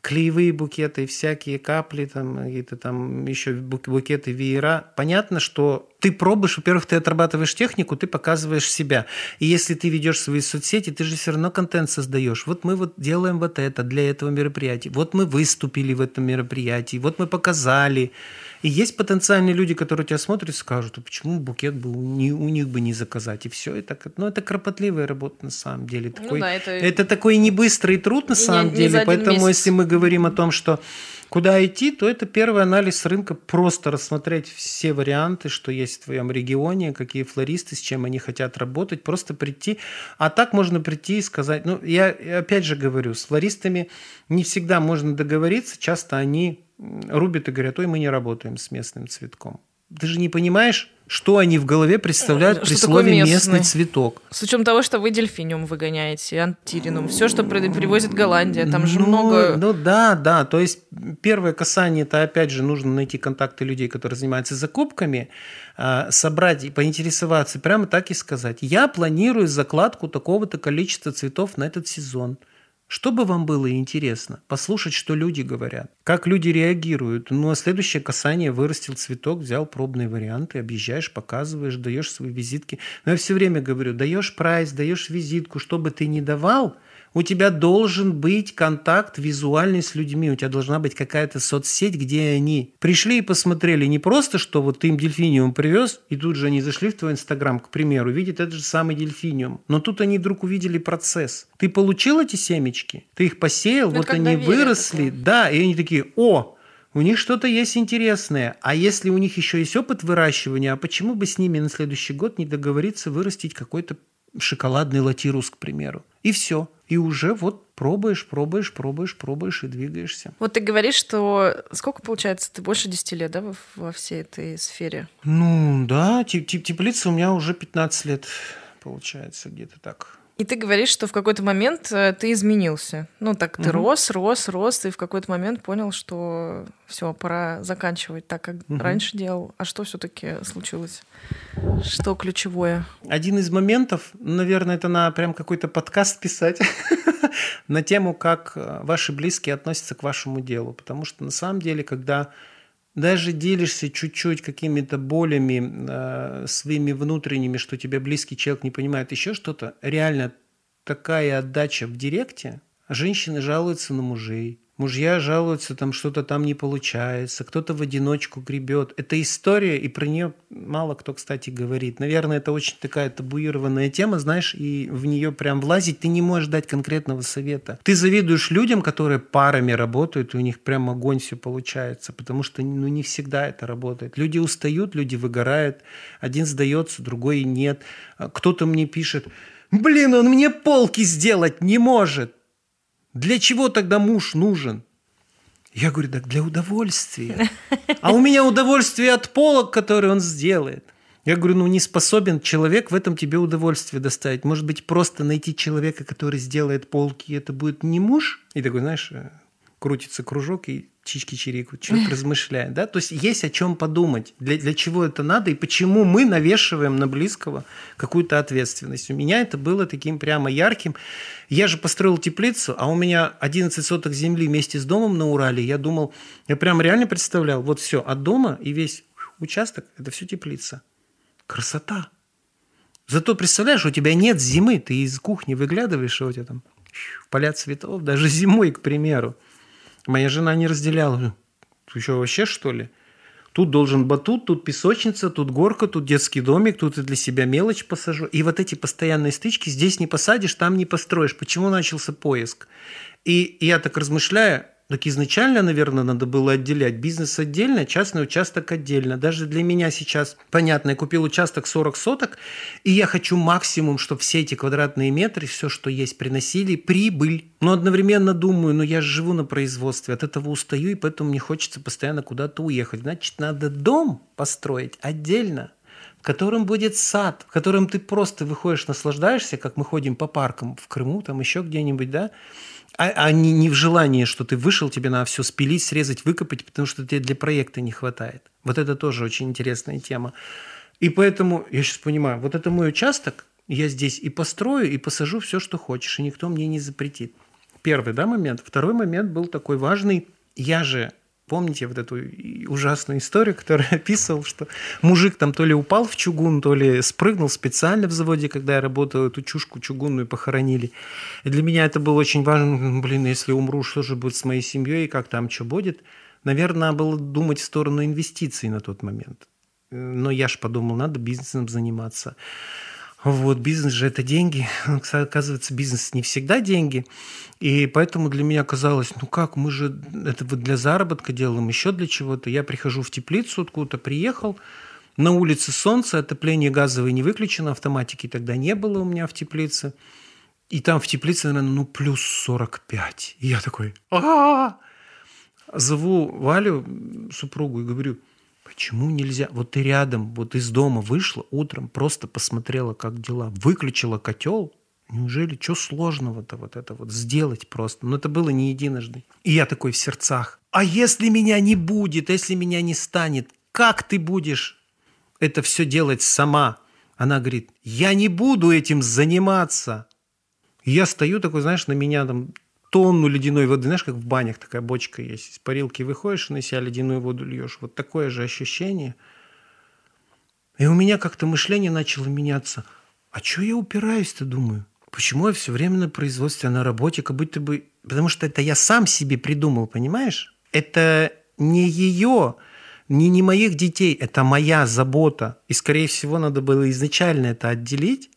клеевые букеты, всякие капли, там какие-то там еще букеты, веера. Понятно, что ты пробуешь, во-первых, ты отрабатываешь технику, ты показываешь себя. И если ты ведешь свои соцсети, ты же все равно контент создаешь. Вот мы вот делаем вот это для этого мероприятия. Вот мы выступили в этом мероприятии. Вот мы показали. И есть потенциальные люди, которые тебя смотрят и скажут, а почему букет был не, у них бы не заказать. И все. И так, ну, это кропотливая работа на самом деле. Ну такой, ну, да, это... это такой небыстрый труд на самом не, деле. Не Поэтому, месяц. если мы говорим о том, что куда идти, то это первый анализ рынка, просто рассмотреть все варианты, что есть в твоем регионе, какие флористы, с чем они хотят работать, просто прийти. А так можно прийти и сказать, ну, я опять же говорю, с флористами не всегда можно договориться, часто они рубят и говорят, ой, мы не работаем с местным цветком. Ты же не понимаешь, что они в голове представляют что при слове местный? местный цветок. С учетом того, что вы дельфиниум выгоняете, антиринум, все, что привозит Голландия, там же ну, много... Ну да, да, то есть первое касание, это опять же нужно найти контакты людей, которые занимаются закупками, а, собрать и поинтересоваться, прямо так и сказать. Я планирую закладку такого-то количества цветов на этот сезон. Что бы вам было интересно? Послушать, что люди говорят, как люди реагируют. Ну, а следующее касание вырастил цветок, взял пробные варианты, объезжаешь, показываешь, даешь свои визитки. Но я все время говорю, даешь прайс, даешь визитку, что бы ты ни давал – у тебя должен быть контакт визуальный с людьми, у тебя должна быть какая-то соцсеть, где они пришли и посмотрели не просто, что вот ты им дельфиниум привез, и тут же они зашли в твой инстаграм, к примеру, видят этот же самый дельфиниум. Но тут они вдруг увидели процесс. Ты получил эти семечки, ты их посеял, ну, вот они выросли, такое. да, и они такие, о, у них что-то есть интересное. А если у них еще есть опыт выращивания, а почему бы с ними на следующий год не договориться вырастить какой-то шоколадный латирус, к примеру? И все и уже вот пробуешь, пробуешь, пробуешь, пробуешь и двигаешься. Вот ты говоришь, что сколько получается? Ты больше 10 лет, да, во всей этой сфере? Ну, да, теп теплица у меня уже 15 лет, получается, где-то так. И ты говоришь, что в какой-то момент э, ты изменился. Ну, так ты угу. рос, рос, рос, и в какой-то момент понял, что все, пора заканчивать так, как угу. раньше делал. А что все-таки случилось? Что ключевое? Один из моментов, наверное, это на прям какой-то подкаст писать на тему, как э, ваши близкие относятся к вашему делу. Потому что на самом деле, когда даже делишься чуть-чуть какими-то болями э, своими внутренними, что тебя близкий человек не понимает, еще что-то, реально такая отдача в директе, женщины жалуются на мужей, Мужья жалуются, там что-то там не получается, кто-то в одиночку гребет. Это история, и про нее мало кто, кстати, говорит. Наверное, это очень такая табуированная тема, знаешь, и в нее прям влазить ты не можешь дать конкретного совета. Ты завидуешь людям, которые парами работают, и у них прям огонь все получается, потому что ну, не всегда это работает. Люди устают, люди выгорают, один сдается, другой нет. А кто-то мне пишет, блин, он мне полки сделать не может. Для чего тогда муж нужен? Я говорю, так для удовольствия. А у меня удовольствие от полок, которые он сделает. Я говорю, ну не способен человек в этом тебе удовольствие доставить. Может быть, просто найти человека, который сделает полки, и это будет не муж? И такой, знаешь, э, крутится кружок, и чички чирикают, человек размышляет. Да? То есть есть о чем подумать, для, для чего это надо, и почему мы навешиваем на близкого какую-то ответственность. У меня это было таким прямо ярким. Я же построил теплицу, а у меня 11 соток земли вместе с домом на Урале. Я думал, я прям реально представлял, вот все, от дома и весь участок – это все теплица. Красота. Зато представляешь, у тебя нет зимы, ты из кухни выглядываешь, и у тебя там поля цветов, даже зимой, к примеру. Моя жена не разделяла. Ты что, вообще что ли? Тут должен батут, тут песочница, тут горка, тут детский домик, тут и для себя мелочь посажу. И вот эти постоянные стычки здесь не посадишь, там не построишь. Почему начался поиск? И я так размышляю, так изначально, наверное, надо было отделять бизнес отдельно, частный участок отдельно. Даже для меня сейчас, понятно, я купил участок 40 соток, и я хочу максимум, чтобы все эти квадратные метры, все, что есть, приносили прибыль. Но одновременно думаю, ну я же живу на производстве, от этого устаю, и поэтому мне хочется постоянно куда-то уехать. Значит, надо дом построить отдельно, в котором будет сад, в котором ты просто выходишь, наслаждаешься, как мы ходим по паркам в Крыму, там еще где-нибудь, да, а, а не, не в желании, что ты вышел, тебе надо все спилить, срезать, выкопать, потому что тебе для проекта не хватает. Вот это тоже очень интересная тема. И поэтому, я сейчас понимаю, вот это мой участок, я здесь и построю, и посажу все, что хочешь, и никто мне не запретит. Первый да, момент. Второй момент был такой важный. Я же Помните вот эту ужасную историю, которую описывал, что мужик там то ли упал в чугун, то ли спрыгнул специально в заводе, когда я работал, эту чушку чугунную похоронили. И для меня это было очень важно. Блин, если умру, что же будет с моей семьей, как там что будет? Наверное, было думать в сторону инвестиций на тот момент. Но я же подумал, надо бизнесом заниматься. Вот, бизнес же это деньги. Оказывается, бизнес не всегда деньги. И поэтому для меня казалось, ну как, мы же это вот для заработка делаем, еще для чего-то. Я прихожу в теплицу, откуда-то приехал, на улице солнце, отопление газовое не выключено, автоматики тогда не было у меня в теплице. И там в теплице, наверное, ну плюс 45. И я такой, а Зову Валю, супругу, и говорю, почему нельзя? Вот ты рядом, вот из дома вышла утром, просто посмотрела, как дела, выключила котел, Неужели, что сложного-то вот это вот сделать просто? Но это было не единожды. И я такой в сердцах. А если меня не будет, если меня не станет, как ты будешь это все делать сама? Она говорит, я не буду этим заниматься. Я стою такой, знаешь, на меня там тонну ледяной воды, знаешь, как в банях такая бочка есть. Из парилки выходишь, на себя ледяную воду льешь. Вот такое же ощущение. И у меня как-то мышление начало меняться. А что я упираюсь-то, думаю? Почему я все время на производстве, на работе, как будто бы... Потому что это я сам себе придумал, понимаешь? Это не ее, не, не моих детей, это моя забота. И, скорее всего, надо было изначально это отделить.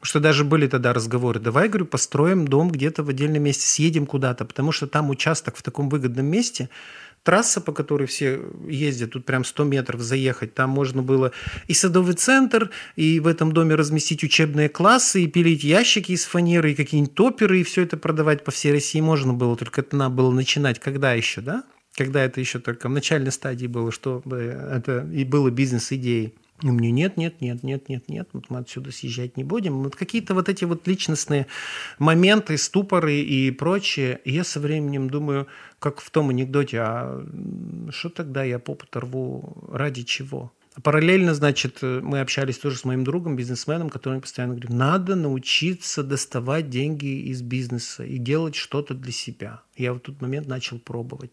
Что даже были тогда разговоры. Давай, говорю, построим дом где-то в отдельном месте, съедем куда-то, потому что там участок в таком выгодном месте – трасса, по которой все ездят, тут прям 100 метров заехать, там можно было и садовый центр, и в этом доме разместить учебные классы, и пилить ящики из фанеры, и какие-нибудь топеры, и все это продавать по всей России можно было, только это надо было начинать когда еще, да? Когда это еще только в начальной стадии было, чтобы это и было бизнес-идеей. И мне нет, нет, нет, нет, нет, нет, вот мы отсюда съезжать не будем. Вот какие-то вот эти вот личностные моменты, ступоры и прочее. Я со временем думаю, как в том анекдоте, а что тогда я попу рву, ради чего? Параллельно, значит, мы общались тоже с моим другом, бизнесменом, который постоянно говорит, надо научиться доставать деньги из бизнеса и делать что-то для себя. Я в тот момент начал пробовать.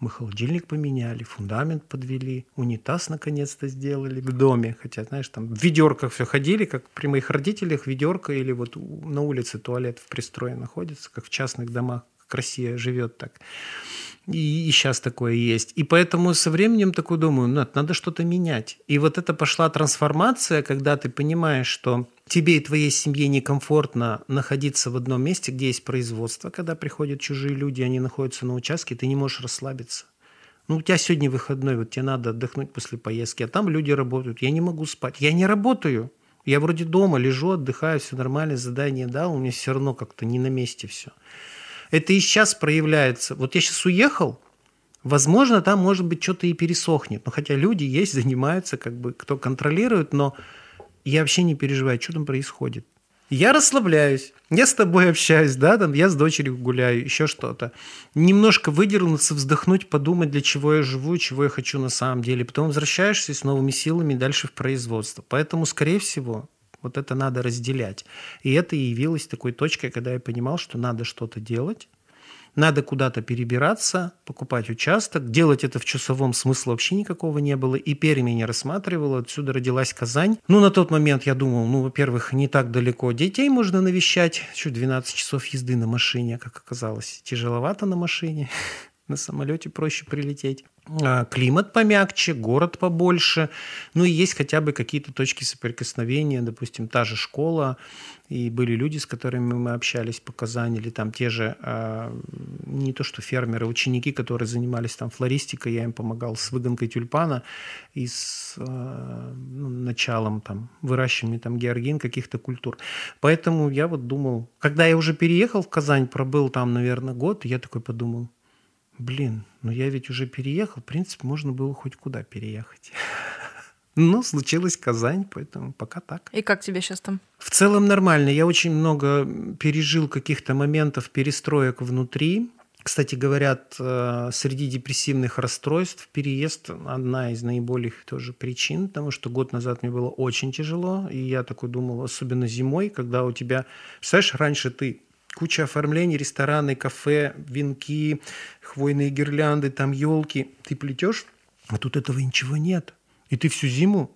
Мы холодильник поменяли, фундамент подвели, унитаз наконец-то сделали в доме. Хотя, знаешь, там в ведерках все ходили, как при моих родителях ведерко или вот на улице туалет в пристрое находится, как в частных домах. Россия живет так. И, и сейчас такое есть. И поэтому со временем такой думаю, надо, надо что-то менять. И вот это пошла трансформация, когда ты понимаешь, что тебе и твоей семье некомфортно находиться в одном месте, где есть производство, когда приходят чужие люди, они находятся на участке, ты не можешь расслабиться. Ну, у тебя сегодня выходной, вот тебе надо отдохнуть после поездки, а там люди работают. Я не могу спать. Я не работаю. Я вроде дома лежу, отдыхаю, все нормально, задание дал, у меня все равно как-то не на месте все. Это и сейчас проявляется. Вот я сейчас уехал, Возможно, там, может быть, что-то и пересохнет. Но хотя люди есть, занимаются, как бы, кто контролирует, но я вообще не переживаю, что там происходит. Я расслабляюсь, я с тобой общаюсь, да, там я с дочерью гуляю, еще что-то. Немножко выдернуться, вздохнуть, подумать, для чего я живу, чего я хочу на самом деле. Потом возвращаешься с новыми силами дальше в производство. Поэтому, скорее всего, вот это надо разделять. И это и явилось такой точкой, когда я понимал, что надо что-то делать, надо куда-то перебираться, покупать участок. Делать это в часовом смысла вообще никакого не было. И Перми не рассматривала. Отсюда родилась Казань. Ну, на тот момент я думал, ну, во-первых, не так далеко детей можно навещать. Чуть 12 часов езды на машине, как оказалось. Тяжеловато на машине. На самолете проще прилететь. А, климат помягче, город побольше, ну и есть хотя бы какие-то точки соприкосновения, допустим, та же школа, и были люди, с которыми мы общались по Казани, или там те же, а, не то что фермеры, ученики, которые занимались там флористикой, я им помогал с выгонкой тюльпана и с а, ну, началом там выращивания там георгин, каких-то культур. Поэтому я вот думал, когда я уже переехал в Казань, пробыл там, наверное, год, я такой подумал, блин, ну я ведь уже переехал, в принципе, можно было хоть куда переехать. Но случилась Казань, поэтому пока так. И как тебе сейчас там? В целом нормально. Я очень много пережил каких-то моментов перестроек внутри. Кстати, говорят, э, среди депрессивных расстройств переезд одна из наиболее тоже причин, потому что год назад мне было очень тяжело, и я такой думал, особенно зимой, когда у тебя, представляешь, раньше ты куча оформлений, рестораны, кафе, венки, хвойные гирлянды, там елки. Ты плетешь, а тут этого ничего нет. И ты всю зиму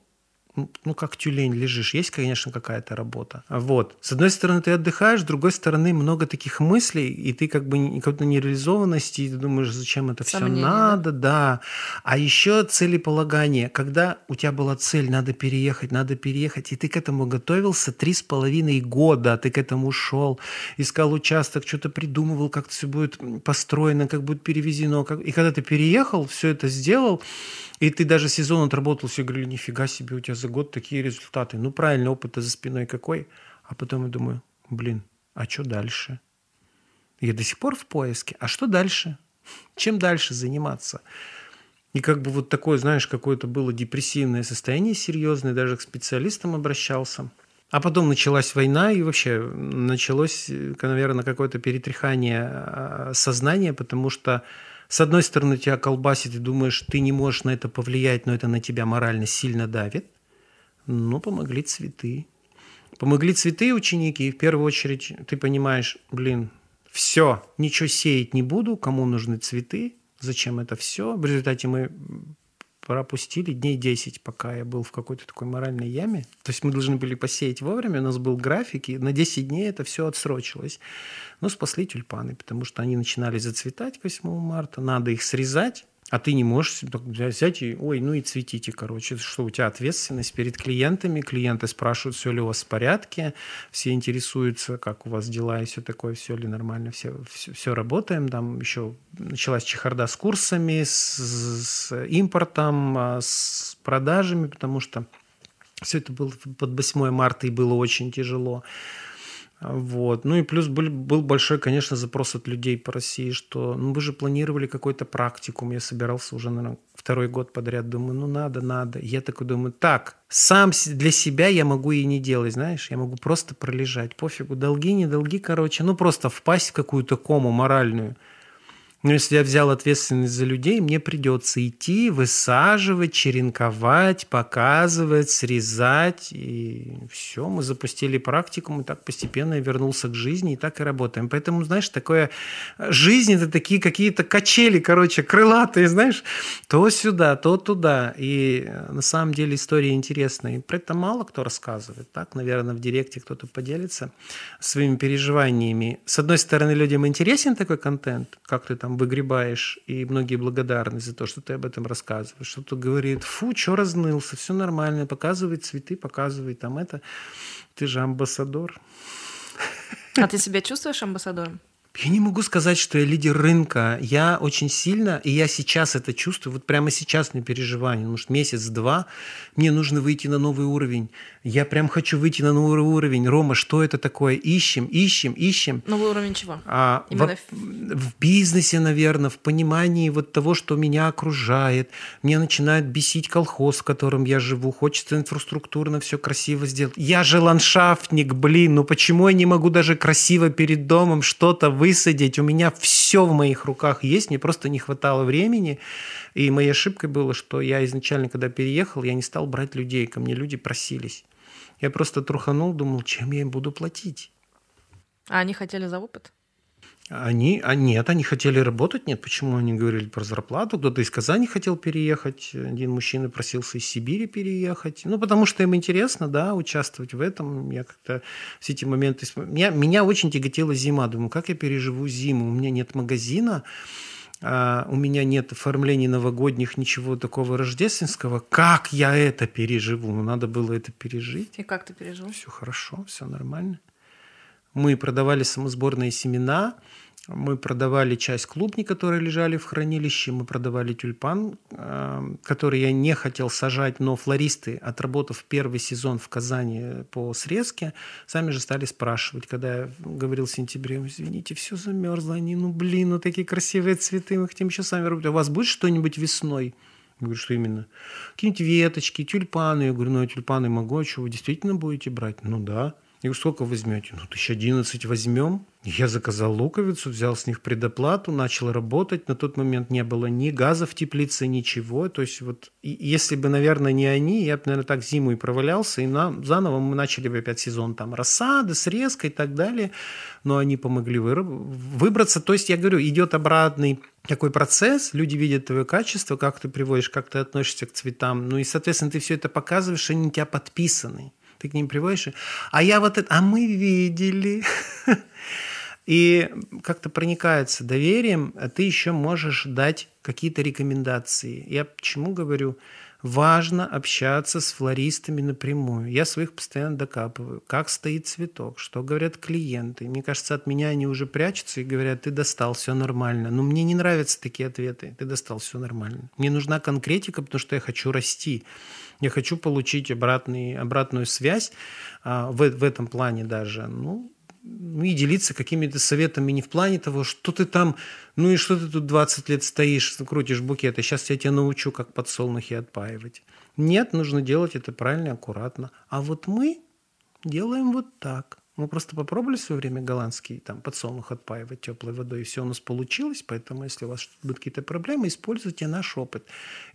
ну, как тюлень лежишь. Есть, конечно, какая-то работа. Вот. С одной стороны, ты отдыхаешь, с другой стороны, много таких мыслей, и ты как бы какой-то нереализованности, и ты думаешь, зачем это все надо, да? да. А еще целеполагание. Когда у тебя была цель, надо переехать, надо переехать, и ты к этому готовился три с половиной года, ты к этому шел, искал участок, что-то придумывал, как все будет построено, как будет перевезено. Как... И когда ты переехал, все это сделал, и ты даже сезон отработал, все говорили, нифига себе, у тебя за год такие результаты. Ну, правильно, опыт за спиной какой. А потом я думаю, блин, а что дальше? Я до сих пор в поиске. А что дальше? Чем дальше заниматься? И как бы вот такое, знаешь, какое-то было депрессивное состояние серьезное, даже к специалистам обращался. А потом началась война, и вообще началось, наверное, какое-то перетряхание а, сознания, потому что с одной стороны, тебя колбасит, и думаешь, ты не можешь на это повлиять, но это на тебя морально сильно давит. Ну, помогли цветы. Помогли цветы ученики, и в первую очередь ты понимаешь, блин, все, ничего сеять не буду, кому нужны цветы, зачем это все. В результате мы пропустили дней 10, пока я был в какой-то такой моральной яме. То есть мы должны были посеять вовремя, у нас был график, и на 10 дней это все отсрочилось. Но спасли тюльпаны, потому что они начинали зацветать к 8 марта, надо их срезать, а ты не можешь взять и, ой, ну и цветите, короче. Что у тебя ответственность перед клиентами. Клиенты спрашивают, все ли у вас в порядке. Все интересуются, как у вас дела и все такое, все ли нормально, все, все, все работаем. Там еще началась чехарда с курсами, с, с импортом, а, с продажами, потому что все это было под 8 марта и было очень тяжело. Вот. Ну и плюс был, был большой, конечно, запрос от людей по России, что ну вы же планировали какой-то практикум. Я собирался уже, наверное, второй год подряд. Думаю, ну надо, надо. Я такой думаю, так, сам для себя я могу и не делать, знаешь. Я могу просто пролежать. Пофигу, долги, не долги, короче. Ну просто впасть в какую-то кому моральную – но если я взял ответственность за людей, мне придется идти, высаживать, черенковать, показывать, срезать. И все, мы запустили практику, мы так постепенно вернулся к жизни, и так и работаем. Поэтому, знаешь, такое... Жизнь – это такие какие-то качели, короче, крылатые, знаешь, то сюда, то туда. И э, на самом деле история интересная. И про это мало кто рассказывает. Так, наверное, в директе кто-то поделится своими переживаниями. С одной стороны, людям интересен такой контент, как ты там выгребаешь, и многие благодарны за то, что ты об этом рассказываешь. Что-то говорит, фу, что разнылся, все нормально, показывай цветы, показывай там это. Ты же амбассадор. А ты себя чувствуешь амбассадором? Я не могу сказать, что я лидер рынка. Я очень сильно, и я сейчас это чувствую, вот прямо сейчас мне переживание, может, месяц-два, мне нужно выйти на новый уровень. Я прям хочу выйти на новый уровень. Рома, что это такое? Ищем, ищем, ищем. Новый уровень чего? А, в, в бизнесе, наверное, в понимании вот того, что меня окружает. Мне начинает бесить колхоз, в котором я живу. Хочется инфраструктурно все красиво сделать. Я же ландшафтник, блин, ну почему я не могу даже красиво перед домом что-то высадить? У меня все в моих руках есть, мне просто не хватало времени. И моей ошибкой было, что я изначально, когда переехал, я не стал брать людей. Ко мне люди просились. Я просто труханул, думал, чем я им буду платить. А они хотели за опыт? Они, а нет, они хотели работать, нет, почему они говорили про зарплату, кто-то из Казани хотел переехать, один мужчина просился из Сибири переехать, ну, потому что им интересно, да, участвовать в этом, я как-то все эти моменты, меня, меня очень тяготела зима, думаю, как я переживу зиму, у меня нет магазина, у меня нет оформлений новогодних, ничего такого рождественского. Как я это переживу? Ну, надо было это пережить. И как ты пережил? Все хорошо, все нормально. Мы продавали самосборные семена, мы продавали часть клубни, которые лежали в хранилище, мы продавали тюльпан, э, который я не хотел сажать, но флористы, отработав первый сезон в Казани по срезке, сами же стали спрашивать, когда я говорил в сентябре, извините, все замерзло, они, ну блин, ну такие красивые цветы, мы хотим еще сами работать. А у вас будет что-нибудь весной? Я говорю, что именно? Какие-нибудь веточки, тюльпаны. Я говорю, ну, я тюльпаны могу, а что, вы действительно будете брать? Ну, да. Я говорю, сколько возьмете? Ну, тысяч одиннадцать возьмем. Я заказал луковицу, взял с них предоплату, начал работать. На тот момент не было ни газа в теплице, ничего. То есть вот если бы, наверное, не они, я бы, наверное, так зиму и провалялся. И на, заново мы начали бы опять сезон там рассады, срезка и так далее. Но они помогли выбраться. То есть я говорю, идет обратный такой процесс, люди видят твое качество, как ты приводишь, как ты относишься к цветам. Ну и, соответственно, ты все это показываешь, они на тебя подписаны ты к ним приводишь, а я вот это, а мы видели. И как-то проникается доверием, а ты еще можешь дать какие-то рекомендации. Я почему говорю, важно общаться с флористами напрямую. Я своих постоянно докапываю, как стоит цветок, что говорят клиенты. Мне кажется, от меня они уже прячутся и говорят, ты достал, все нормально. Но мне не нравятся такие ответы, ты достал, все нормально. Мне нужна конкретика, потому что я хочу расти. Я хочу получить обратный, обратную связь а, в, в этом плане даже. Ну, ну и делиться какими-то советами не в плане того, что ты там, ну и что ты тут 20 лет стоишь, крутишь букеты, сейчас я тебя научу, как подсолнухи отпаивать. Нет, нужно делать это правильно, аккуратно. А вот мы делаем вот так. Мы просто попробовали в свое время голландский там подсолнух отпаивать теплой водой, и все у нас получилось. Поэтому, если у вас будут какие-то проблемы, используйте наш опыт.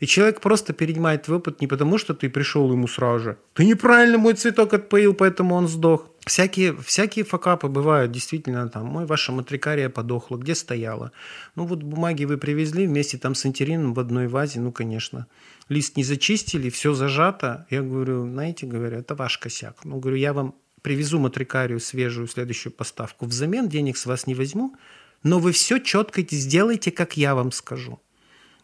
И человек просто перенимает твой опыт не потому, что ты пришел ему сразу же. Ты неправильно мой цветок отпоил, поэтому он сдох. Всякие, всякие факапы бывают, действительно, там, мой ваша матрикария подохла, где стояла? Ну, вот бумаги вы привезли вместе там с антерином в одной вазе, ну, конечно. Лист не зачистили, все зажато. Я говорю, знаете, говорю, это ваш косяк. Ну, говорю, я вам привезу матрикарию свежую, следующую поставку. Взамен денег с вас не возьму, но вы все четко сделайте, как я вам скажу.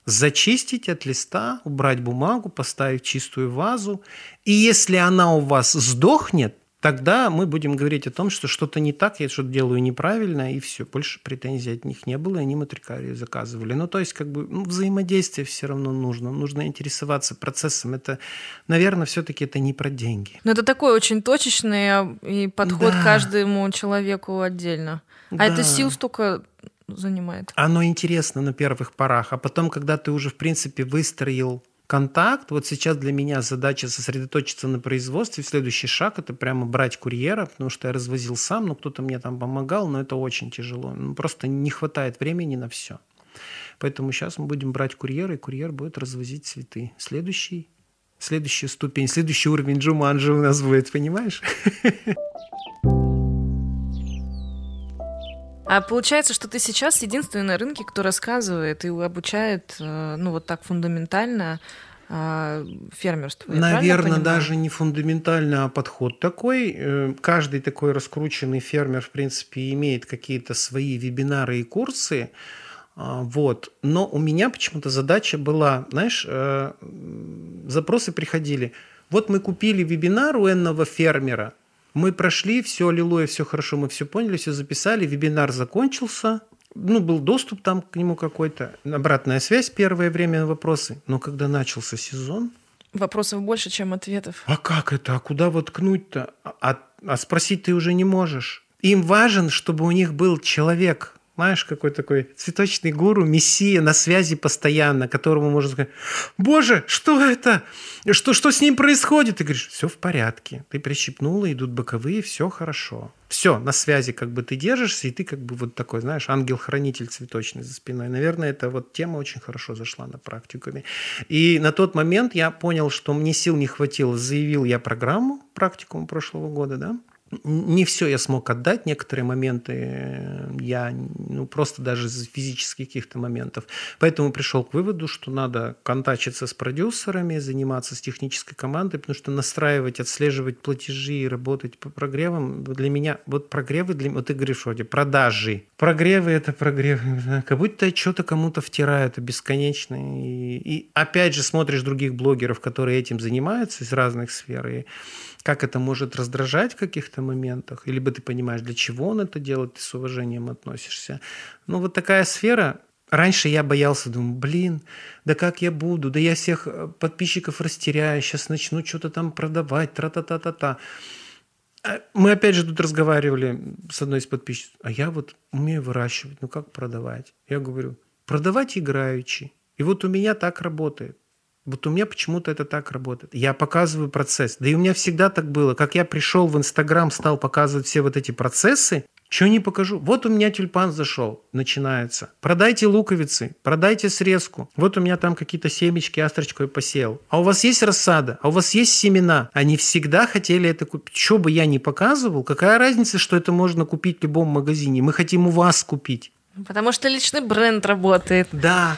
Зачистить от листа, убрать бумагу, поставить чистую вазу. И если она у вас сдохнет, тогда мы будем говорить о том, что что-то не так, я что-то делаю неправильно, и все, больше претензий от них не было, и они матрикарию заказывали. Ну, то есть, как бы, ну, взаимодействие все равно нужно, нужно интересоваться процессом. Это, наверное, все-таки это не про деньги. Но это такой очень точечный а, и подход да. каждому человеку отдельно. А да. это сил столько занимает. Оно интересно на первых порах, а потом, когда ты уже, в принципе, выстроил контакт. Вот сейчас для меня задача сосредоточиться на производстве. Следующий шаг – это прямо брать курьера, потому что я развозил сам, но кто-то мне там помогал, но это очень тяжело. Ну, просто не хватает времени на все. Поэтому сейчас мы будем брать курьера, и курьер будет развозить цветы. Следующий, следующая ступень, следующий уровень Джуманджи у нас будет, понимаешь? А получается, что ты сейчас единственный на рынке, кто рассказывает и обучает, э, ну, вот так фундаментально э, фермерству. Наверное, даже не фундаментально, а подход такой. Э, каждый такой раскрученный фермер, в принципе, имеет какие-то свои вебинары и курсы. А, вот. Но у меня почему-то задача была, знаешь, запросы приходили. Вот мы купили вебинар у энного фермера – Мы прошли, все, аллилуйя, все хорошо, мы все поняли, все записали, вебинар закончился, ну, был доступ там к нему какой-то, обратная связь первое время на вопросы. Но когда начался сезон... Вопросов больше, чем ответов. А как это? А куда воткнуть-то? А, а спросить ты уже не можешь. Им важен, чтобы у них был человек, знаешь, какой такой цветочный гуру, мессия на связи постоянно, которому можно сказать, боже, что это? Что, что с ним происходит? Ты говоришь, все в порядке. Ты прищипнула, идут боковые, все хорошо. Все, на связи как бы ты держишься, и ты как бы вот такой, знаешь, ангел-хранитель цветочный за спиной. Наверное, эта вот тема очень хорошо зашла на практикуме. И на тот момент я понял, что мне сил не хватило. Заявил я программу практикум прошлого года, да, не все я смог отдать, некоторые моменты э, я ну, просто даже из физических каких-то моментов. Поэтому пришел к выводу, что надо контачиться с продюсерами, заниматься с технической командой, потому что настраивать, отслеживать платежи и работать по прогревам для меня, вот прогревы, для, вот ты говоришь вроде, продажи. Прогревы – это прогревы, как будто что-то кому-то втирают, бесконечно. И, и опять же смотришь других блогеров, которые этим занимаются из разных сфер, и как это может раздражать в каких-то моментах, либо ты понимаешь, для чего он это делает, ты с уважением относишься. Ну, вот такая сфера, Раньше я боялся, думаю, блин, да как я буду, да я всех э, подписчиков растеряю, сейчас начну что-то там продавать, тра-та-та-та-та. А мы опять же тут разговаривали с одной из подписчиков, а я вот умею выращивать, ну как продавать? Я говорю, продавать играючи. И вот у меня так работает. Вот у меня почему-то это так работает. Я показываю процесс. Да и у меня всегда так было. Как я пришел в Инстаграм, стал показывать все вот эти процессы, что не покажу? Вот у меня тюльпан зашел, начинается. Продайте луковицы, продайте срезку. Вот у меня там какие-то семечки астрочкой посеял. А у вас есть рассада? А у вас есть семена? Они всегда хотели это купить. Что бы я ни показывал, какая разница, что это можно купить в любом магазине? Мы хотим у вас купить. Потому что личный бренд работает. Да,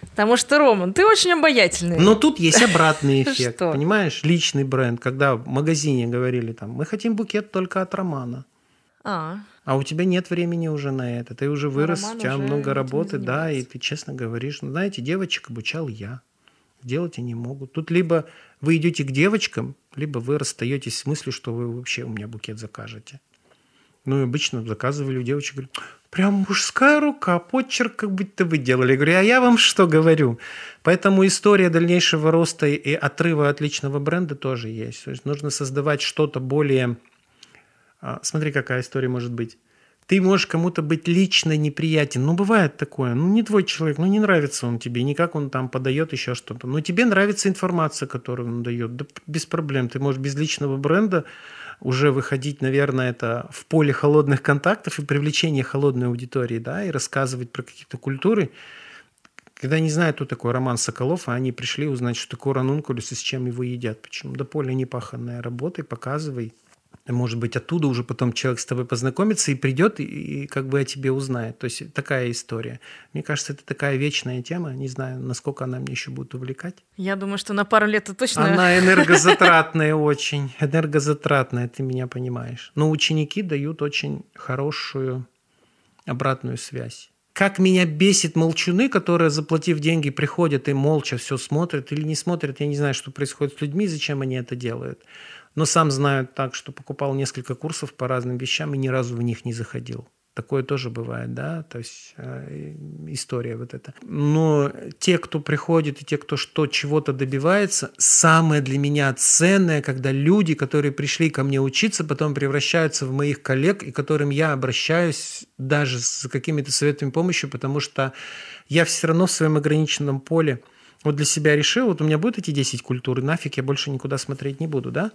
Потому что, Роман, ты очень обаятельный. Но тут есть обратный эффект, понимаешь? Личный бренд, когда в магазине говорили там, мы хотим букет только от Романа. А. А у тебя нет времени уже на это. Ты уже вырос, у тебя много работы, да, и ты честно говоришь, ну, знаете, девочек обучал я. Делать они могут. Тут либо вы идете к девочкам, либо вы расстаетесь с мыслью, что вы вообще у меня букет закажете. Ну, и обычно заказывали у девочек, говорят, прям мужская рука, почерк как будто вы делали. Я говорю, а я вам что говорю? Поэтому история дальнейшего роста и отрыва от личного бренда тоже есть. То есть нужно создавать что-то более... А, смотри, какая история может быть. Ты можешь кому-то быть лично неприятен. Ну, бывает такое. Ну, не твой человек, ну, не нравится он тебе, никак он там подает еще что-то. Но тебе нравится информация, которую он дает. Да без проблем. Ты можешь без личного бренда уже выходить, наверное, это в поле холодных контактов и привлечения холодной аудитории, да, и рассказывать про какие-то культуры, когда не знают, кто такой Роман Соколов, а они пришли узнать, что такое ранункулюс и с чем его едят. Почему? Да поле непаханная работа, и показывай – может быть, оттуда уже потом человек с тобой познакомится и придет, и, и как бы о тебе узнает. То есть такая история. Мне кажется, это такая вечная тема. Не знаю, насколько она мне еще будет увлекать. Я думаю, что на пару лет это точно... Она энергозатратная очень. Энергозатратная, ты меня понимаешь. Но ученики дают очень хорошую обратную связь. Как меня бесит молчуны, которые, заплатив деньги, приходят и молча все смотрят или не смотрят. Я не знаю, что происходит с людьми, зачем они это делают но сам знаю так, что покупал несколько курсов по разным вещам и ни разу в них не заходил. Такое тоже бывает, да, то есть э, история вот эта. Но те, кто приходит и те, кто что чего-то добивается, самое для меня ценное, когда люди, которые пришли ко мне учиться, потом превращаются в моих коллег, и к которым я обращаюсь даже с какими-то советами помощи, потому что я все равно в своем ограниченном поле вот для себя решил, вот у меня будут эти 10 культур, нафиг я больше никуда смотреть не буду, да?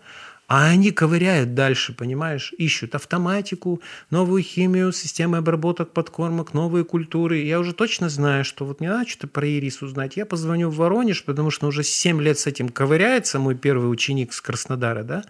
А они ковыряют дальше, понимаешь, ищут автоматику, новую химию, системы обработок подкормок, новые культуры. Я уже точно знаю, что вот мне надо что-то про ирис узнать. Я позвоню в Воронеж, потому что уже 7 лет с этим ковыряется мой первый ученик с Краснодара, да?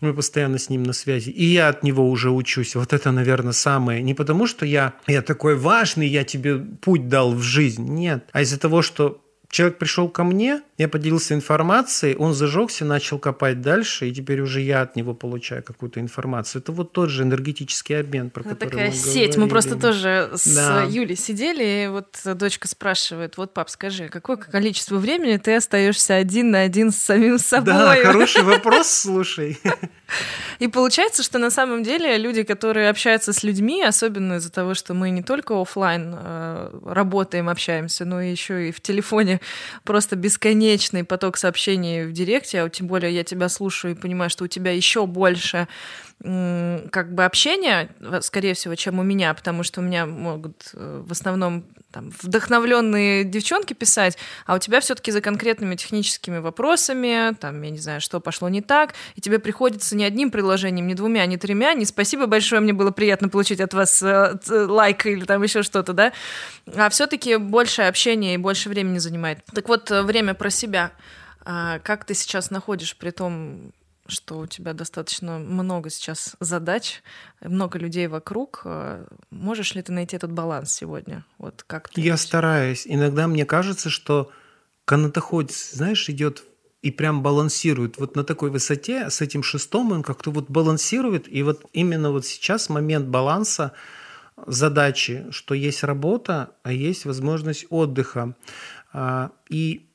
Мы постоянно с ним на связи. И я от него уже учусь. Вот это, наверное, самое. Не потому, что я, я такой важный, я тебе путь дал в жизнь. Нет. А из-за того, что Человек пришел ко мне, я поделился информацией, он зажегся, начал копать дальше, и теперь уже я от него получаю какую-то информацию. Это вот тот же энергетический обмен, про Это который такая мы сеть. Говорили. Мы просто тоже с да. Юлей сидели, и вот дочка спрашивает, вот, пап, скажи, какое количество времени ты остаешься один на один с самим собой? Да, хороший вопрос, слушай. И получается, что на самом деле люди, которые общаются с людьми, особенно из-за того, что мы не только офлайн э, работаем, общаемся, но еще и в телефоне просто бесконечный поток сообщений в директе, а тем более я тебя слушаю и понимаю, что у тебя еще больше как бы общения, скорее всего, чем у меня, потому что у меня могут э, в основном там, вдохновленные девчонки писать, а у тебя все-таки за конкретными техническими вопросами, там, я не знаю, что пошло не так, и тебе приходится не одним предложением, не двумя, не тремя, не спасибо большое, мне было приятно получить от вас э, лайк или там еще что-то, да, а все-таки больше общения и больше времени занимает. Так вот, э, время про себя. А как ты сейчас находишь при том, что у тебя достаточно много сейчас задач, много людей вокруг. Э, можешь ли ты найти этот баланс сегодня? Вот как ты Я видишь? стараюсь. Иногда мне кажется, что канатоходец, знаешь, идет и прям балансирует вот на такой высоте с этим шестом, он как-то вот балансирует, и вот именно вот сейчас момент баланса задачи, что есть работа, а есть возможность отдыха. А, и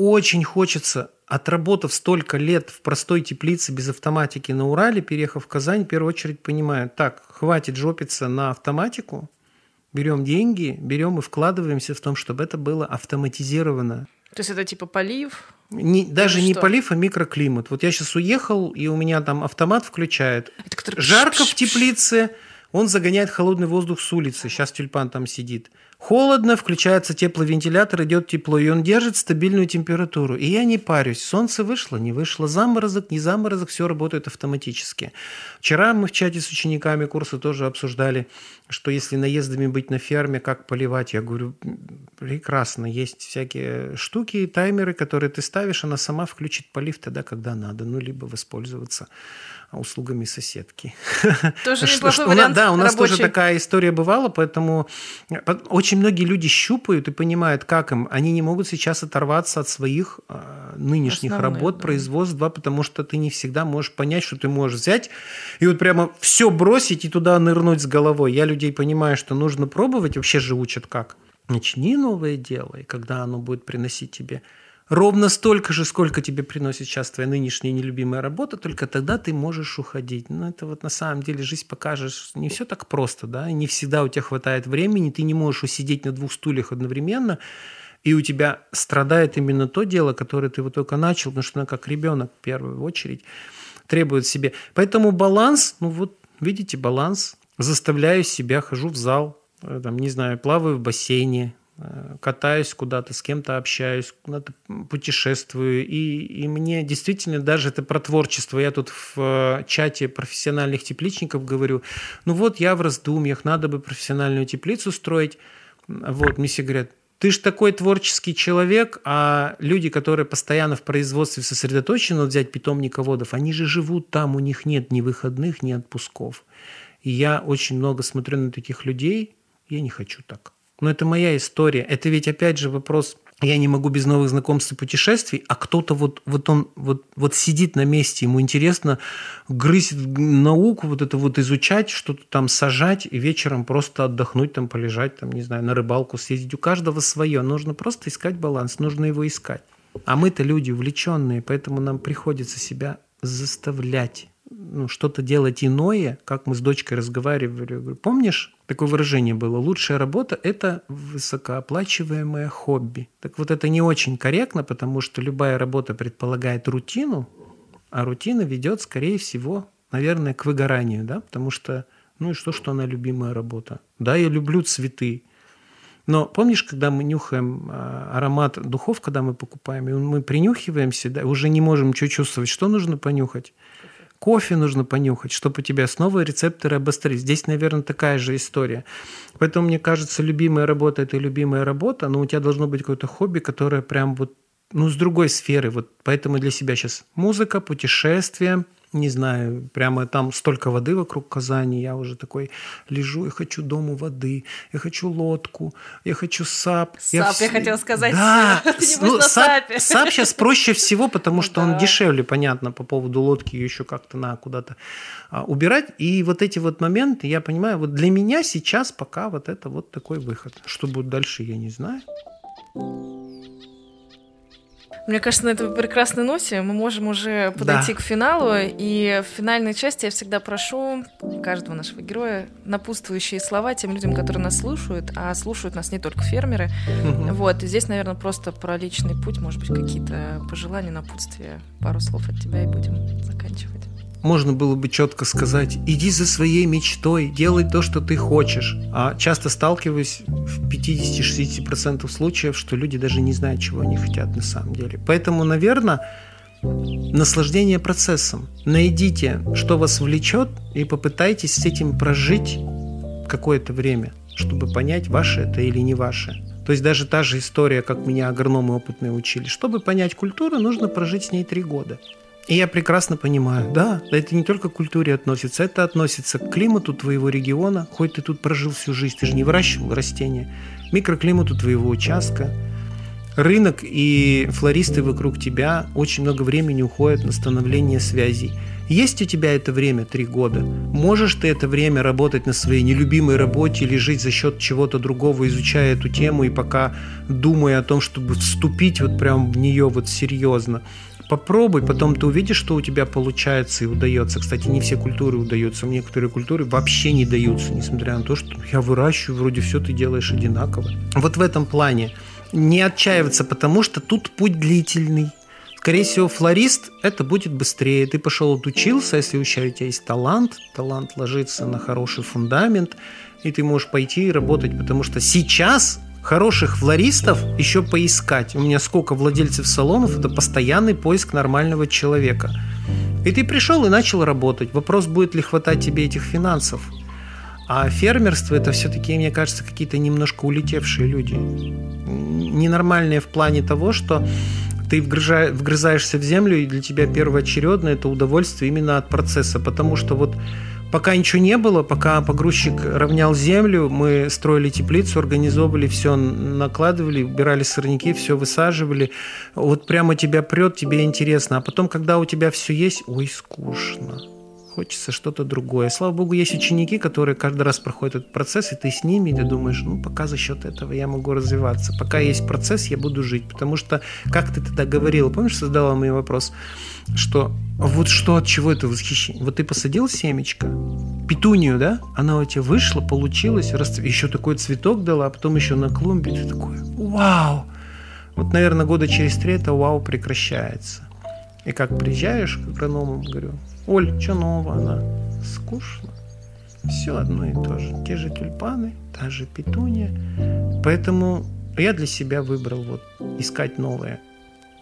очень хочется отработав столько лет в простой теплице без автоматики на Урале, переехав в Казань, в первую очередь понимаю, так, хватит жопиться на автоматику, берем деньги, берем и вкладываемся в том, чтобы это было автоматизировано. То есть это типа полив? Не, даже не полив, а микроклимат. Вот я сейчас уехал, и у меня там автомат включает. Это который... Жарко в теплице, он загоняет холодный воздух с улицы. Сейчас тюльпан там сидит. Холодно, включается тепловентилятор, идет тепло, и он держит стабильную температуру. И я не парюсь. Солнце вышло, не вышло, заморозок, не заморозок, все работает автоматически. Вчера мы в чате с учениками курса тоже обсуждали, что если наездами быть на ферме, как поливать. Я говорю, прекрасно, есть всякие штуки, таймеры, которые ты ставишь, она сама включит полив тогда, когда надо, ну, либо воспользоваться услугами соседки. Тоже неплохой вариант Да, у нас тоже такая история бывала, поэтому очень многие люди щупают и понимают, как им. Они не могут сейчас оторваться от своих а, нынешних работ, производств, да, потому что ты не всегда можешь понять, что ты можешь взять и вот прямо все бросить и туда нырнуть с головой. Я людей понимаю, что нужно пробовать, вообще же учат как. Начни новое дело, и когда оно будет приносить тебе ровно столько же, сколько тебе приносит сейчас твоя нынешняя нелюбимая работа, только тогда ты можешь уходить. Но это вот на самом деле жизнь покажешь, не все так просто, да, не всегда у тебя хватает времени, ты не можешь усидеть на двух стульях одновременно, и у тебя страдает именно то дело, которое ты вот только начал, потому что она как ребенок в первую очередь требует себе. Поэтому баланс, ну вот видите, баланс, заставляю себя, хожу в зал, э, там, не знаю, плаваю в бассейне, катаюсь куда-то, с кем-то общаюсь, куда-то путешествую. И, и мне действительно даже это про творчество. Я тут в э, чате профессиональных тепличников говорю, ну вот я в раздумьях, надо бы профессиональную теплицу строить. Вот, мне все говорят, ты же такой творческий человек, а люди, которые постоянно в производстве сосредоточены, вот взять питомниководов, они же живут там, у них нет ни выходных, ни отпусков. И я очень много смотрю на таких людей, я не хочу так. Но это моя история. Это ведь опять же вопрос я не могу без новых знакомств и путешествий, а кто-то вот, вот он вот, вот сидит на месте, ему интересно грызть науку, вот это вот изучать, что-то там сажать и вечером просто отдохнуть, там полежать, там, не знаю, на рыбалку съездить. У каждого свое. Нужно просто искать баланс, нужно его искать. А мы-то люди увлеченные, поэтому нам приходится себя заставлять ну, что-то делать иное, как мы с дочкой разговаривали. Говорю, помнишь, такое выражение было, лучшая работа – это высокооплачиваемое хобби. Так вот это не очень корректно, потому что любая работа предполагает рутину, а рутина ведет, скорее всего, наверное, к выгоранию, да, потому что, ну и что, что она любимая работа. Да, я люблю цветы, но помнишь, когда мы нюхаем а, аромат духов, когда мы покупаем, и мы принюхиваемся, да, уже не можем ничего чувствовать, что нужно понюхать? Кофе нужно понюхать, чтобы у тебя снова рецепторы обострились. Здесь, наверное, такая же история. Поэтому, мне кажется, любимая работа – это любимая работа, но у тебя должно быть какое-то хобби, которое прям вот ну, с другой сферы. Вот поэтому для себя сейчас музыка, путешествия – не знаю, прямо там столько воды вокруг Казани, я уже такой лежу, я хочу дом у воды, я хочу лодку, я хочу САП. САП, я, я хотела сказать. Да, ну, САП, САП сейчас проще всего, потому что он дешевле, понятно, по поводу лодки еще как-то на куда-то а, убирать. И вот эти вот моменты, я понимаю, вот для меня сейчас пока вот это вот такой выход. Что будет дальше, я не знаю. Мне кажется, на этой прекрасной ноте мы можем уже подойти да. к финалу. И в финальной части я всегда прошу каждого нашего героя напутствующие слова тем людям, которые нас слушают, а слушают нас не только фермеры. Угу. Вот, и здесь, наверное, просто про личный путь, может быть, какие-то пожелания, напутствия, пару слов от тебя и будем заканчивать можно было бы четко сказать, иди за своей мечтой, делай то, что ты хочешь. А часто сталкиваюсь в 50-60% случаев, что люди даже не знают, чего они хотят на самом деле. Поэтому, наверное, наслаждение процессом. Найдите, что вас влечет, и попытайтесь с этим прожить какое-то время, чтобы понять, ваше это или не ваше. То есть даже та же история, как меня агрономы опытные учили. Чтобы понять культуру, нужно прожить с ней три года. И я прекрасно понимаю, да, это не только к культуре относится, это относится к климату твоего региона, хоть ты тут прожил всю жизнь, ты же не выращивал растения, микроклимату твоего участка, рынок и флористы вокруг тебя очень много времени уходят на становление связей. Есть у тебя это время три года? Можешь ты это время работать на своей нелюбимой работе или жить за счет чего-то другого, изучая эту тему и пока думая о том, чтобы вступить вот прям в нее вот серьезно? Попробуй, потом ты увидишь, что у тебя получается и удается. Кстати, не все культуры удаются. Некоторые культуры вообще не даются, несмотря на то, что я выращиваю, вроде все ты делаешь одинаково. Вот в этом плане не отчаиваться, потому что тут путь длительный. Скорее всего, флорист это будет быстрее. Ты пошел отучился, если у тебя есть талант, талант ложится на хороший фундамент, и ты можешь пойти и работать, потому что сейчас хороших флористов еще поискать. У меня сколько владельцев салонов, это постоянный поиск нормального человека. И ты пришел и начал работать. Вопрос, будет ли хватать тебе этих финансов. А фермерство это все-таки, мне кажется, какие-то немножко улетевшие люди. Ненормальные в плане того, что ты вгрызаешься в землю, и для тебя первоочередное это удовольствие именно от процесса. Потому что вот Пока ничего не было, пока погрузчик равнял землю, мы строили теплицу, организовывали все, накладывали, убирали сорняки, все высаживали. Вот прямо тебя прет, тебе интересно. А потом, когда у тебя все есть, ой, скучно хочется что-то другое. Слава богу, есть ученики, которые каждый раз проходят этот процесс, и ты с ними, и ты думаешь, ну, пока за счет этого я могу развиваться. Пока есть процесс, я буду жить. Потому что, как ты тогда говорила, помнишь, задала мне вопрос, что вот что от чего это восхищение? Вот ты посадил семечко, петунию, да? Она у тебя вышла, получилась, рас... еще такой цветок дала, а потом еще на клумбе. Ты такой, вау! Вот, наверное, года через три это вау прекращается. И как приезжаешь к агроному, говорю, Оль, что нового? Она скучно. Все одно и то же. Те же тюльпаны, та же петуния. Поэтому я для себя выбрал вот искать новое.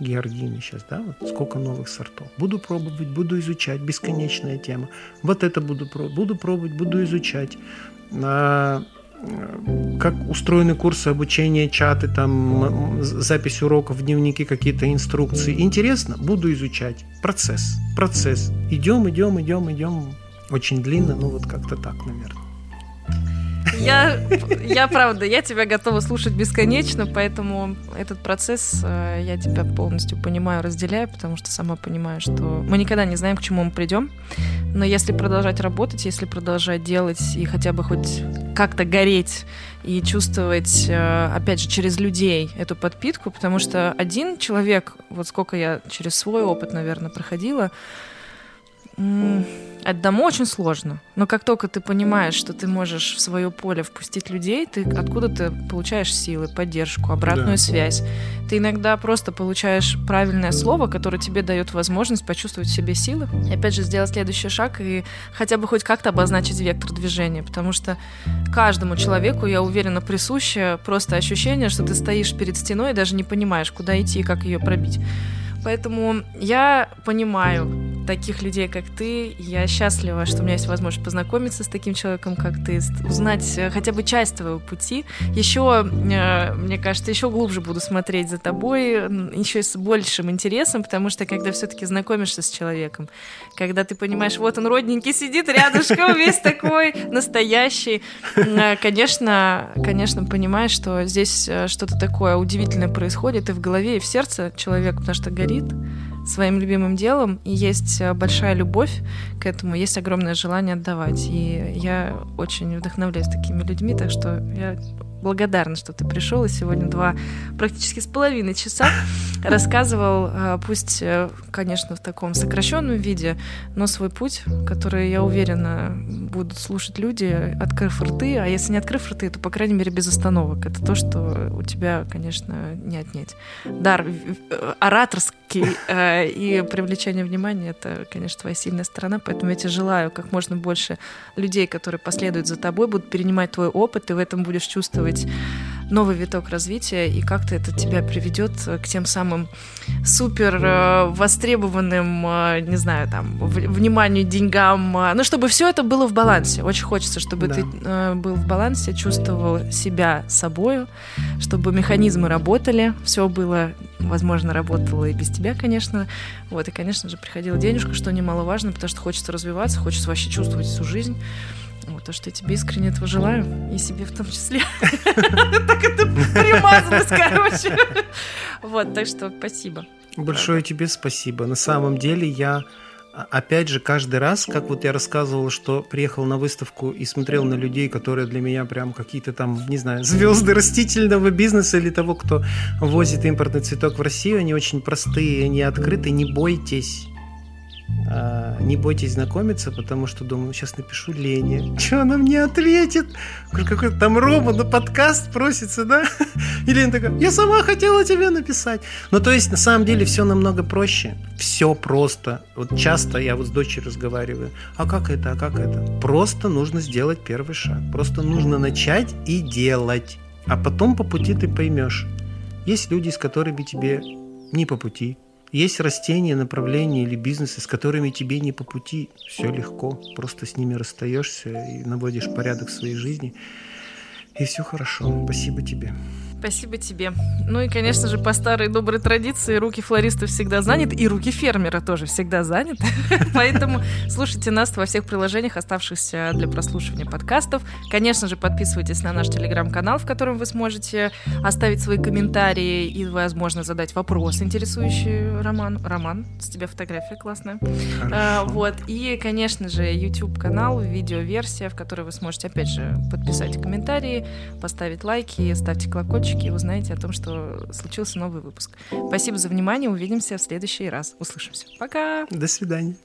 Георгины сейчас, да, вот сколько новых сортов. Буду пробовать, буду изучать, бесконечная тема. Вот это буду пробовать, буду пробовать, буду изучать. А, как устроены курсы обучения, чаты, там, запись уроков дневники, какие-то инструкции. Интересно? Буду изучать. Процесс. Процесс. Идем, идем, идем, идем. Очень длинно, но вот как-то так, наверное. Я, я правда, я тебя готова слушать бесконечно, поэтому этот процесс э, я тебя полностью понимаю, разделяю, потому что сама понимаю, что мы никогда не знаем, к чему мы придем. Но если продолжать работать, если продолжать делать и хотя бы хоть как-то гореть и чувствовать, э, опять же, через людей эту подпитку, потому что один человек, вот сколько я через свой опыт, наверное, проходила, Одному очень сложно. Но как только ты понимаешь, что ты можешь в свое поле впустить людей, ты откуда ты получаешь силы, поддержку, обратную да. связь. Ты иногда просто получаешь правильное слово, которое тебе дает возможность почувствовать в себе силы. И опять же, сделать следующий шаг и хотя бы хоть как-то обозначить вектор движения. Потому что каждому человеку, я уверена, присуще просто ощущение, что ты стоишь перед стеной и даже не понимаешь, куда идти и как ее пробить. Поэтому я понимаю таких людей, как ты. Я счастлива, что у меня есть возможность познакомиться с таким человеком, как ты, узнать э, хотя бы часть твоего пути. Еще, э, мне кажется, еще глубже буду смотреть за тобой, еще с большим интересом, потому что когда все-таки знакомишься с человеком, когда ты понимаешь, вот он родненький сидит рядышком, весь такой настоящий, э, конечно, конечно, понимаешь, что здесь что-то такое удивительное происходит и в голове, и в сердце человека, потому что горит своим любимым делом, и есть э, большая любовь к этому, есть огромное желание отдавать. И я очень вдохновляюсь такими людьми, так что я благодарна, что ты пришел и сегодня два практически с половиной часа рассказывал, а, пусть, э, конечно, в таком сокращенном виде, но свой путь, который, я уверена, будут слушать люди, открыв рты, а если не открыв рты, то, по крайней мере, без остановок. Это то, что у тебя, конечно, не отнять. Дар э, ораторский э, и привлечение внимания — это, конечно, твоя сильная сторона, поэтому я тебе желаю как можно больше людей, которые последуют за тобой, будут перенимать твой опыт, ты в этом будешь чувствовать новый виток развития, и как-то это тебя приведет к тем самым супер э, востребованным, э, не знаю, там, вниманию, деньгам, ну, чтобы все это было в балансе. Очень хочется, чтобы да. ты был в балансе, чувствовал себя собою, чтобы механизмы работали, все было, возможно, работало и без тебя, конечно. Вот, и, конечно же, приходила денежка, что немаловажно, потому что хочется развиваться, хочется вообще чувствовать всю жизнь. Вот, то, что я тебе искренне этого желаю, и себе в том числе. Так это примазалось, короче. Вот, так что спасибо. Большое тебе спасибо. На самом деле я опять же, каждый раз, как вот я рассказывал, что приехал на выставку и смотрел на людей, которые для меня прям какие-то там, не знаю, звезды растительного бизнеса или того, кто возит импортный цветок в Россию, они очень простые, они открыты, не бойтесь. а, не бойтесь знакомиться, потому что думаю, сейчас напишу Лене. Что она мне ответит? Какой-то там Рома на подкаст просится, да? И Лена такая, я сама хотела тебе написать. Ну, то есть, на самом деле, все намного проще. Все просто. Вот часто я вот с дочерью разговариваю. А как это, а как это? Просто нужно сделать первый шаг. Просто нужно начать и делать. А потом по пути ты поймешь. Есть люди, с которыми тебе не по пути, есть растения, направления или бизнесы, с которыми тебе не по пути. Все легко. Просто с ними расстаешься и наводишь порядок в своей жизни. И все хорошо. Спасибо тебе. Спасибо тебе. Ну и, конечно же, по старой доброй традиции, руки флориста всегда заняты, и руки фермера тоже всегда заняты. Поэтому слушайте нас во всех приложениях, оставшихся для прослушивания подкастов. Конечно же, подписывайтесь на наш телеграм-канал, в котором вы сможете оставить свои комментарии и, возможно, задать вопрос, интересующий Роман. Роман, с тебя фотография классная. А, вот. И, конечно же, YouTube-канал, видеоверсия, в которой вы сможете, опять же, подписать комментарии, поставить лайки, ставьте колокольчик, колокольчики, и узнаете о том, что случился новый выпуск. Спасибо за внимание. Увидимся в следующий раз. Услышимся. Пока! До свидания.